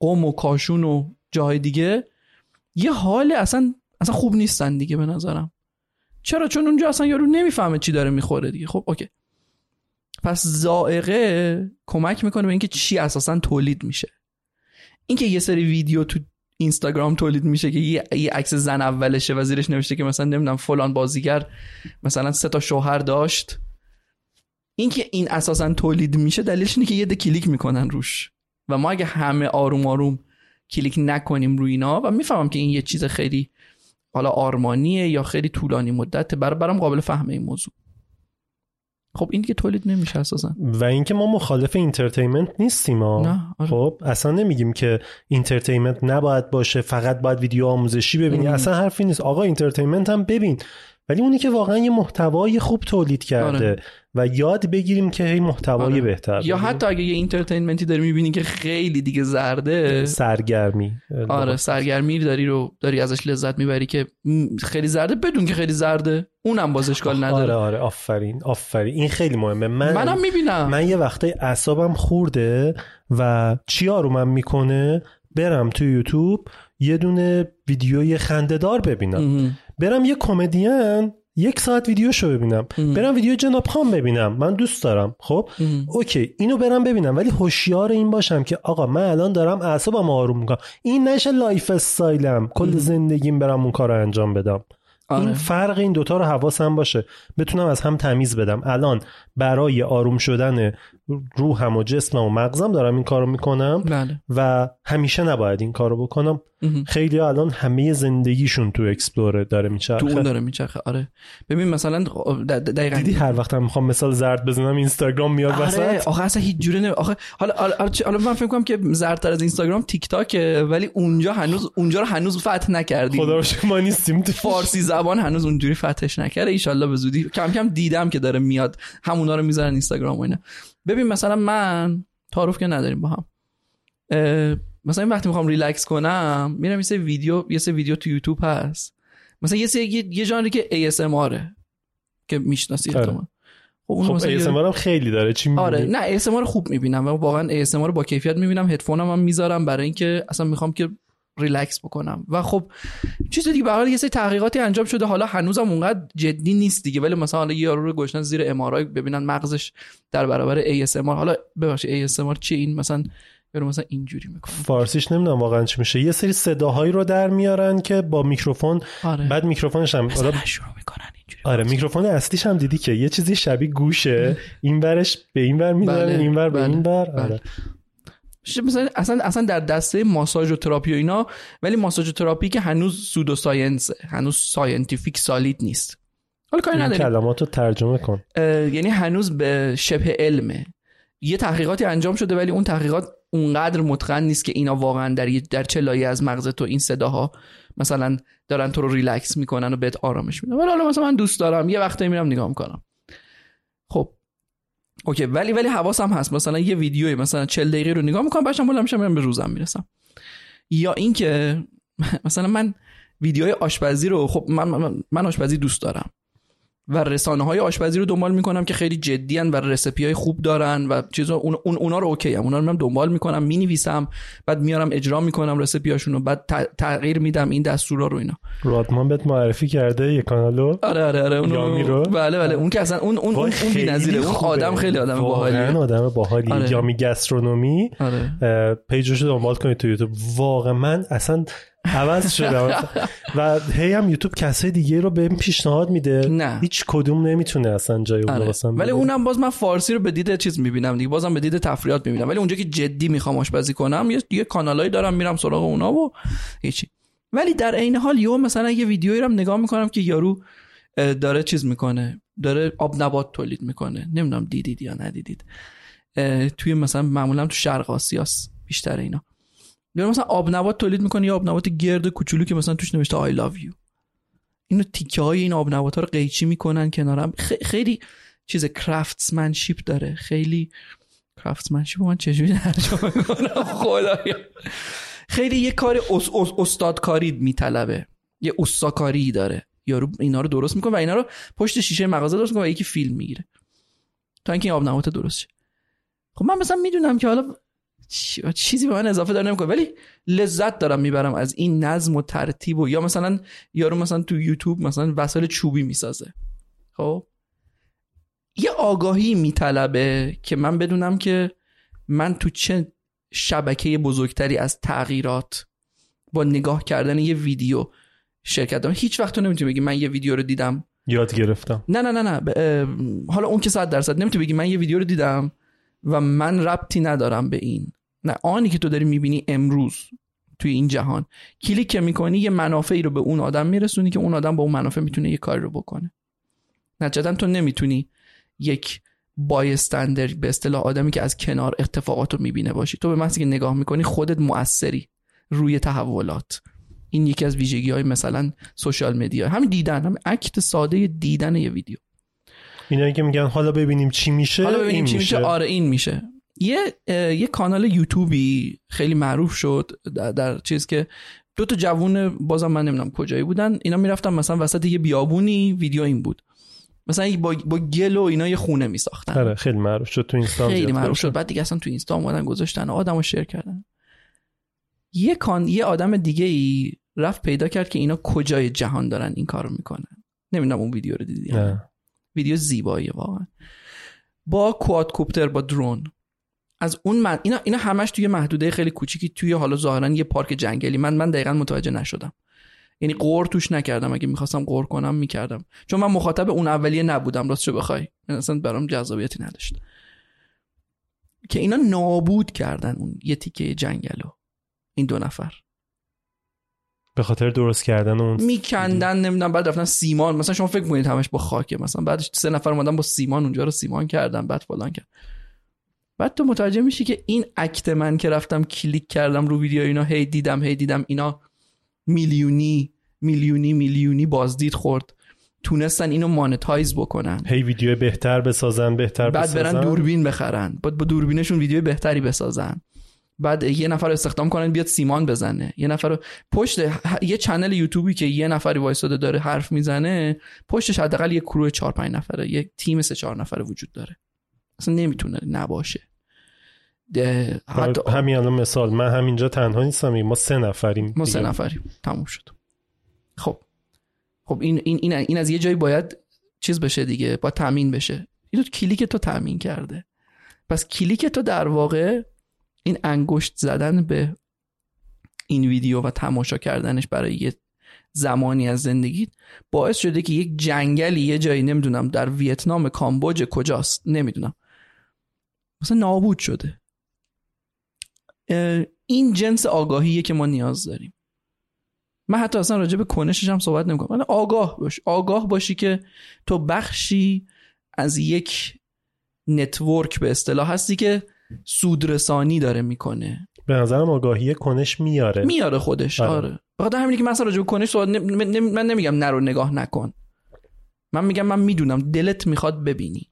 قم و کاشون و جاهای دیگه یه حال اصلا اصلا خوب نیستن دیگه به نظرم. چرا؟ چون اونجا اصلا یارو نمی‌فهمه چی داره می‌خوره دیگه. خب اوکی. پس زائقه کمک می‌کنه به اینکه چی اساسا تولید میشه. اینکه یه سری ویدیو تو اینستاگرام تولید میشه که یه, عکس زن اولشه و زیرش نوشته که مثلا نمی‌دونم فلان بازیگر مثلا سه تا شوهر داشت. اینکه این اساسا تولید میشه دلیلش اینه که یه ده کلیک می‌کنن روش. و ما اگه همه آروم آروم کلیک نکنیم روی اینا و می‌فهمم که این یه چیز خیلی حالا آرمانیه یا خیلی طولانی مدته برای برام قابل فهم این موضوع. خب این که تولید نمیشه اساسا و اینکه ما مخالف entertainment نیستیم ها نه، آره. خب اصلا نمیگیم که entertainment نباید باشه فقط باید ویدیو آموزشی ببینی ام. اصلا حرفی نیست آقا entertainment هم ببین ولی اونی که واقعا یه محتوای خوب تولید کرده آره. و یاد بگیریم که هی محتوای آره. بهتر یا. حتی اگه یه entertainment ی داری می‌بینی که خیلی دیگه زرده سرگرمی. آره سرگرمی داری رو داری ازش لذت می‌بری که خیلی زرده بدون که خیلی زرده. اونم باز اشکال آره نداره. آره آفرین آفرین. این خیلی مهمه. من منم می‌بینم. من یه وقتای اعصابم خورده و چی آرومم می‌کنه؟ برم تو یوتیوب یه دونه ویدیوی خندهدار ببینم. برم یه کمدین یک ساعت ویدیوشو ببینم. ام. برم ویدیو جناب خان ببینم. من دوست دارم. خب؟ okay. اینو برم ببینم. ولی هوشیار این باشم که آقا من الان دارم اعصابم آروم می‌کنم. این نشه lifestyle م. کل زندگیم برم اون کار رو انجام بدم. این آره. فرق این دوتا رو حواسم باشه. بتونم از هم تمیز بدم. الان برای آروم شدن روحم و جسمم و مغزم دارم این کارو می‌کنم بله. و همیشه نباید این کارو بکنم. خیلی الان همه زندگیشون تو اکسپلور داره تو اون میچرخه داره میچرخه. آره. ببین مثلا د- دقیقاً. دیدی هر وقت هم می‌خوام مثال زرد بزنم اینستاگرام میاد آره. وسط؟ آخه اصلا هیچ جوره نمی... آخه حالا حالا, حالا, من فکر کنم که زردتر از اینستاگرام تیک تاکه ولی اونجا هنوز اونجا رو هنوز فتح نکردیم. خدا رو ما نیستیم فارسی زبان هنوز اونجوری فتحش نکرده. ایشالله به زودی کم کم دیدم که داره میاد. همونا رو می‌ذارن اینستاگرام و اینا. ببین مثلا من تعارف که نداریم با هم. مثلا این وقتی می‌خوام ریلکس کنم میرم یه سری ویدیو یه سری ویدیو تو یوتیوب هست. مثلا یه سری یه, ژانری که ASMR که می‌شناسی آره. احتمال خب خب ASMR هم خیلی داره. چی می‌بینی؟ آره. نه ASMR خوب می‌بینم و واقعا ASMR رو با کیفیت می‌بینم. هدفونم هم می‌ذارم برای اینکه اصلا می‌خوام که ریلکس بکنم. و خب چیز دیگه به حال یه سری تحقیقاتی انجام شده. حالا هنوزم اونقدر جدی نیست دیگه. ولی مثلا حالا یارو رو گشتن زیر ام ببینن مغزش در برابر ASMR حالا ببخشید ASMR چی؟ این مثلا یارو مثلا اینجوری می‌کنه. فارسیش نمی‌دونم واقعا چی میشه. یه سری صداهایی رو در میارن که با میکروفون آره. بعد میکروفونش هم مثلا حالا شروع می‌کنن اینجوری. آره میکروفون اصلیش هم دیدی که یه چیزی شبیه گوشه. این ورش به این ور می‌زنه بله، این ور به بله، این ور بله. آره. مثلا اصلا اصلا در دسته ماساژ و تراپی و اینا ولی ماساژ و تراپی که هنوز pseudoscience هنوز scientific solid نیست. حالا کاری این نداریم. کلمات رو ترجمه کن. یعنی هنوز به شبه علمه. یه تحقیقاتی انجام شده ولی اون تحقیقات اونقدر متقن نیست که اینا واقعا در در چه لایه از مغز تو این صداها مثلا دارن تو رو ریلکس می‌کنن و بهت آرامش میدن. ولی حالا مثلا من دوست دارم. یه وقتایی میرم نگاه می‌کنم. خب. okay ولی ولی حواسم هست. مثلا یه ویدیوی مثلا 40 دقیقه رو نگاه می‌کنم بعدش بلند میشم میرم به روزم می‌رسم. یا اینکه [LAUGHS] مثلا من ویدیوهای آشپزی رو خب من, من, من آشپزی دوست دارم. و رسانه های آشپزی رو دنبال می‌کنم که خیلی جدی و recipe های خوب دارن و چیزا اون, اون اونا رو okay هم. اونا رو من دنبال می‌کنم می‌نویسم بعد میارم اجرا می‌کنم recipe هاشون رو بعد تغییر میدم این دستورا رو اینا رادمان بهت معرفی کرده یه کانالو آره آره آره Yummy رو؟ بله بله اون که اصلا اون اون اون, اون بی‌نظیره اون. آدم خیلی آدم واقعا باحالیه آدم باحالیه آره. Yummy Gastronomy آره page ش رو دنبال کنید تو یوتیوب واقعا من اصلا عوض شدم و هی هم یوتیوب کسای دیگه رو بهم پیشنهاد میده. نه. هیچ کدوم نمی‌تونه اصلا جای اون آره. واسم ولی. اونم باز من فارسی رو به دید چیز می‌بینم دیگه. بازم به دید تفریحات می‌بینم. ولی اونجا که جدی می‌خوام آشپزی کنم یه, یه کانالایی دارم میرم سراغ اونا و هیچی. ولی در عین حال یهو مثلا یه ویدیویی رو نگاه می‌کنم که یارو داره چیز می‌کنه. داره آب نبات تولید می‌کنه. نمی‌دونم دیدید یا ندیدید. توی مثلا معمولا تو شرق آسیاست بیشتر اینا. یا مثلا آب نبات تولید می‌کنه یا آب نبات گرد کوچولو که مثلا توش نوشته I love you. اینو تیکه های این آب نبات ها رو قیچی می‌کنن کنارم. خیلی چیز craftsmanship داره. خیلی craftsmanship من چجوری ترجمه کنم [LAUGHS] خدایا. خیلی یه کار اس اس استادکاری میطلبه. یه استادکاری داره. یارو اینا رو درست می‌کنه و اینا رو پشت شیشه مغازه درست می‌کنه و یکی فیلم می‌گیره. تا اینکه این آب نبات درست شه. خب من مثلا می‌دونم که حالا چیزی به من اضافه داره نمی‌کنه. ولی لذت دارم می‌برم از این نظم و ترتیب و یا مثلا یارو مثلا تو یوتیوب مثلا وسایل چوبی می‌سازه. خب؟ یه آگاهی میطلبه که من بدونم که من تو چه شبکه بزرگتری از تغییرات با نگاه کردن یه ویدیو شرکت دارم. هیچ وقت تو نمی‌تونی بگی من یه ویدیو رو دیدم. یاد گرفتم. نه نه نه نه. حالا اون که صد درصد. نمی‌تونی بگی من یه ویدیو رو دیدم و من ربطی ندارم به این. نه آنی که تو داری می‌بینی امروز توی این جهان کلیک که می‌کنی یه منافعی رو به اون آدم میرسونی که اون آدم با اون منافع می‌تونه یه کاری رو بکنه. نتیجتا تو نمی‌تونی یک بایستندر به اصطلاح آدمی که از کنار اتفاقات رو می‌بینه باشی. تو به محضی که نگاه می‌کنی خودت مؤثری روی تحولات. این یکی از ویژگی های مثلا سوشال مدیا. همین دیدن همین اکت ساده دیدن یه ویدیو. اینایی که میگن حالا ببینیم چی میشه حالا ببینیم این چی میشه. آره این میشه. یه یه کانال یوتیوبی خیلی معروف شد در, در چیز که دو تا جوون بازم من نمی‌دونم کجایی بودن. اینا می‌رفتن مثلا وسط یه بیابونی ویدیو این بود. مثلا با, با گل و اینا یه خونه میساختن. آره خیلی معروف شد تو اینستا خیلی معروف شد. بعد دیگه اصلا تو اینستا اومدن گذاشتن آدم رو شیر کردن. یه کان یه آدم دیگه ای رفت پیدا کرد که اینا کجای جهان دارن این کارو می‌کنن. نمی‌دونم اون ویدیو رو دیدی. ویدیو زیباییه واقعا. با کوادکوپتر با درون. از اون من اینا اینا همش توی محدوده خیلی کوچیکی توی حالا ظاهرا یه پارک جنگلی. من من دقیقا متوجه نشدم. یعنی قور توش نکردم. اگه می‌خواستم قور کنم می‌کردم. چون من مخاطب اون اولیه نبودم. راستشو بخوای. یعنی اصلا برام جذابیتی نداشت. که اینا نابود کردن اون یه تیکه جنگلو. این دو نفر. به خاطر درست کردن اون میکندن نمی‌دونم بعد رفتن سیمان. مثلا شما فکر کنید همش با خاکه. مثلا بعدش سه نفر اومدن با سیمان اونجا رو سیمان کردن بعد فلان کرد. بعد تو متوجه میشی که این اکت من که رفتم کلیک کردم رو ویدیو اینا هی دیدم هی دیدم اینا میلیونی میلیونی میلیونی بازدید خورد. تونستن اینو مانتایز بکنن. هی ویدیو بهتر بسازن بهتر بعد بسازن. برن دوربین بخرن. بعد با دوربینشون ویدیو بهتری بسازن. بعد یه نفر رو استخدام کنن بیاد سیمان بزنه. یه نفر رو پشت یه چنل یوتیوبی که یه نفری وایساده داره حرف می‌زنه پشتش حداقل یه کروه 4 5 نفره یه تیم سه 4 نفره وجود داره. اصلا نمی‌تونه نباشه. حتی همین الان مثال من همینجا تنها نیستم ما سه نفریم ما سه. نفریم. تموم شد. خب. خب این این این, این از یه جایی باید چیز بشه دیگه باید تامین بشه. این تو کلیک تو تامین کرده. پس کلیک تو در واقع این انگشت زدن به این ویدیو و تماشا کردنش برای یه زمانی از زندگیت باعث شده که یک جنگلی یه جایی نمی‌دونم در ویتنام کامبوج کجاست نمی‌دونم. مثلا نابود شده. این جنس آگاهیه که ما نیاز داریم. من حتی اصلا راجع به کنشش هم صحبت نمی‌کنم. من آگاه باش. آگاه باشی که تو بخشی از یک نتورک به اصطلاح هستی که سودرسانی داره می‌کنه. به نظرم آگاهی کنش میاره. میاره خودش. آره. آره. بخاطر همینی که من اصلا راجع به کنش صحبت نم- نم- من نمیگم نرو نگاه نکن. من میگم من می‌دونم. دلت می‌خواد ببینی.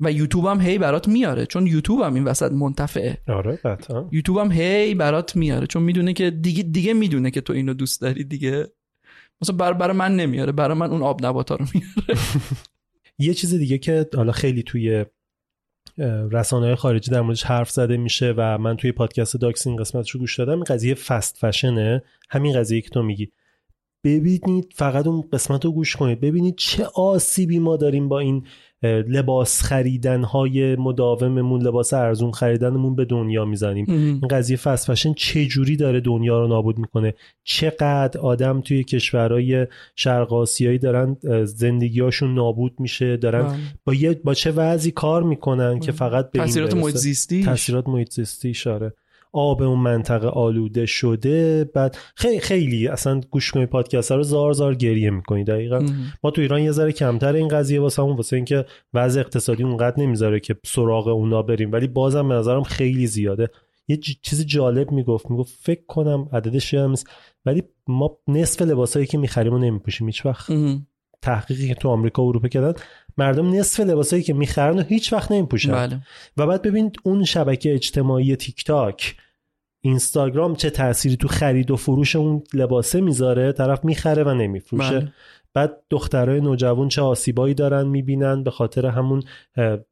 و یوتیوب هم هی برات میاره چون یوتیوب هم این وسط منتفعه. آره قطعا. یوتیوب هم هی برات میاره چون می‌دونه که دیگه دیگه می‌دونه که تو اینو دوست داری دیگه. مثلا بر برای من نمیاره برای من اون آب نباتا رو میاره. [LAUGHS] یه چیز دیگه که حالا خیلی توی رسانه های خارجی در موردش حرف زده میشه و من توی پادکست داکس این قسمتش رو گوش دادم این قضیه فست فشنه. همین قضیه که تو میگی. ببینید فقط اون قسمت رو گوش کنید. ببینید چه آسیبی ما داریم با این لباس خریدن های مداوممون لباس ارزون خریدنمون به دنیا می‌زنیم. این قضیه فست فشن چه جوری داره دنیا رو نابود می‌کنه؟ چقدر آدم توی کشورهای شرق آسیایی دارن زندگیاشون نابود میشه دارن بله. با یه با چه وضعی کار می‌کنن که فقط به تاثیرات. محیط زیستی تاثیرات محیط زیستی اشاره آب اون منطقه آلوده شده بعد خیلی خیلی اصلا گوش کنید پادکست رو زار زار گریه می‌کنید. دقیقا ما تو ایران یه ذره کمتر این قضیه واسه همون واسه اینکه وضع اقتصادی اونقدر نمی‌ذاره که سراغ اونا بریم. ولی بازم به نظرم خیلی زیاده. یه ج- چیز جالب می‌گفت. می‌گفت فکر کنم عددش نیست. ولی ما نصف لباسایی که می‌خریم رو نمیپوشیم هیچ وقت. تحقیقی که تو آمریکا و اروپا کردن مردم نصف لباسایی که می‌خرن رو هیچ وقت نمیپوشن. بله. و بعد ببینید اون شبکه اجتماعی تیک تاک اینستاگرام چه تأثیری تو خرید و فروش اون لباسه می‌ذاره؟ طرف می‌خره و نمیفروشه. بله. بعد دخترای نوجوان چه آسیبایی دارن می‌بینن به خاطر همون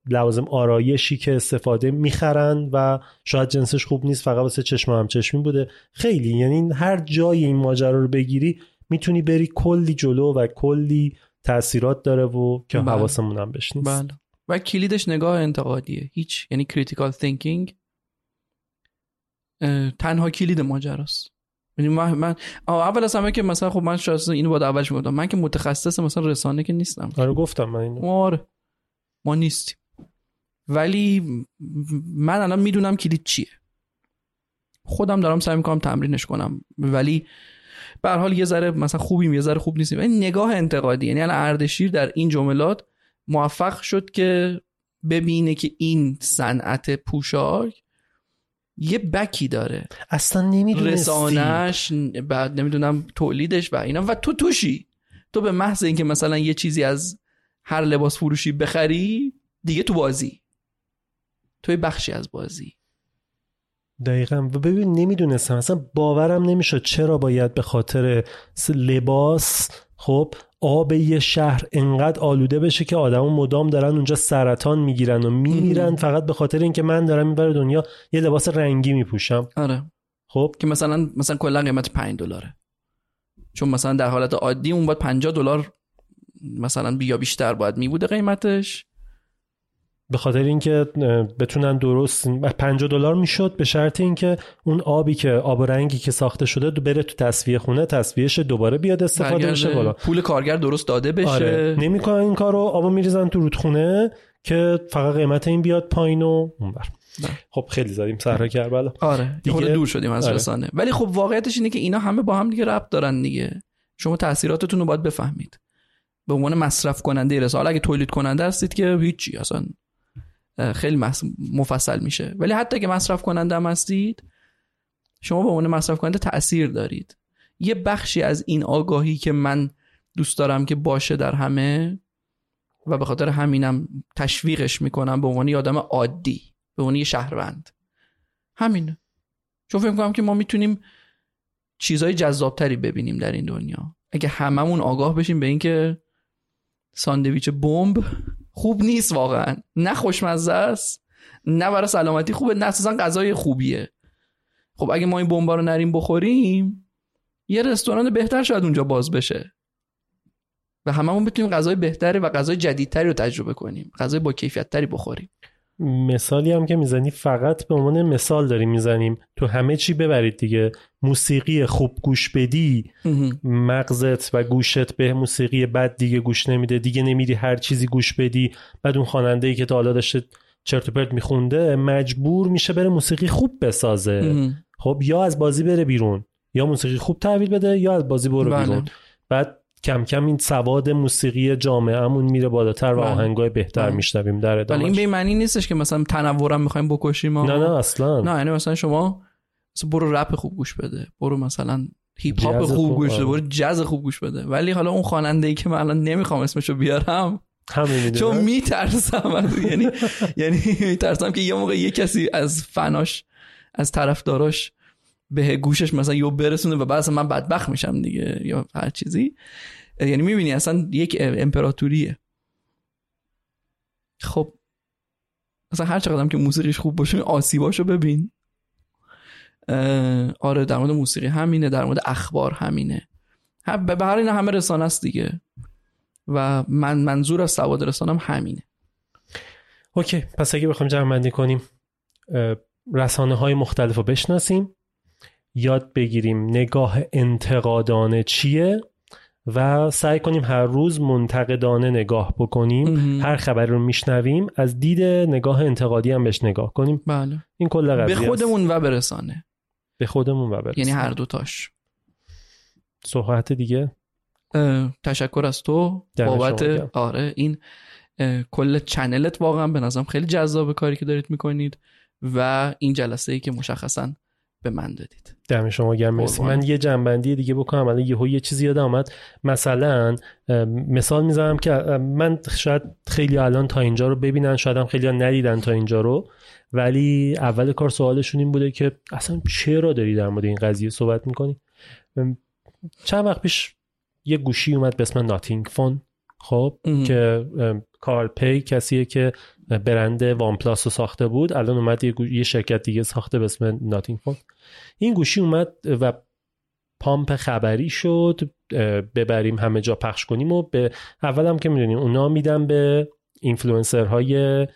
لوازم آرایشی که استفاده می‌خرن و شاید جنسش خوب نیست فقط واسه چشم هم چشمی بوده. خیلی یعنی هر جایی این ماجرا رو بگیری می‌تونی بری کلی جلو و کلی تاثیرات داره و که بله. حواسمون هم بهش نیست. بله. و کلیدش نگاه انتقادیه. هیچ یعنی critical thinking تنها کلید ماجراست. یعنی من, من اول از همه که مثلا خب من شاید اینو باید اولش می‌گفتم. من که متخصص مثلا رسانه که نیستم. آره گفتم من اینو. ما آره. ما نیستیم. ولی من الان می‌دونم کلید چیه. خودم دارم سعی می‌کنم تمرینش کنم. ولی به هر حال یه ذره مثلا خوبیم یه ذره خوب نیستیم. این نگاه انتقادی یعنی الان اردشیر در این جملات موفق شد که ببینه که این صنعت پوشاک یه بکی داره. اصلا نمی‌دونستی. رسانش بعد نمی‌دونم تولیدش و اینا. و تو توشی. تو به محض اینکه مثلا یه چیزی از هر لباس فروشی بخری دیگه تو بازی. توی بخشی از بازی. دقیقا. و ببین نمی‌دونستم. اصلا باورم نمی‌شد چرا باید به خاطر لباس خب آب یه شهر انقدر آلوده بشه که آدما مدام دارن اونجا سرطان می‌گیرن و میمیرن فقط به خاطر اینکه من دارم این دنیا یه لباس رنگی میپوشم. آره. خب؟ که مثلا مثلا کلا قیمت 5 دلاره. چون مثلا در حالت عادی اون باید 50 دلار مثلا بیا بیشتر باید می بوده قیمتش. به خاطر اینکه بتونن درست 50 دلار می‌شد به شرط اینکه اون آبی که آب رنگی که ساخته شده بره تو تصفیه خونه تصفیهش دوباره بیاد استفاده بشه بالا. پول کارگر درست داده بشه. آره. نمی‌کنن این کارو آبو میریزن تو رودخونه که فقط قیمت این بیاد پایین و اونور. خب خیلی زدیم. صحرا کربلا. آره. دیگه- دور شدیم از آره. رسانه. ولی خب واقعیتش اینه که اینا همه با هم دیگه ربط دارن دیگه. شما تاثیراتتون رو باید بفهمید. به عنوان مصرف کننده رسانه اگه تولید کننده هستید که هیچی اصلا خیلی مفصل میشه. ولی حتی که مصرف کننده هم هستید شما به عنوان مصرف کننده تاثیر دارید. یه بخشی از این آگاهی که من دوست دارم که باشه در همه و به خاطر همینم تشویقش می‌کنم به عنوان یه آدم عادی به عنوان یه شهروند. همینه چون فکر می‌کنم که ما می‌تونیم چیزهای جذابتری ببینیم در این دنیا. اگه هممون آگاه بشیم به اینکه ساندویچ بمب خوب نیست واقعا. نه خوشمزه است نه برای سلامتی خوبه نه اساسا غذای خوبیه. خب اگه ما این بمبا رو نریم بخوریم یه رستوران بهتر شاید اونجا باز بشه. و هممون بتونیم غذای بهتری و غذای جدیدتری رو تجربه کنیم. غذای با کیفیتتری بخوریم. مثالی هم که می‌زنی فقط به عنوان مثال داریم می‌زنیم. تو همه چی ببرید دیگه. موسیقی خوب گوش بدی مغزت و گوشت به موسیقی بد دیگه گوش نمیده. دیگه نمیری هر چیزی گوش بدی. بعد اون خواننده ای که تا حالا داشته چرت و پرت میخونده مجبور میشه بره موسیقی خوب بسازه. خب یا از بازی بره بیرون یا موسیقی خوب تحویل بده یا از بازی برو بله. بیرون. بعد کم کم این سواد موسیقی جامعهمون میره بالاتر و بله. آهنگای بهتر بله. میشنویم در ولی ادامه این به معنی نیستش که مثلا تنورم می‌خوایم بکشیم. نه نه اصلا نه یعنی مثلا شما مثلا برو رپ خوب گوش بده برو مثلا هیپ هاپ خوب خوب، گوش بده آره. برو جاز خوب گوش بده ولی حالا اون خواننده ای که من الان نمی‌خوام اسمشو بیارم همین چون میترسم یعنی یعنی میترسم که یه موقع یه کسی از فناش از طرفداراش به گوشش مثلا یو برسونه و بعد اصلا من بدبخت میشم دیگه یا هر چیزی. یعنی می‌بینی اصلا یک امپراتوریه. خب. اصلا هر چقدر که موسیقیش خوب باشه آسیباشو ببین. آره در مورد موسیقی همینه در مورد اخبار همینه. هم- هر این همه رسانه است دیگه. و من منظور از سواد رسانم همینه. اوکی پس اگه بخوایم جمع بندی کنیم رسانه های مختلف رو بشناسیم. یاد بگیریم نگاه انتقادانه چیه و سعی کنیم هر روز منتقدانه نگاه بکنیم. مهم. هر خبر رو میشنویم از دید نگاه انتقادی هم بهش نگاه کنیم. بله. این کل به قضیه است. خودمون و به رسانه. به خودمون و برسیم یعنی هر دوتاش. صحبت دیگه؟ تشکر از تو. بابت. آره این کل چنلت واقعا به نظرم خیلی جذاب کاری که دارید می‌کنید و این جلسه ای که مشخصا به من دادید. دم شما گرم مرسی. من یه جنبندی دیگه بکنم. الان یهو یه چیزی یادم آمد مثلا مثال می‌زنم که من شاید خیلی الان تا اینجا رو ببینن شاید هم خیلی ندیدن تا اینجا رو. ولی اول کار سوالشون این بوده که اصلا چرا داری در مورد این قضیه صحبت می‌کنی؟ چند وقت پیش یه گوشی اومد به اسم Nothing Phone خب. که Carl Pei کسیه که برند OnePlus رو ساخته بود الان اومد یه, شرکت دیگه ساخته به اسم Nothing Phone این گوشی اومد و pump خبری شد ببریم همه جا پخش کنیم و به اول هم که می‌دونیم اونا میدن به اینفلوئنسرهای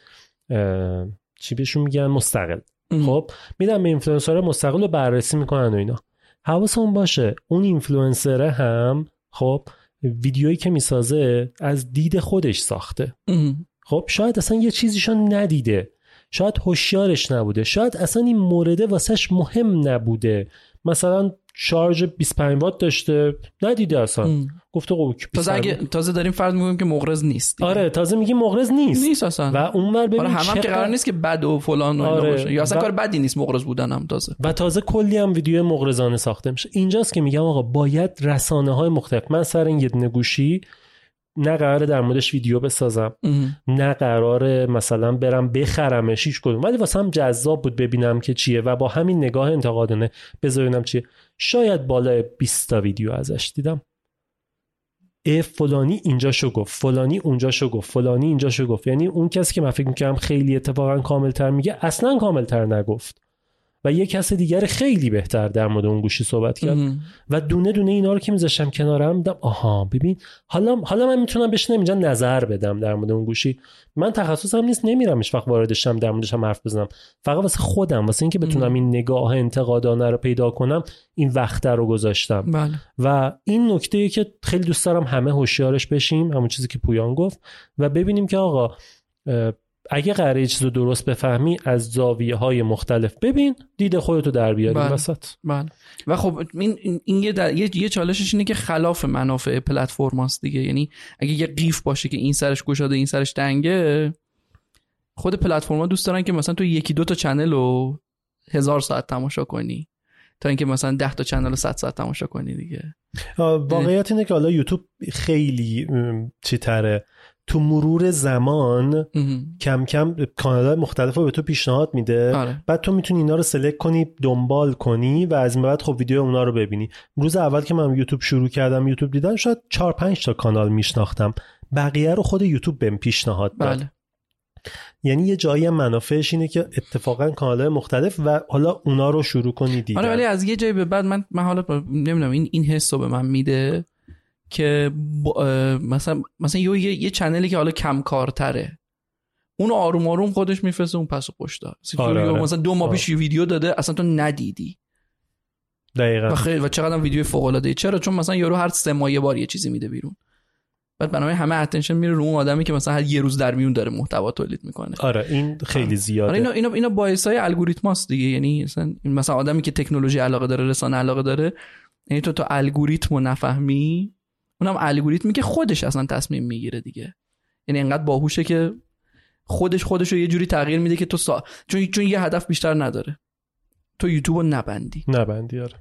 چی بهشون میگن مستقل ام. خب میدن به اینفلوئنسر مستقل رو بررسی می‌کنن و اینا حواسمون باشه اون اینفلوئنسر هم خب ویدیویی که می‌سازه از دید خودش ساخته. ام. خب شاید اصلا یه چیزیشو ندیده. شاید هوشیارش نبوده. شاید اصلا این مورده واسش مهم نبوده. مثلا شارژ 25 وات داشته. ندیده اصلا. ام. گفته خب تازه 25 اگه تازه داریم فرض می‌کنیم که مغرض نیست دیگه. آره تازه میگی مغرض نیست. نیست اصلا. و اونور ببین آره هم, هم که قرار نیست که بد و فلان و اینا آره. باشه. یا اصلا و- کار بدی نیست مغرض بودن هم تازه. و تازه کلی هم ویدیو مغرضانه ساخته میشه. اینجاست که میگم آقا باید رسانه های مختلف من سر این یه دونه گوشی نه قراره در موردش ویدیو بسازم ام. نه قراره مثلا برم بخرمش هیچ کدوم. ولی واسه هم جذاب بود ببینم که چیه و با همین نگاه انتقادانه بذارینم چیه. شاید بالای 20 تا ویدیو ازش دیدم. اه فلانی اینجا شو گفت فلانی اونجا شو گفت فلانی اینجا شو گفت. یعنی اون کسی که من فکر می‌کنم خیلی اتفاقا کاملتر میگه اصلا کاملتر نگفت. و یه کس دیگر خیلی بهتر در مورد اون گوشی صحبت کرد ام. و دونه دونه اینا رو که میذاشتم کنارم دیدم آها ببین حالا حالا من می‌تونم بشینم اینجا نظر بدم در مورد اون گوشی. من تخصصم نیست نمیرم هیچ وقت واردشم در موردش هم حرف بزنم. فقط واسه خودم واسه اینکه بتونم ام. این نگاه انتقادانه رو پیدا کنم این وقت رو گذاشتم. بله. و این نکته که خیلی دوست دارم همه هوشیارش بشیم همون چیزی که پویان گفت. و ببینیم که آقا اگه قراره چیز رو درست بفهمی از زاویه های مختلف ببین دید خودتو در بیاری بله. وسط. بله. و خب این این, یه, در... یه یه چالشش اینه که خلاف منافع پلتفرماست دیگه. یعنی اگه یه قیف باشه که این سرش گشاده این سرش تنگه خود پلتفرما دوست دارن که مثلا تو یکی دو تا چنل رو هزار ساعت تماشا کنی تا اینکه مثلا ده تا چنل رو 100 ساعت تماشا کنی دیگه. واقعیت اینه که حالا یوتیوب خیلی چی تره؟ تو مرور زمان. کم کم کانال مختلف رو به تو پیشنهاد میده. آره. بعد تو می‌تونی اینا رو سلکت کنی دنبال کنی و از این بعد خب ویدیو اونا رو ببینی. روز اول که من یوتیوب شروع کردم یوتیوب دیدن شاید 4 5 تا کانال میشناختم. بقیه رو خود یوتیوب بهم پیشنهاد داد. بله. یعنی یه جایی هم منافعش اینه که اتفاقا کانال مختلف و حالا اونا رو شروع کنی دیدن. آره ولی از یه جایی به بعد من من حالا نمی‌دونم این این حس رو به من میده. که مثلا مثلا یه یه, یه چنلی که حالا کم کارتره اون آروم آروم خودش میفرسته اون پس و پشت آره، آره. مثلا دو ماه آره. پیش ویدیو داده اصلا تو ندیدی. دقیقا. و خیلی و چقدر ویدیو فوق العاده چرا؟ چون مثلا یارو هر سه ماه یه بار یه چیزی میده بیرون. بعد بنابراین همه اتنشن میره رو اون آدمی که مثلا هر یه روز در میون داره محتوا تولید می‌کنه. آره این خیلی زیاده. آره اینا اینا اینا باعث های الگوریتماست دیگه. یعنی مثلا مثلا آدمی که تکنولوژی علاقه داره رسانه علاقه داره یعنی تو تو الگوریتم رو نفهمی اونم الگوریتمی که خودش اصلا تصمیم می‌گیره دیگه. یعنی انقدر باهوشه که خودش خودش رو یه جوری تغییر میده که تو سا... چون چون یه هدف بیشتر نداره. تو یوتیوب رو نبندی. نبندی آره.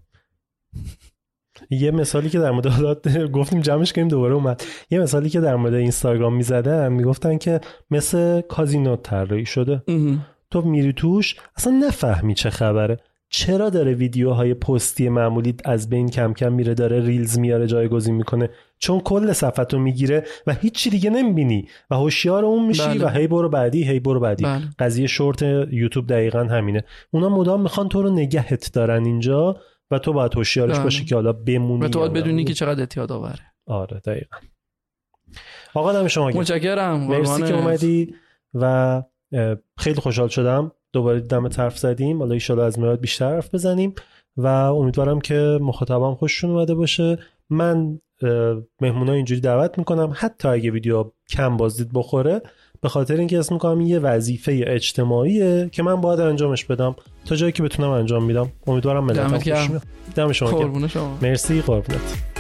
یه مثالی که در مورد گفتیم جمعش کنیم دوباره اومد. یه مثالی که در مورد اینستاگرام می‌زدن می‌گفتن که مثل کازینو طراحی شده. تو میری توش اصلا نفهمی چه خبره. چرا داره ویدیوهای پستی معمولی از بین کم کم میره داره ریلز میاره جایگزین می‌کنه چون کل صفحتو می‌گیره و هیچی دیگه نمی‌بینی و هوشیار اون میشی بله. و هی برو بعدی هی برو بعدی بله. قضیه شورت یوتیوب دقیقا همینه اونا مدام می‌خوان تو رو نگهت دارن اینجا و تو باید هوشیارش بله. باشی که حالا بمونی و تو باید بدونی. که چقدر اعتیاد آوره آره دقیقا آقا دم شما. متشکرم مرسی که. اومدی و خیلی خوشحال شدم دوباره دم طرف زدیم. حالا ایشالا از میاد بیشتر حرف بزنیم و امیدوارم که مخاطبم خوششون اومده باشه. من مهمونا اینجوری دعوت می‌کنم. حتی اگه ویدیو کم بازدید بخوره به خاطر اینکه اسم می‌کنم یه وظیفه اجتماعیه که من باید انجامش بدم تا جایی که بتونم انجام میدم. امیدوارم ملت خوش دم شما. مرسی قربونت.